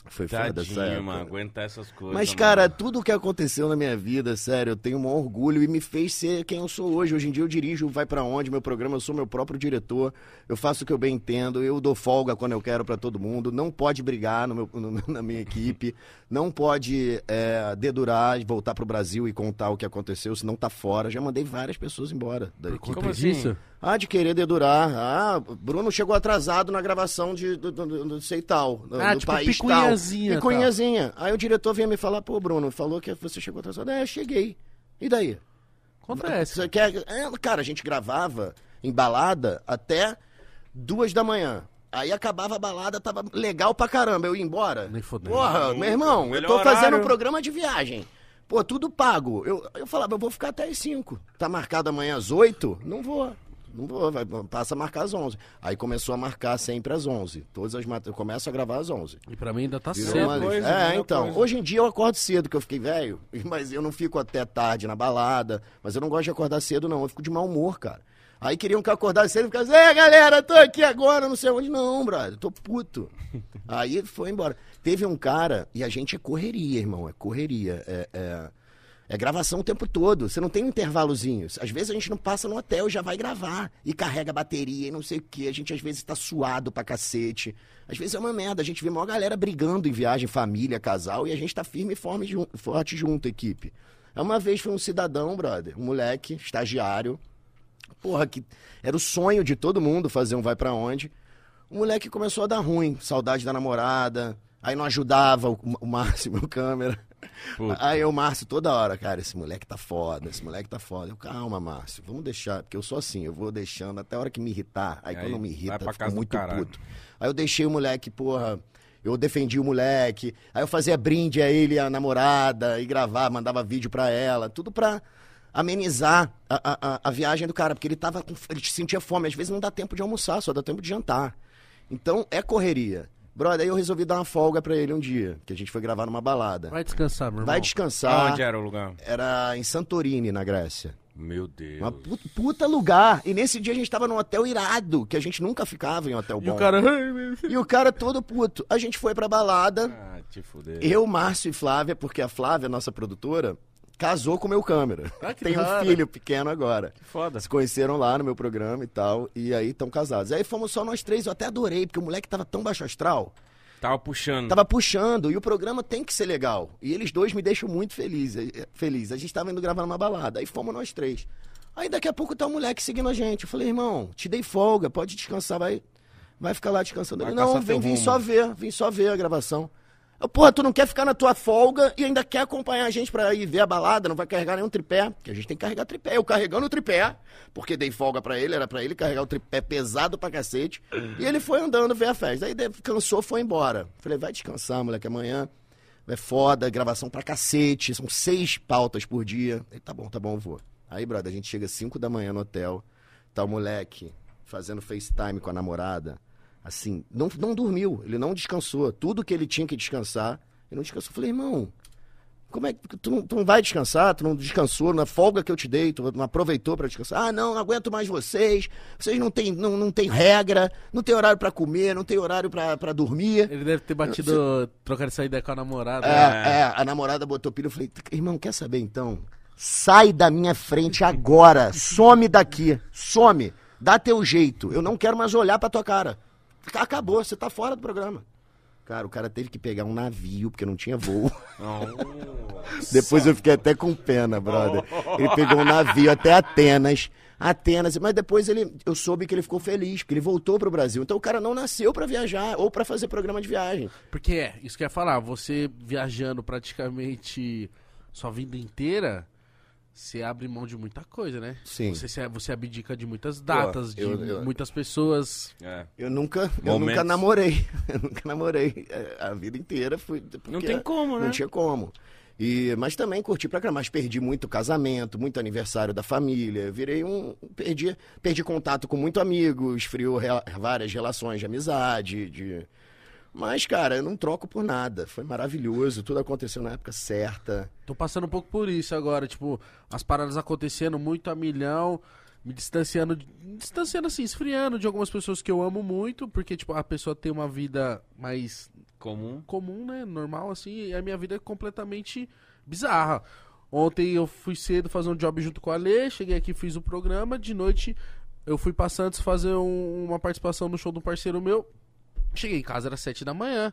Foi foda época. mano, aguentar essas coisas. Mas, mano. cara, tudo que aconteceu na minha vida, sério, eu tenho um orgulho e me fez ser quem eu sou hoje. Hoje em dia eu dirijo o Vai Pra Onde, meu programa, eu sou meu próprio diretor, eu faço o que eu bem entendo, eu dou folga quando eu quero pra todo mundo, não pode brigar no meu- no- na minha equipe, não pode é, dedurar e voltar pro Brasil e contar o que aconteceu, senão tá fora. Já mandei várias pessoas embora da Por equipe. Como assim? Ah, de querer dedurar. Ah, Bruno chegou atrasado na gravação de, do, do, do, do sei tal, do, Ah, do tipo, país picuinhazinha, tal. Picuinhazinha. Aí o diretor vinha me falar, pô, Bruno, falou que você chegou atrasado. É, cheguei. E daí? Acontece. Você quer... É, cara, a gente gravava em balada até duas da manhã. Aí acabava a balada, tava legal pra caramba. Eu ia embora. Nem fodendo. Porra, meu irmão, eu Melhor tô fazendo horário. um programa de viagem. Pô, tudo pago. Eu, eu falava, eu vou ficar até as 5. Tá marcado amanhã às 8? Não vou. Não vou, vai, passa a marcar às 11. Aí começou a marcar sempre às 11. Todas as mat... Eu começo a gravar às 11. E pra mim ainda tá Virou cedo. uma- coisa, é, então. coisa. Hoje em dia eu acordo cedo, que eu fiquei velho, mas eu não fico até tarde na balada. Mas eu não gosto de acordar cedo, não. Eu fico de mau humor, cara. Aí queriam que eu acordasse cedo e ficasse, é galera, tô aqui agora, não sei onde. Não, brother, tô puto. Aí foi embora. Teve um cara, e a gente é correria, irmão, é correria. É, é, é gravação o tempo todo. Você não tem um intervalozinho. Às vezes a gente não passa no hotel e já vai gravar. E carrega bateria e não sei o quê. A gente às vezes tá suado pra cacete. Às vezes é uma merda. A gente vê uma galera brigando em viagem, família, casal, e a gente tá firme e forte junto, equipe. É Uma vez foi um cidadão, brother, um moleque, estagiário. Porra, que era o sonho de todo mundo fazer um vai pra onde. O moleque começou a dar ruim, saudade da namorada. Aí não ajudava o, o Márcio, câmera. Puta. Aí o Márcio toda hora, cara, esse moleque tá foda, esse moleque tá foda. Eu, calma, Márcio, vamos deixar, porque eu sou assim, eu vou deixando até a hora que me irritar. Aí, Aí quando me vai irrita, eu fico muito puto. Aí eu deixei o moleque, porra, eu defendi o moleque. Aí eu fazia brinde a ele, e a namorada, e gravar, mandava vídeo pra ela, tudo pra amenizar a, a, a- a viagem do cara, porque ele tava com, ele sentia fome, às vezes não dá tempo de almoçar, só dá tempo de jantar. Então é correria. Brother, aí eu resolvi dar uma folga pra ele um dia, que a gente foi gravar numa balada. Vai descansar, meu irmão. Vai descansar. Aonde era o lugar? Era em Santorini, na Grécia. Meu Deus. Uma puta, puta lugar. E nesse dia a gente tava num hotel irado, que a gente nunca ficava em hotel E bom. o cara. E o cara todo puto. A gente foi pra balada, Ah, te fuder. eu, Márcio e Flávia, porque a Flávia, nossa produtora, casou com o meu câmera. Ah, que Tem um filho pequeno agora. Foda. Se conheceram lá no meu programa e tal, e aí estão casados. Aí fomos só nós três, eu até adorei, porque o moleque tava tão baixo astral, Tava puxando. tava puxando, e o programa tem que ser legal. E eles dois me deixam muito feliz. eh, feliz. A gente tava indo gravar numa balada, aí fomos nós três. Aí daqui a pouco tá um moleque seguindo a gente. Eu falei, irmão, te dei folga, pode descansar, vai, vai ficar lá descansando. Vai Ele, não, vem, vim rumo." só ver, vim só ver a gravação. Eu, porra, tu não quer ficar na tua folga e ainda quer acompanhar a gente pra ir ver a balada, não vai carregar nenhum tripé, porque a gente tem que carregar tripé. Eu carregando o tripé, porque dei folga pra ele, era pra ele carregar o tripé pesado pra cacete. E ele foi andando ver a festa. Aí cansou, foi embora. Falei, vai descansar, moleque, amanhã é foda, gravação pra cacete, são seis pautas por dia. Ele, tá bom, tá bom, vou. Aí, brother, a gente chega às 5 da manhã no hotel, tá o moleque fazendo FaceTime com a namorada. Assim, não, não dormiu, ele não descansou. Tudo que ele tinha que descansar, ele não descansou. Eu falei, irmão, como é que tu não, tu não vai descansar? Tu não descansou na folga que eu te dei, tu não aproveitou pra descansar? Ah, não, não aguento mais vocês. Vocês não têm não, não tem regra, não tem horário pra comer, não tem horário pra pra dormir. Ele deve ter batido, trocado essa ideia com a namorada. É, é, a namorada botou pilha, eu falei, irmão, quer saber então? Sai da minha frente agora, some daqui, some, dá teu jeito, eu não quero mais olhar pra tua cara. Acabou, você tá fora do programa. Cara, o cara teve que pegar um navio, porque não tinha voo. Depois eu fiquei até com pena, brother. Ele pegou um navio até Atenas. Atenas, mas depois ele, eu soube que ele ficou feliz, porque ele voltou pro Brasil. Então o cara não nasceu pra viajar ou pra fazer programa de viagem. Porque é, isso que eu ia falar, você viajando praticamente sua vida inteira, você abre mão de muita coisa, né? Sim. Você, se- você abdica de muitas datas, de eu- eu- muitas pessoas. É. Eu nunca, eu nunca namorei. Eu nunca namorei. É, A vida inteira fui. Não tem como, né? Não tinha como. E, mas também curti pra caramba. Mas perdi muito casamento, muito aniversário da família. Virei um. Perdi, perdi contato com muito amigo, esfriou rea- várias relações de amizade. De... Mas, cara, eu não troco por nada. Foi maravilhoso. Tudo aconteceu na época certa. Tô passando um pouco por isso agora, tipo, as paradas acontecendo muito a milhão, me distanciando, me distanciando assim, esfriando de algumas pessoas que eu amo muito, porque, tipo, a pessoa tem uma vida mais Comum. comum, né? Normal, assim, e a minha vida é completamente bizarra. Ontem eu fui cedo fazer um job junto com a Lê, cheguei aqui, fiz o programa, de noite eu fui pra Santos fazer um- uma participação no show de um parceiro meu. Cheguei em casa, era sete da manhã.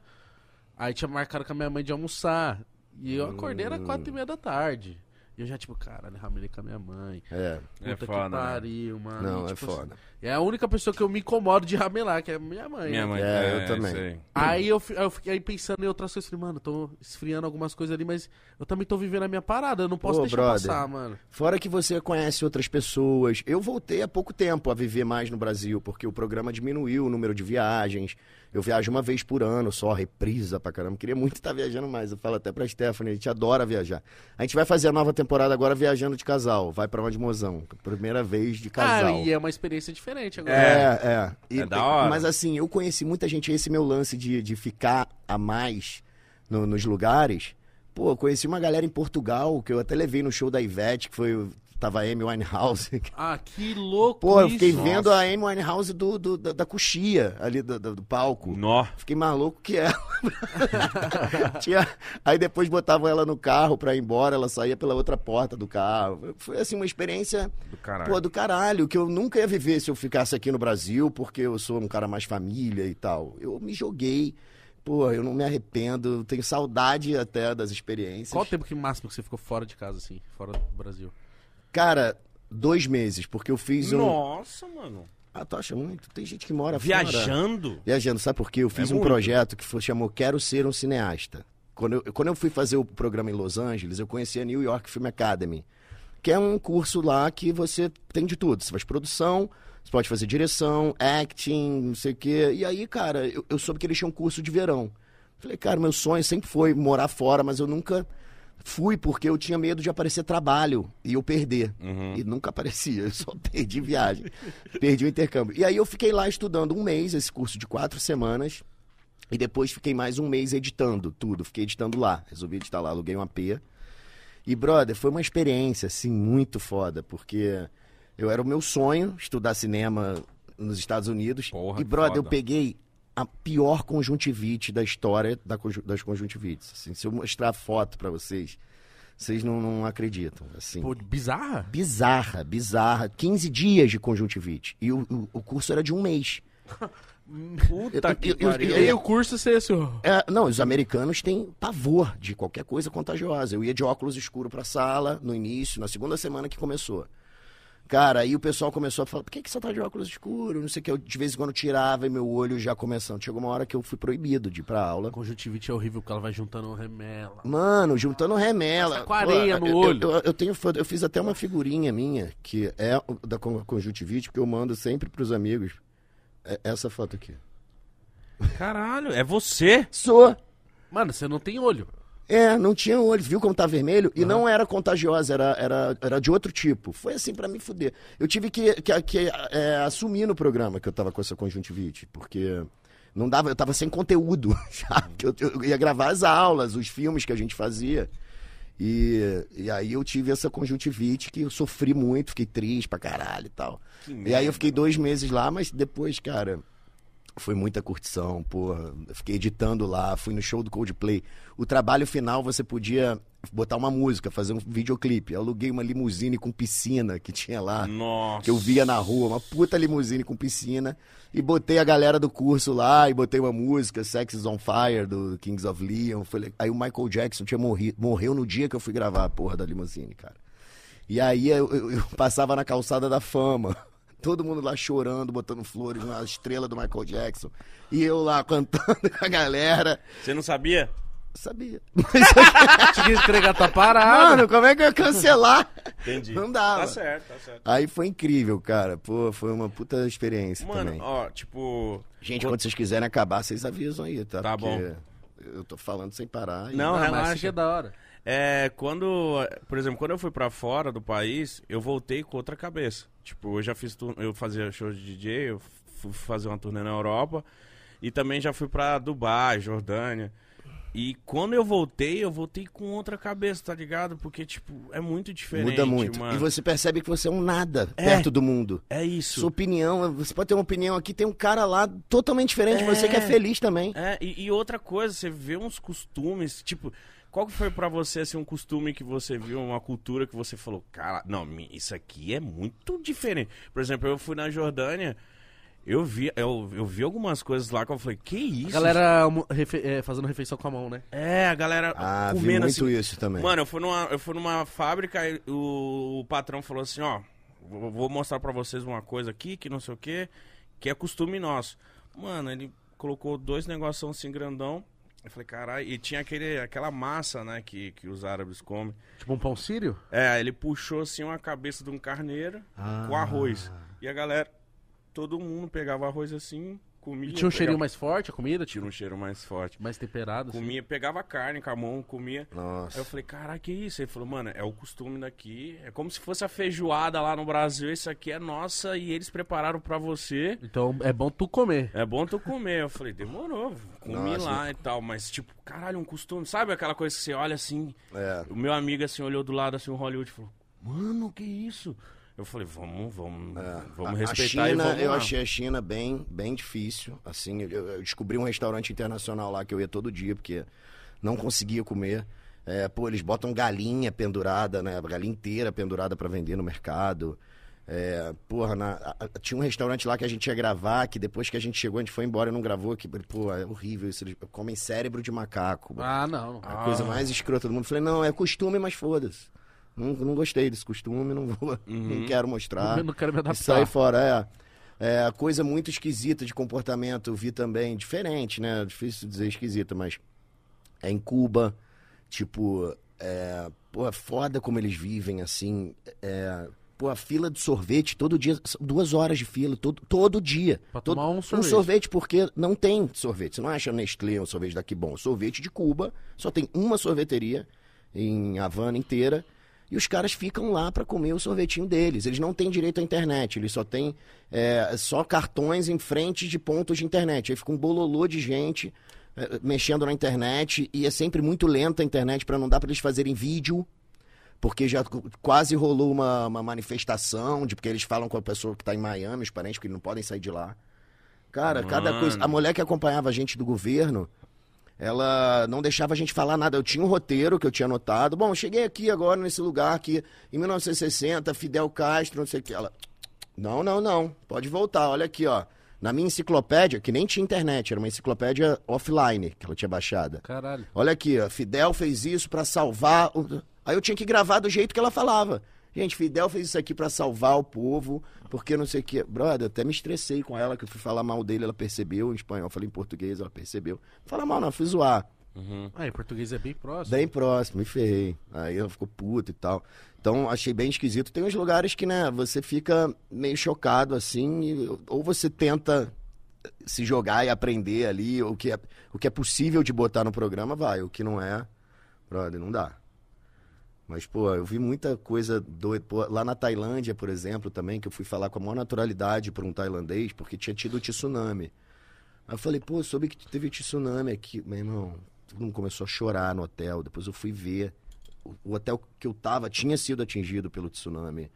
Aí tinha marcado com a minha mãe de almoçar. E eu acordei, era quatro e meia da tarde. E eu já, tipo, caralho, ramelei com a minha mãe. É. É Puta foda, que né? pariu, mano. Não, E, é tipo, foda. É a única pessoa que eu me incomodo de ramelar, que é minha mãe. Minha né? mãe. É, eu também. sei. Aí eu, eu fiquei aí pensando em outras coisas. Falei, mano, tô esfriando algumas coisas ali, mas eu também tô vivendo a minha parada. Eu não posso Ô, deixar brother. passar, mano. Fora que você conhece outras pessoas. Eu voltei há pouco tempo a viver mais no Brasil, porque o programa diminuiu o número de viagens. Eu viajo uma vez por ano só, reprisa pra caramba. Queria muito estar viajando mais. Eu falo até pra Stephanie, a gente adora viajar. A gente vai fazer a nova temporada agora viajando de casal. Vai pra onde, mozão? Primeira vez de casal. Ah, e é uma experiência diferente agora. É, é. E- É da hora. Mas assim, eu conheci muita gente, esse meu lance de, de ficar a mais no- nos lugares. Pô, eu conheci uma galera em Portugal, que eu até levei no show da Ivete, que foi. Tava a Amy Winehouse. Ah, que louco Pô, eu isso. fiquei Nossa. vendo a Amy Winehouse do, do- da, da coxia ali do, do- do palco. Nó. Fiquei maluco que ela. Tinha... Aí depois botavam ela no carro pra ir embora, ela saía pela outra porta do carro. Foi assim uma experiência Do caralho. Pô, do caralho, que eu nunca ia viver se eu ficasse aqui no Brasil, porque eu sou um cara mais família e tal. Eu me joguei, pô, eu não me arrependo, tenho saudade até das experiências. Qual o tempo que máximo que você ficou fora de casa, assim, fora do Brasil? Cara, dois meses, porque eu fiz um. Nossa, mano. Ah, tu acha muito? Tem gente que mora fora. Viajando? Viajando, sabe por quê? Eu fiz É um muito. projeto que foi, chamou Quero Ser um Cineasta. Quando eu, quando eu fui fazer o programa em Los Angeles, eu conheci a New York Film Academy, que é um curso lá que você tem de tudo. Você faz produção, você pode fazer direção, acting, não sei o quê. E aí, cara, eu, eu soube que eles tinham um curso de verão. Falei, cara, meu sonho sempre foi morar fora, mas eu nunca fui porque eu tinha medo de aparecer trabalho e eu perder. Uhum. E nunca aparecia, eu só perdi viagem. perdi o intercâmbio. E aí eu fiquei lá estudando um mês, esse curso de quatro semanas. E depois fiquei mais um mês editando tudo. Fiquei editando lá. Resolvi editar lá, aluguei um AP. E, brother, foi uma experiência, assim, muito foda, porque eu era o meu sonho estudar cinema nos Estados Unidos. Porra, e, brother, eu peguei a pior conjuntivite da história da das conjuntivites. Assim, se eu mostrar foto pra vocês, vocês não, não acreditam. Assim. Pô, bizarra. Bizarra, bizarra. 15 dias de conjuntivite. E o, o, o curso era de um mês. Puta Eu- que eu- eu- pariu. E o curso você ó, É, não, os americanos têm pavor de qualquer coisa contagiosa. Eu ia de óculos escuros pra sala no início, na segunda semana que começou. Cara, aí o pessoal começou a falar, por que, que você tá de óculos escuros? Não sei o que. Eu, de vez em quando tirava e meu olho já começando. Chegou uma hora que eu fui proibido de ir pra aula. conjuntivite é horrível porque ela vai juntando remela. Mano, juntando remela. Com areia no eu- olho. Eu, eu tenho, fo- eu fiz até uma figurinha minha, que é da con- conjuntivite, que eu mando sempre pros amigos. É essa foto aqui. Caralho, é você? Sou. Mano, você não tem olho. É, não tinha olho, viu como tá vermelho? E não era contagiosa, era, era, era de outro tipo. Foi assim pra me fuder. Eu tive que, que, que, é, assumir no programa que eu tava com essa conjuntivite, porque não dava, eu tava sem conteúdo, sabe? Eu, eu ia gravar as aulas, os filmes que a gente fazia. E, e aí eu tive essa conjuntivite que eu sofri muito, fiquei triste pra caralho e tal. E aí eu fiquei dois meses lá, mas depois, cara, foi muita curtição, porra. Fiquei editando lá, fui no show do Coldplay. O trabalho final você podia botar uma música, fazer um videoclipe. Eu aluguei uma limusine com piscina que tinha lá, Nossa. que eu via na rua, uma puta limusine com piscina. E botei a galera do curso lá e botei uma música, Sex is on Fire, do Kings of Leon. Aí o Michael Jackson tinha morrido, morreu no dia que eu fui gravar a porra da limusine, cara. E aí eu, eu- eu passava na calçada da fama. Todo mundo lá chorando, botando flores na estrela do Michael Jackson. E eu lá cantando com a galera. Você não sabia? Sabia. Tinha que entregar tua parada. Mano, como é que eu ia cancelar? Entendi. Não dava. Tá certo, tá certo. Aí foi incrível, cara. Pô, foi uma puta experiência Mano, também. ó, tipo. Gente, quando vocês quiserem acabar, vocês avisam aí, tá? Tá Porque Eu tô falando sem parar. e- Não, mas relaxa. aqui é da hora. É, quando, por exemplo, quando eu fui pra fora do país, eu voltei com outra cabeça. Tipo, eu já fiz, eu fazia show de DJ, eu fui fazer uma turnê na Europa e também já fui pra Dubai, Jordânia. E quando eu voltei, eu voltei com outra cabeça, tá ligado? Porque, tipo, é muito diferente, Muda muito. mano. E você percebe que você é um nada É. perto do mundo. É isso. Sua opinião, você pode ter uma opinião aqui, tem um cara lá totalmente diferente de você que é É. feliz também. É, e, e outra coisa, você vê uns costumes, tipo, qual que foi pra você, assim, um costume que você viu, uma cultura que você falou, cara, não, isso aqui é muito diferente. Por exemplo, eu fui na Jordânia, eu vi, eu, eu vi algumas coisas lá que eu falei, que isso? A galera refe- é, fazendo refeição com a mão, né? É, a galera Ah, vi comendo muito assim. isso também. Mano, eu fui numa, eu fui numa fábrica e o, o patrão falou assim, ó, vou, vou mostrar pra vocês uma coisa aqui, que não sei o que, que é costume nosso. Mano, ele colocou dois negocinhos assim grandão. Eu falei, caralho, e tinha aquele, aquela massa, né, que, que os árabes comem. Tipo um pão sírio? É, ele puxou assim uma cabeça de um carneiro Ah. com arroz. E a galera, todo mundo pegava arroz assim, comia. E tinha um cheirinho pegava- mais forte a comida? Tinha Tipo, um cheiro mais forte. mais temperado? assim? Comia, pegava carne com a mão, comia. Aí eu Nossa. falei, caraca, que isso? Ele falou, mano, é o costume daqui. É como se fosse a feijoada lá no Brasil. Isso aqui é nossa e eles prepararam pra você. Então é bom tu comer. É bom tu comer. Eu falei, demorou. Comi Nossa. lá e tal. Mas, tipo, caralho, um costume. Sabe aquela coisa que você olha assim? É. O meu amigo, assim, olhou do lado, assim, o Hollywood e falou, mano, que isso? Eu falei, vamos, vamos, vamos É. A- respeitar a e China, vamos eu lá. achei a China bem, bem difícil. Assim, eu, eu descobri um restaurante internacional lá que eu ia todo dia, porque não conseguia comer. É, pô, eles botam galinha pendurada, né? Galinha inteira pendurada pra vender no mercado. É, porra, na- a- tinha um restaurante lá que a gente ia gravar, que depois que a gente chegou, a gente foi embora e não gravou. Que, pô, é horrível isso. Eles comem cérebro de macaco. Ah, não. A coisa mais escrota do mundo. Falei, não, é costume, mas foda-se. Não, não gostei desse costume, não vou, não quero mostrar. Eu não quero me adaptar. sai fora, é. É, coisa muito esquisita de comportamento, eu vi também, diferente, né? Difícil dizer esquisita, mas é em Cuba, tipo, é, pô, é foda como eles vivem, assim, é, pô, a fila de sorvete, todo dia, duas horas de fila, todo, todo dia. Pra Todo- tomar um Um sorvete. sorvete, porque não tem sorvete, você não acha Nestlé um sorvete daqui bom, sorvete de Cuba, só tem uma sorveteria em Havana inteira, e os caras ficam lá para comer o sorvetinho deles. Eles não têm direito à internet, eles só têm é, só cartões em frente de pontos de internet. Aí fica um bololô de gente é, mexendo na internet e é sempre muito lenta a internet para não dar para eles fazerem vídeo. porque já quase rolou uma, uma manifestação, de porque eles falam com a pessoa que tá em Miami, os parentes, porque eles não podem sair de lá. Cara, cada Mano. coisa. A mulher que acompanhava a gente do governo, ela não deixava a gente falar nada. Eu tinha um roteiro que eu tinha anotado. Bom, cheguei aqui agora nesse lugar que em 1960, Fidel Castro, não sei o que. Ela, não, não, não. Pode voltar. Olha aqui, ó. Na minha enciclopédia, que nem tinha internet, era uma enciclopédia offline que ela tinha baixada. Caralho. Olha aqui, ó, Fidel fez isso pra salvar. o- Aí eu tinha que gravar do jeito que ela falava. Gente, Fidel fez isso aqui pra salvar o povo, porque não sei o quê. Brother, até me estressei com ela, que eu fui falar mal dele, ela percebeu em espanhol, falei em português, ela percebeu. Fala mal, não, fui zoar. Ah, em português é bem próximo. Bem próximo, me ferrei. Aí ela ficou puta e tal. Então, achei bem esquisito. Tem uns lugares que, né, você fica meio chocado, assim, e- ou você tenta se jogar e aprender ali o que, é, o que é possível de botar no programa, vai. O que não é, brother, não dá. Mas, pô, eu vi muita coisa doida. Pô, lá na Tailândia, por exemplo, também, que eu fui falar com a maior naturalidade para um tailandês, porque tinha tido tsunami. Aí eu falei, pô, soube que teve tsunami aqui. Meu irmão, todo mundo começou a chorar no hotel. Depois eu fui ver. O, o hotel que eu tava tinha sido atingido pelo tsunami.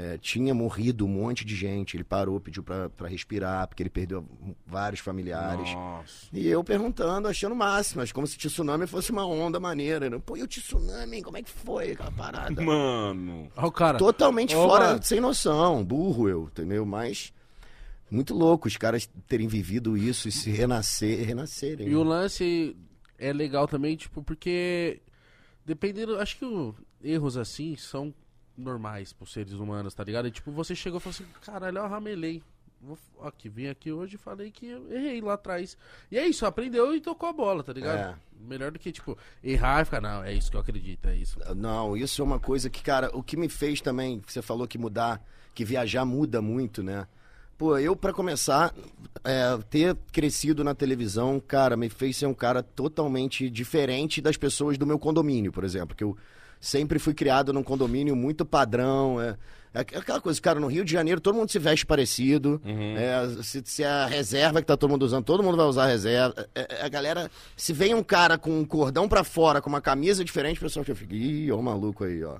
É, tinha morrido um monte de gente. Ele parou, pediu pra, pra respirar, porque ele perdeu vários familiares. Nossa. E eu perguntando, achando o máximo, mas como se tsunami fosse uma onda maneira. né? Pô, e o tsunami, como é que foi aquela parada? Mano. Olha o cara. Totalmente Ô, fora, mano. sem noção, burro eu, entendeu? Mas muito louco os caras terem vivido isso e se renascer, renascerem. E o né? lance é legal também, tipo, porque dependendo, acho que o- erros assim são normais pros seres humanos, tá ligado? E, tipo, você chegou e falou assim, caralho, eu ramelei. Vou, aqui, vim aqui hoje e falei que eu errei lá atrás. E é isso, aprendeu e tocou a bola, tá ligado? É. Melhor do que, tipo, errar e ficar, não, é isso que eu acredito, é isso. Não, isso é uma coisa que, cara, o que me fez também, você falou que mudar, que viajar muda muito, né? Pô, eu, pra começar, é, ter crescido na televisão, cara, me fez ser um cara totalmente diferente das pessoas do meu condomínio, por exemplo, que eu sempre fui criado num condomínio muito padrão, é, é aquela coisa, cara, no Rio de Janeiro todo mundo se veste parecido, é, se, se é a reserva que tá todo mundo usando, todo mundo vai usar a reserva, é, é, a galera, se vem um cara com um cordão pra fora, com uma camisa diferente, o pessoal fica, ih, ó o maluco aí, ó.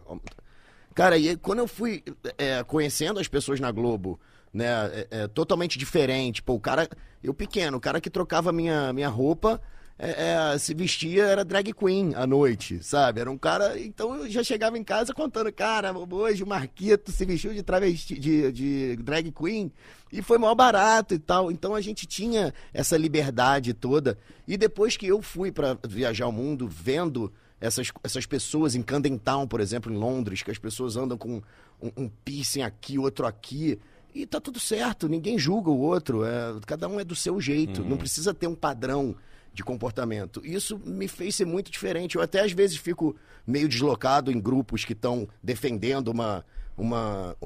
Cara, e quando eu fui é, conhecendo as pessoas na Globo, né, é, é, totalmente diferente, pô, o cara, eu pequeno, o cara que trocava minha, minha roupa, é, é, se vestia, era drag queen à noite, sabe? Era um cara, então eu já chegava em casa contando, cara, hoje o Marquito se vestiu de travesti, de, de drag queen, e foi mal barato e tal, então a gente tinha essa liberdade toda, e depois que eu fui para viajar o mundo, vendo essas, essas pessoas em Camden Town, por exemplo, em Londres, que as pessoas andam com um, um piercing aqui, outro aqui. E tá tudo certo, ninguém julga o outro. é, cada um é do seu jeito. Não precisa ter um padrão de comportamento. Isso me fez ser muito diferente. Eu até às vezes fico meio deslocado em grupos que estão defendendo uma, uma,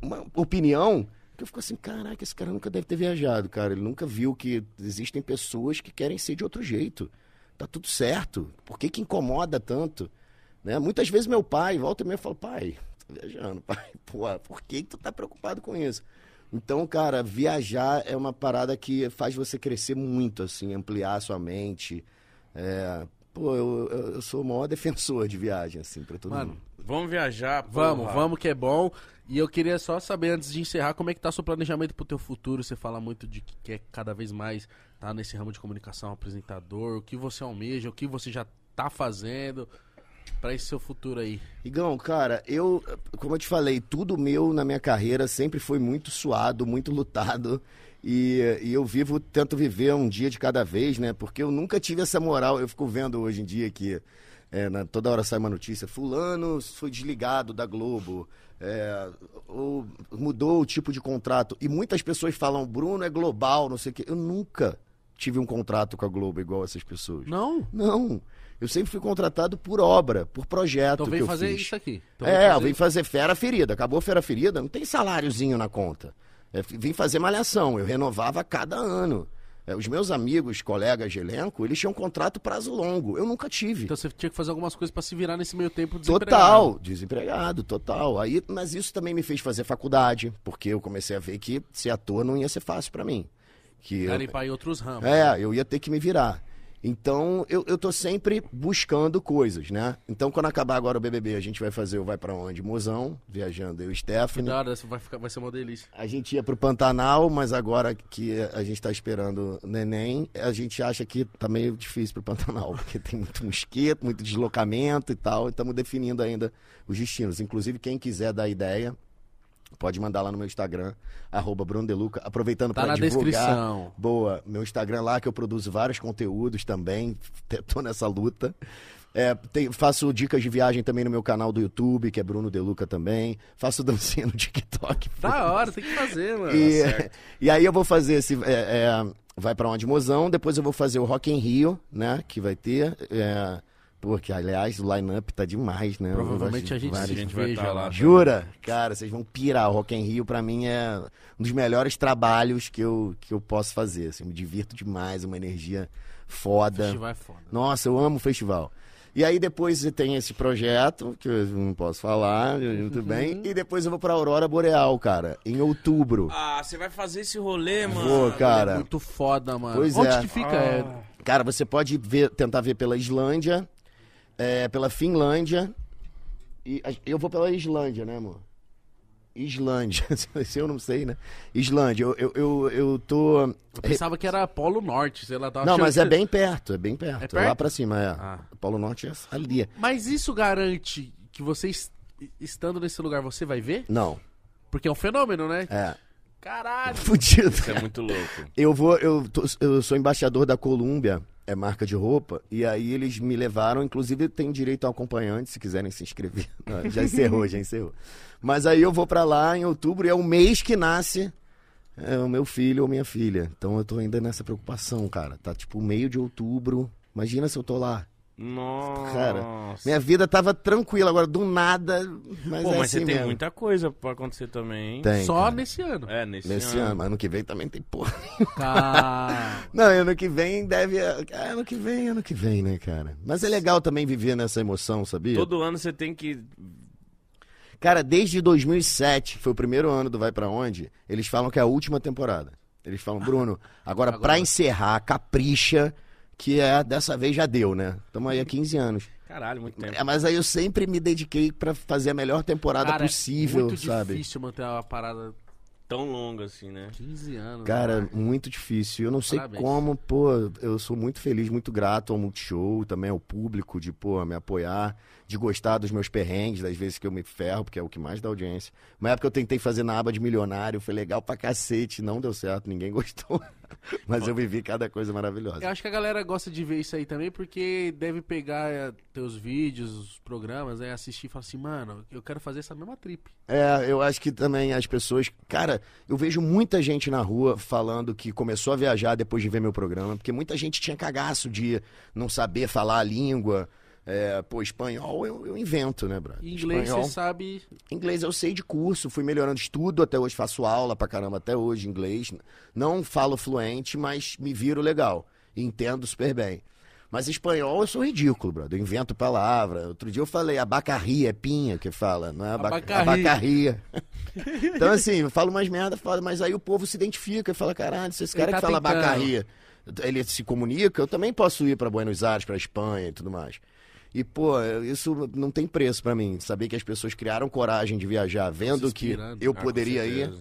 uma opinião. Que eu fico assim, caraca, esse cara nunca deve ter viajado, cara. Ele nunca viu que existem pessoas que querem ser de outro jeito. Tá tudo certo. Por que, que incomoda tanto? Né? Muitas vezes meu pai volta e meia fala, pai, tô viajando, pai, pô, por que, que tu tá preocupado com isso? Então, cara, viajar é uma parada que faz você crescer muito, assim, ampliar a sua mente. É, pô, eu, eu, sou o maior defensor de viagem, assim, pra todo Mano, mundo. Vamos viajar, Vamos, porra. vamos que é bom. E eu queria só saber, antes de encerrar, como é que tá seu planejamento pro teu futuro? Você fala muito de que quer cada vez mais tá nesse ramo de comunicação, apresentador, o que você almeja, o que você já tá fazendo pra esse seu futuro aí. Igão, cara, eu, como eu te falei, tudo meu na minha carreira sempre foi muito suado, muito lutado. E, e eu vivo, tento viver um dia de cada vez, né? Porque eu nunca tive essa moral. Eu fico vendo hoje em dia que é, na- toda hora sai uma notícia: Fulano foi desligado da Globo, é, ou mudou o tipo de contrato. E muitas pessoas falam: Bruno é global, não sei o quê. Eu nunca tive um contrato com a Globo igual essas pessoas. Não? Não. Eu sempre fui contratado por obra, por projeto. Então que vem eu fazer fiz. isso aqui. Então é, eu fazer fazer Fera Ferida. Acabou Fera Ferida, não tem saláriozinho na conta. É, vim fazer malhação, eu renovava a cada ano. É, os meus amigos, colegas de elenco, eles tinham contrato prazo longo. Eu nunca tive. Então você tinha que fazer algumas coisas pra se virar nesse meio tempo desempregado. Total, desempregado, total. Aí, mas isso também me fez fazer faculdade, porque eu comecei a ver que ser ator não ia ser fácil pra mim. Que eu- ir em outros ramos. é, eu ia ter que me virar. Então, eu, eu tô sempre buscando coisas, né? Então, quando acabar agora o BBB, a gente vai fazer o Vai Pra Onde? Mozão, viajando eu e o Stephanie. Da hora, essa vai, ficar, vai ser uma delícia. A gente ia pro Pantanal, mas agora que a gente tá esperando o neném, a gente acha que tá meio difícil pro Pantanal, porque tem muito mosquito, muito deslocamento e tal, e estamos definindo ainda os destinos. Inclusive, quem quiser dar ideia, pode mandar lá no meu Instagram, arroba Bruno Deluca, aproveitando Tá para divulgar. descrição. Boa, meu Instagram lá que eu produzo vários conteúdos também, tô nessa luta. É, tem- faço dicas de viagem também no meu canal do YouTube, que é Bruno Deluca também. Faço dancinha no TikTok. Da hora, tem que fazer, mano. E, certo. e aí eu vou fazer esse. é, é, vai pra onde, Mozão? Depois eu vou fazer o Rock in Rio, né? Que vai ter. É, porque, aliás, o line-up tá demais, né? Provavelmente a gente A gente vai veja tá lá. Jura? Cara, vocês vão pirar. O Rock in Rio, pra mim, é um dos melhores trabalhos que eu, que eu posso fazer. Assim, me divirto demais, uma energia foda. Festival é foda. Nossa, eu amo o festival. E aí depois tem esse projeto, que eu não posso falar muito bem, e depois eu vou pra Aurora Boreal, cara, em outubro. Ah, você vai fazer esse rolê, mano. Vou, cara. É muito foda, mano. Pois Onde é. que fica? É, Cara, você pode ver, tentar ver pela Islândia, é, pela Finlândia, e eu vou pela Islândia, né, amor? Islândia, se eu não sei, né? Islândia, eu, eu, eu, eu tô... eu pensava que era Polo Norte, sei lá. Tava Não, mas que é bem perto, é bem perto, É é perto? lá pra cima, é. Ah. Polo Norte é ali. Mas isso garante que você, est- estando nesse lugar, você vai ver? Não, Porque é um fenômeno, né? é. Caralho. Fudido. Isso é muito louco. Eu vou, eu, tô- eu sou embaixador da Columbia, é marca de roupa, e aí eles me levaram, inclusive tem direito ao acompanhante, se quiserem se inscrever. Não, já encerrou, já encerrou. Mas aí eu vou pra lá em outubro, e é o mês que nasce é, o meu filho ou minha filha. Então eu tô ainda nessa preocupação, cara. Tá tipo meio de outubro. Imagina se eu tô lá. Nossa. Cara, Minha vida tava tranquila, agora do nada. Mas Pô, é mas assim você tem mesmo. muita coisa pra acontecer também, hein? Tem, Só cara. nesse ano. É, nesse, Nesse ano, mas ano que vem também tem porra. Cara. Não, ano que vem deve. é, Ano que vem, ano que vem, né, cara? Mas é legal também viver nessa emoção, sabia? Todo ano você tem que. Cara, desde 2007, que foi o primeiro ano do Vai Pra Onde, eles falam que é a última temporada. Eles falam, Bruno, agora, Agora. pra encerrar, capricha, que é dessa vez já deu, né? Estamos aí há 15 anos. Caralho, muito tempo. É, mas aí eu sempre me dediquei pra fazer a melhor temporada Cara, possível, é muito sabe? difícil manter uma parada Tão longo assim, né? 15 anos. Cara, né? muito difícil. Eu não sei Parabéns. como, pô, eu sou muito feliz, muito grato ao Multishow, também ao público de, pô, me apoiar, de gostar dos meus perrengues, das vezes que eu me ferro, porque é o que mais dá audiência. Uma época eu tentei fazer na aba de milionário, foi legal pra cacete, não deu certo, ninguém gostou. Mas eu vivi cada coisa maravilhosa. Eu acho que a galera gosta de ver isso aí também, porque deve pegar é, teus vídeos, os programas, né, assistir e falar assim, mano, eu quero fazer essa mesma trip. É, eu acho que também as pessoas. Cara, eu vejo muita gente na rua falando que começou a viajar depois de ver meu programa, porque muita gente tinha cagaço de não saber falar a língua. É, pô, espanhol eu, eu invento, né, brother? Inglês espanhol, você sabe. Inglês eu sei de curso, fui melhorando estudo, até hoje faço aula pra caramba até hoje inglês. Não falo fluente, mas me viro legal. Entendo super bem. Mas espanhol eu sou ridículo, brother. Eu invento palavra. Outro dia eu falei abacarria, é pinha que fala, não é aba Abacarria. abacarria. então assim, eu falo umas merda, foda, mas aí o povo se identifica e fala, caralho, se esse cara tá que fala tentando. abacarria, ele se comunica, eu também posso ir pra Buenos Aires, pra Espanha e tudo mais. E, pô, isso não tem preço pra mim. Saber que as pessoas criaram coragem de viajar, vendo que eu Ah, poderia ir.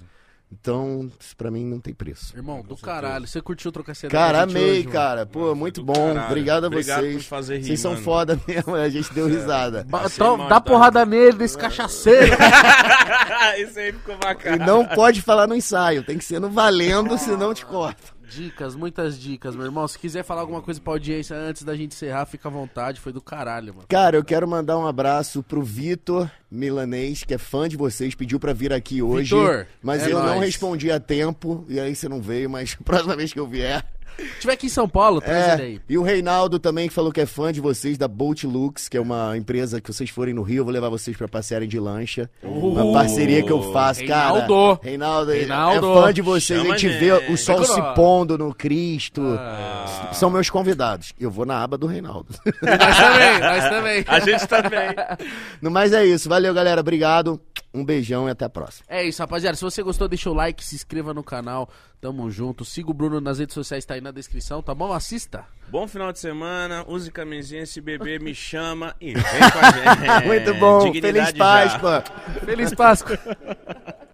Então, pra mim não tem preço. Irmão, do caralho. Você curtiu trocar essa Cara, com a gente amei, hoje, cara. Pô, Nossa, muito bom. caralho. Obrigado a Obrigado vocês. por fazer rir, Vocês são mano. foda mesmo, a gente deu risada. Ba- Passei então, mal, dá tá? porrada nele, desse cachaceiro. Isso aí ficou E bacana. não pode falar no ensaio, tem que ser no valendo, senão te corta. Dicas, muitas dicas, meu irmão. Se quiser falar alguma coisa pra audiência antes da gente encerrar, fica à vontade. Foi do caralho, mano. Cara, eu quero mandar um abraço pro Vitor Milanês, que é fã de vocês, pediu pra vir aqui hoje. Vitor, mas é eu não nóis. respondi a tempo, e aí você não veio, mas próxima vez que eu vier. Se tiver aqui em São Paulo, traz ele É, aí. e o Reinaldo também, que falou que é fã de vocês, da Boat Lux, que é uma empresa que vocês forem no Rio, eu vou levar vocês pra passearem de lancha. Uma parceria que eu faço, Reinaldo. cara. Reinaldo, é- Reinaldo. é fã de vocês, Chama a gente vê o sol se pondo no Cristo. Ah. São meus convidados. Eu vou na aba do Reinaldo. Nós também, nós também. A gente também. No mais é isso. Valeu, galera. Obrigado. Um beijão e até a próxima. É isso, rapaziada. Se você gostou, deixa o like, se inscreva no canal. Tamo junto. Siga o Bruno nas redes sociais, tá aí na descrição, tá bom? Assista. Bom final de semana, use camisinha, se beber, me chama e vem com a gente. Muito bom. Dignidade Feliz já. Páscoa. Feliz Páscoa.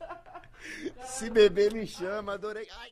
Se beber, me chama. Adorei. Ai,